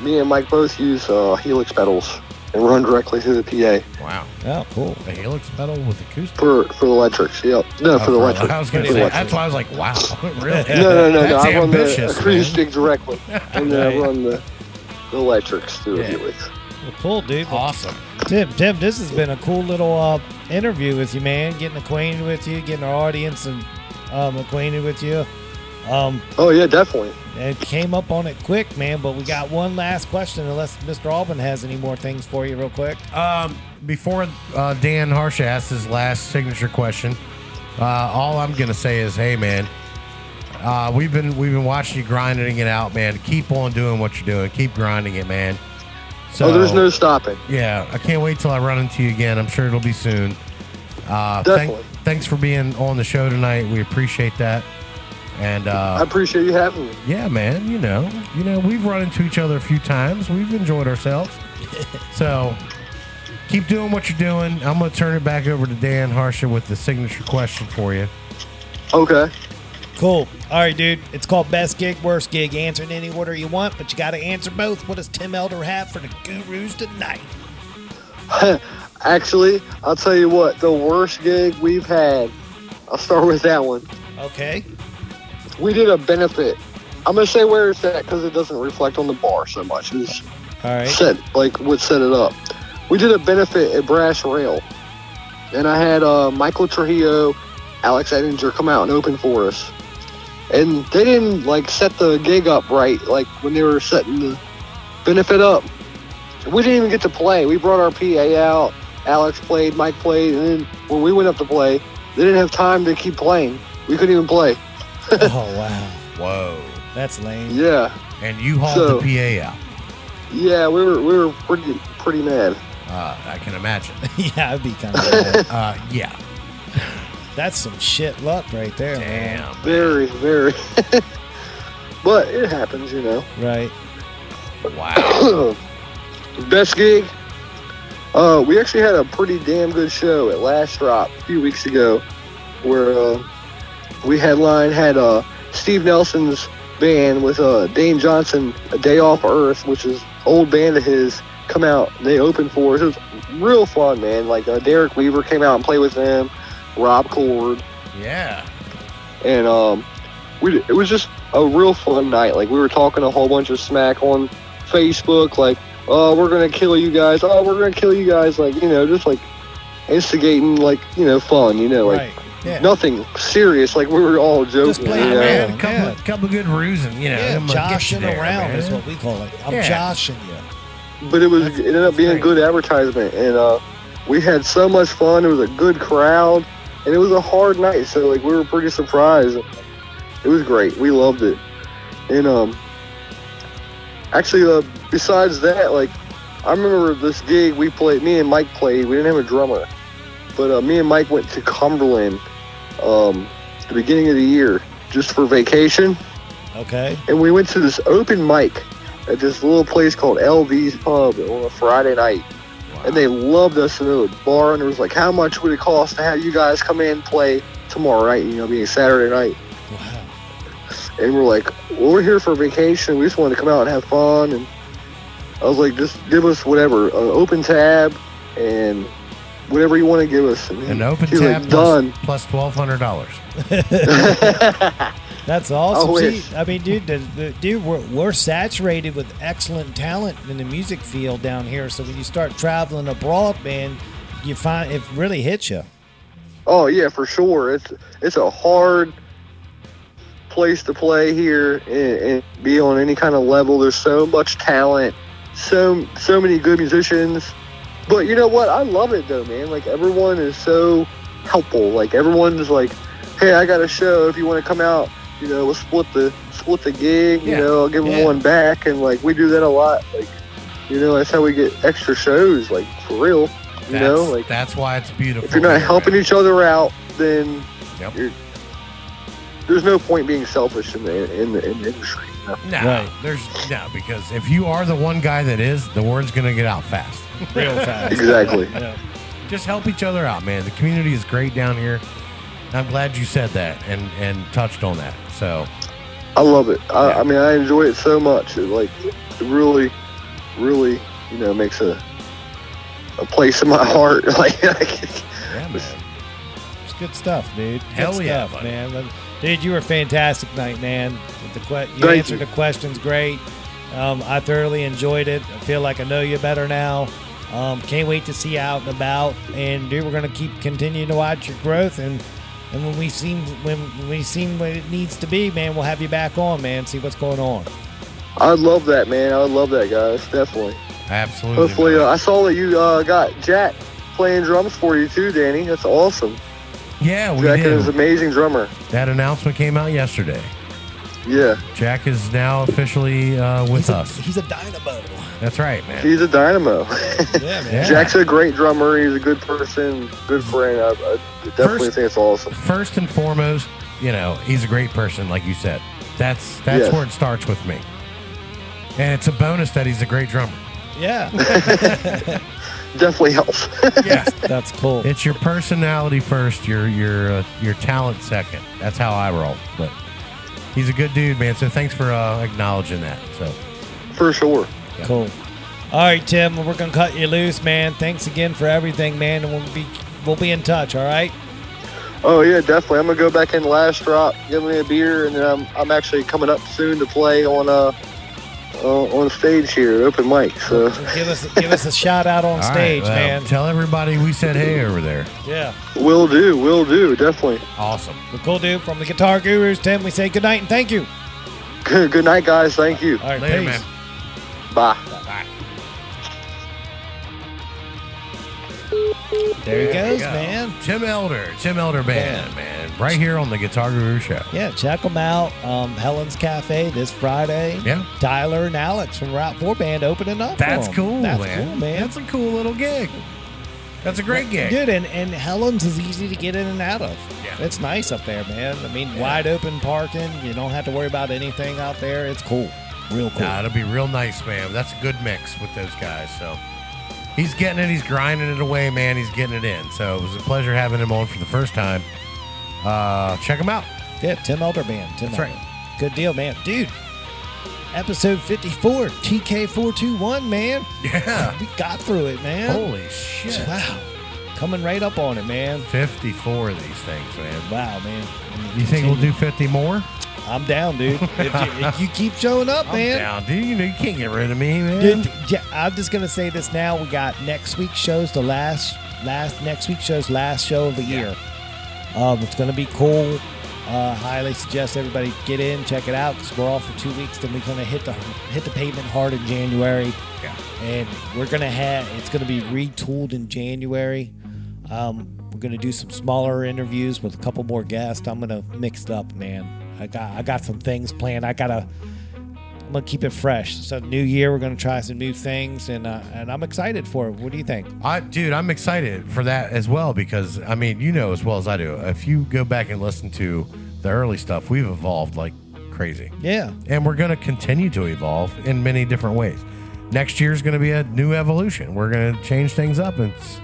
me and Mike both use uh, Helix pedals and run directly through the PA Wow. Oh, cool. The Helix pedal with acoustic. for for the electrics. Yep. No, for the Oh, electric. I was going to say. electric. That's why I was like, wow, really? No, no, no, no. That's I run ambitious, the man. acoustic directly, and then I run the, the electrics through Yeah. Helix. Well, cool, dude. Well, Awesome. Tim, Tim, this has been a cool little uh, interview with you, man. Getting acquainted with you, getting our audience and um, acquainted with you. Um, Oh yeah, definitely. it came up on it quick, man. But we got one last question, unless Mr. Albin has any more things for you, real quick. Um, before uh, Dan Harsha asks his last signature question, uh, all I'm gonna say is, hey man, uh, we've been we've been watching you grinding it out, man. Keep on doing what you're doing. Keep grinding it, man. So oh, there's no stopping. yeah, I can't wait till I run into you again. I'm sure it'll be soon. Uh, thank- Definitely. thanks for being on the show tonight. We appreciate that. And I uh, appreciate you having me. yeah, man, you know, you know, we've run into each other a few times. We've enjoyed ourselves. so keep doing what you're doing. I'm gonna turn it back over to Dan Harsha with the signature question for you. Okay. Cool. All right, dude. It's called Best Gig, Worst Gig. Answer in any order you want, but you got to answer both. What does Tim Elder have for the Gurus tonight? Actually, I'll tell you what. The worst gig we've had. I'll start with that one. Okay. We did a benefit I'm gonna say where it's at because it doesn't reflect on the bar so much. It's All right. set like what set it up. We did a benefit at Brass Rail, and I had uh, Michael Trujillo, Alex Edinger come out and open for us. And they didn't like set the gig up right, like when they were setting the benefit up. We didn't even get to play. We brought our PA out. Alex played, Mike played, and then when we went up to play, they didn't have time to keep playing. We couldn't even play. oh wow, Whoa. that's lame. Yeah, And you hauled So- the PA out. yeah, we were we were pretty pretty mad. Uh, I can imagine. yeah, I'd be kind of. Uh, yeah. that's some shit luck right there. man. Damn. Very, very. but it happens, you know. Right. Wow. Best gig. Uh, we actually had a pretty damn good show at Last Drop a few weeks ago, where uh, we headline had uh, Steve Nelson's band with uh, Dane Johnson, A Day Off Earth, which is old band of his, come out. They opened for us. It was real fun, man. Like uh, Derek Weaver came out and played with them, Rob Cord, Yeah. and um, we it was just a real fun night. Like we were talking a whole bunch of smack on Facebook, like, "Oh, we're gonna kill you guys! Oh, we're gonna kill you guys!" Like you know, just like instigating, like you know, fun. You know, like right. Yeah. nothing serious. Like we were all joking. Just playing you know? around. Man, a couple, yeah. couple good rusing, you know. yeah, I'm gonna get you joshing there, around man. is what we call it. I'm Yeah. joshing you. But it was That's- it ended up being a good advertisement, and uh, we had so much fun. It was a good crowd, and it was a hard night. So like we were pretty surprised. It was great. We loved it, and um, actually, uh, besides that, like I remember this gig we played. Me and Mike played. We didn't have a drummer, but uh, me and Mike went to Cumberland, um, the beginning of the year, just for vacation Okay. and we went to this open mic at this little place called LV's Pub on a Friday night. And they loved us in the bar, and it was like, how much would it cost to have you guys come in and play tomorrow night, you know, being Saturday night? Wow. And we're like, well, we're here for vacation. We just wanted to come out and have fun. And I was like, just give us whatever, an open tab and whatever you want to give us. And An open he was tab like, done. plus $1,200. That's awesome. I See. I mean, dude, the, the, dude, we're, we're saturated with excellent talent in the music field down here. So when you start traveling abroad, man, you find it really hits you. Oh yeah, for sure. It's it's a hard place to play here and, and be on any kind of level. There's so much talent, so so many good musicians. But you know what? I love it though, man. Like everyone is so helpful. Like everyone's like, "Hey, I got a show. If you want to come out, you know, we'll split the split the gig. You know, I'll give them Yeah. one back." And like we do that a lot. Like, you know, that's how we get extra shows. Like for real. You That's, know, like that's why it's beautiful. if you're not helping man. each other out, then Yep. you're, there's no point being selfish in the in the, in the industry. you know? No, Right. there's no because if you are the one guy that is, the word's gonna get out fast. Real fast. Exactly. Yeah. Just help each other out, man. The community is great down here. I'm glad you said that and and touched on that. So I love it. I, Yeah. I mean, I enjoy it so much. It like it really, really, you know, makes a a place in my heart. Like, like yeah, man. It's good stuff, dude. Good Hell yeah, stuff, buddy. man. Dude, you were fantastic night, man. The que- you Thank answered you. the questions great. Um, I thoroughly enjoyed it. I feel like I know you better now. Um, can't wait to see you out and about. And dude, we're gonna keep continuing to watch your growth. And and when we seem when, when we seem what it needs to be, man, we'll have you back on, man. See what's going on. I love that, man. I love that, guys. Definitely. Absolutely. Hopefully, uh, I saw that you uh, got Jack playing drums for you too, Danny. That's awesome. yeah, we Jack did. is an amazing drummer. That announcement came out yesterday. Yeah, Jack is now officially uh, with He's a, us. he's a dynamo. That's right, man. he's a dynamo. Yeah, man. Yeah. Jack's a great drummer. He's a good person, good friend. I, I definitely First- think it's awesome. First and foremost, you know, he's a great person, like you said. That's that's Yes. where it starts with me. And it's a bonus that he's a great drummer. Yeah, Definitely helps. Yeah. that's cool. It's your personality first, your your uh, your talent second. That's how I roll. But he's a good dude, man. So thanks for uh, acknowledging that. So For sure. Cool. All right, Tim, we're gonna cut you loose, man. Thanks again for everything, man, and we'll be we'll be in touch. All right. Oh yeah, definitely. I'm gonna go back in last drop, give me a beer, and then I'm, I'm actually coming up soon to play on uh, uh on stage here, open mic. So Give us give us a shout out on All right, stage, well, man. Tell everybody we said hey over there. Yeah. will do, will do, definitely. Awesome. The cool dude from the Guitar Gurus, Tim. We say good night and thank you. Good, good night, guys. Thank you. All right, Later, peace. man. Bye. There he goes, Go. man. Tim Elder, Tim Elder Band, man. Right here on the Guitar Guru Show. Yeah, check them out. Um, Helen's Cafe this Friday. Yeah. Tyler and Alex from Route 4 Band opening up. for That's 'em. cool, That's man. cool, man. That's a cool little gig. That's a great gig. Dude, and, and Helen's is easy to get in and out of. Yeah. It's nice up there, man. I mean, wide open parking. You don't have to worry about anything out there. It's cool. Real cool. Nah, it'll be real nice, man. That's a good mix with those guys. So he's getting it. He's grinding it away, man. He's getting it in. So it was a pleasure having him on for the first time. Uh, check him out. Yeah, Tim Elder Tim That's right. Good deal, man. Dude, episode 54, TK421, man. Yeah. We got through it, man. Holy shit. Wow. Coming right up on it, man. 54 of these things, man. Wow, man. You think we'll do 50 more? I'm down, dude. if, you, if you keep showing up, I'm man. down, dude. You know, you can't get rid of me, man. Dude, yeah, I'm just gonna say this now. We got next week's show's the last last next week's show's last show of the year. Um, it's gonna be cool. Uh, highly suggest everybody get in, check it out because we're off for two weeks. Then we're gonna hit the hit the pavement hard in January, Yeah. and we're gonna have it's gonna be retooled in January. Um, we're gonna do some smaller interviews with a couple more guests. I'm gonna mix it up, man. I got I got some things planned. I gotta I'm gonna keep it fresh. So new year, we're gonna try some new things, and uh, and I'm excited for it. What do you think? I, dude, I'm excited for that as well because I mean, you know as well as I do. If you go back and listen to the early stuff, we've evolved like crazy, Yeah, and we're going to continue to evolve in many different ways. Next year's going to be a new evolution. We're going to change things up. It's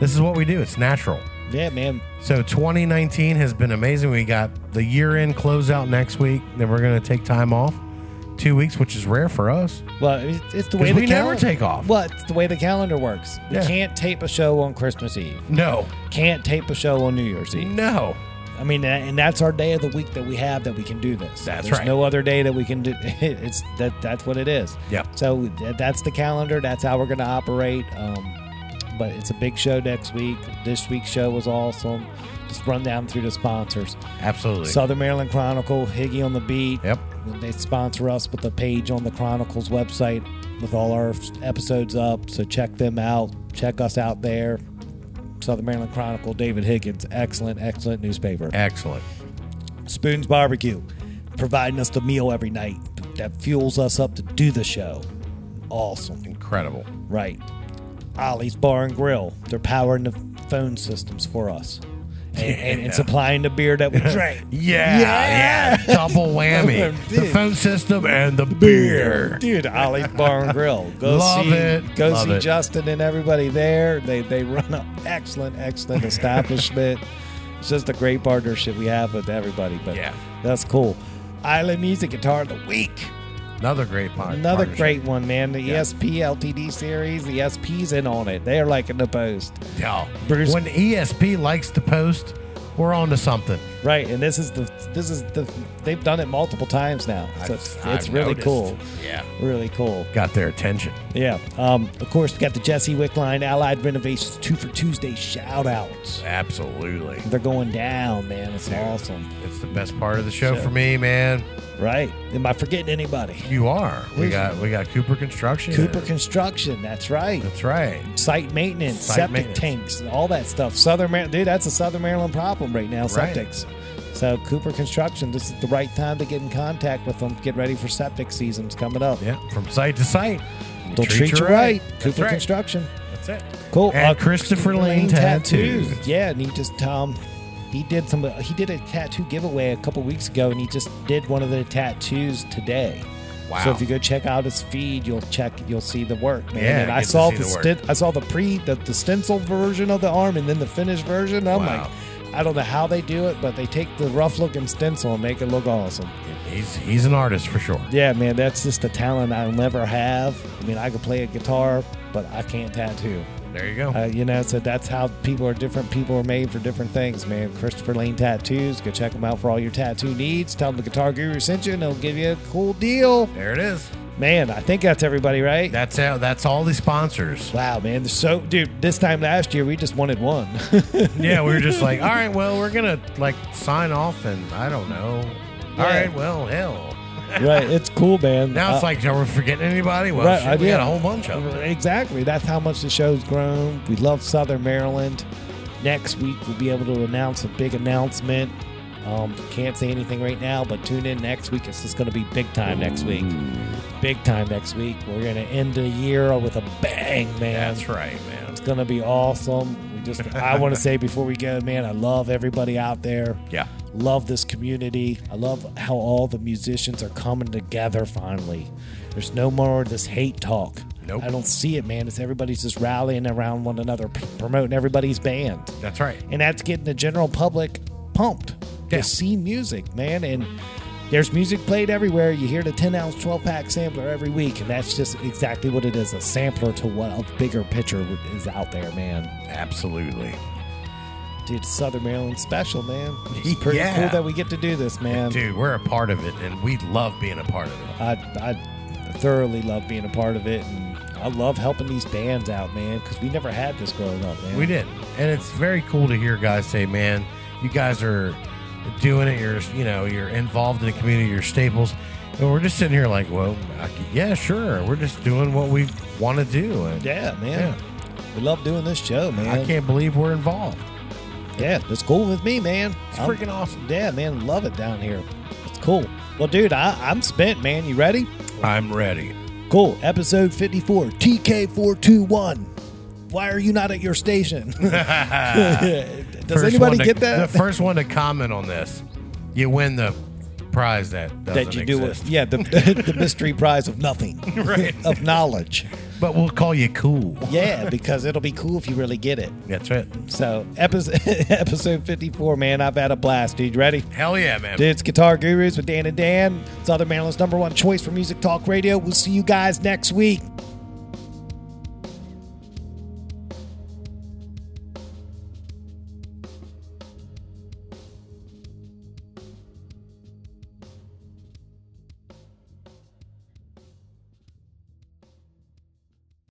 this is what we do. It's natural. Yeah, man. So 2019 has been amazing. We got the year-end closeout next week. Then we're going to take time off, two weeks, which is rare for us. Well, it's, it's the way the we never take off. Well, it's the way the calendar works. We Yeah. can't tape a show on Christmas Eve. No, Can't tape a show on New Year's Eve. no. I mean, and that's our day of the week that we have that we can do this. That's There's right. no other day that we can do. It's that. That's what it is. Yep. So that's the calendar. That's how we're going to operate. Um, but it's a big show next week. This week's show was awesome. Just run down through the sponsors. Absolutely. Southern Maryland Chronicle, Higgy on the Beat. Yep. They sponsor us with a page on the Chronicles website with all our episodes up. So check them out. Check us out there. Southern Maryland Chronicle, David Higgins. Excellent, excellent newspaper. Excellent. Spoons Barbecue, providing us the meal every night that fuels us up to do the show. Awesome. Incredible. Right. Ollie's Bar and Grill. They're powering the phone systems for us. And, and, and supplying the beer that we drink. Yeah, yeah, double whammy. the phone system and the beer. Dude, Ollie's Bar and Grill. Go Love see, it. Go Love see it. Justin and everybody there. They they run an excellent, excellent establishment. it's just a great partnership we have with everybody. But Yeah. that's cool. Island Music Guitar of the Week. Another great part. Another great one, man. The ESP LTD series. The ESP's in on it. They're liking the post. Yeah. Bruce- When ESP likes the post, we're on to something. Right, and this is the this is the they've done it multiple times now. So it's, I've- it's I've really noticed. cool. Yeah. Really cool. Got their attention. Yeah. Um, of course, we got the Jesse Wickline Allied Renovations Two for Tuesday shout outs. Absolutely. They're going down, man. It's awesome. It's the best part of the show So- for me, man. Right. Am I forgetting anybody? You are. We got we got Cooper Construction. Cooper Construction. That's right. That's right. Site maintenance, Site septic maintenance. tanks, all that stuff. Southern Maryland, dude, that's a Southern Maryland problem right now. Right. Septics. So Cooper Construction, this is the right time to get in contact with them. Get ready for septic seasons coming up. Yeah. From site to site. They'll treat, you right. That's Cooper right. Construction. That's it. Cool. And Christopher Lane Tattoos. Yeah, and he just um he did some he did a tattoo giveaway a couple weeks ago and he just did one of the tattoos today. Wow. So if you go check out his feed, you'll check you'll see the work, man. Yeah, and I saw the, the work. I saw the pre the, the stencil version of the arm and then the finished version. I'm Wow. like I don't know how they do it, but they take the rough looking stencil and make it look awesome. He's he's an artist for sure. Yeah, man, that's just a talent I'll never have. I mean, I could play a guitar, but I can't tattoo. There you go. Uh, you know, so that's how people are different. People are made for different things, man. Christopher Lane Tattoos. Go check them out for all your tattoo needs. Tell them the Guitar Guru sent you, and they'll give you a cool deal. There it is. Man, I think that's everybody, right? That's how, that's all the sponsors. Wow, man. There's So, dude, this time last year, we just wanted one. Yeah, we were just like, all right, well, we're gonna like sign off, and I don't know. All Yeah. right, well, hell. Right. It's cool, man. Now it's Uh, like, are we forgetting anybody? Well, Right, shit, we yeah. got a whole bunch of them. Exactly. That's how much the show's grown. We love Southern Maryland. Next week, we'll be able to announce a big announcement. Um, can't say anything right now, but tune in next week. It's just going to be big time next week. Big time next week. We're going to end the year with a bang, man. That's right, man. It's going to be awesome. We just, I want to say before we go, man, I love everybody out there. Yeah. Love this community. I love how all the musicians are coming together finally. There's no more of this hate talk. Nope. I don't see it, man. It's everybody's just rallying around one another, p- promoting everybody's band. That's right. And that's getting the general public pumped Yeah. to see music, man. And there's music played everywhere. You hear the 10 ounce, 12 pack sampler every week, and that's just exactly what it is a sampler to what a bigger picture is out there, man. Absolutely. Dude, Southern Maryland special, man. It's pretty Yeah. cool that we get to do this, man. Dude, we're a part of it, and we love being a part of it. I, I thoroughly love being a part of it, and I love helping these bands out, man, because we never had this growing up, man. We didn't, and it's very cool to hear guys say, "Man, you guys are doing it. You're, you know, you're involved in the community. You're staples." And we're just sitting here like, "Well, I- yeah, sure. We're just doing what we want to do." And Yeah, man. We love doing this show, man. I can't believe we're involved. Yeah, that's cool with me, man. It's I'm- freaking awesome. Yeah, man, love it down here. It's cool. Well, dude, I, I'm spent, man. You ready? I'm ready. Cool. Episode 54, TK421. Why are you not at your station? Does First anybody to- get that? The first one to comment on this, you win the prize that doesn't that you do exist. it. Yeah, the, the mystery prize of nothing, Right. of knowledge. But we'll call you cool. Yeah, because it'll be cool if you really get it. That's right. So, episode, episode 54, man, I've had a blast, dude. Ready? Hell yeah, man. Dude, it's Guitar Gurus with Dan and Dan. it's Southern Maryland's number one choice for music talk radio. We'll see you guys next week.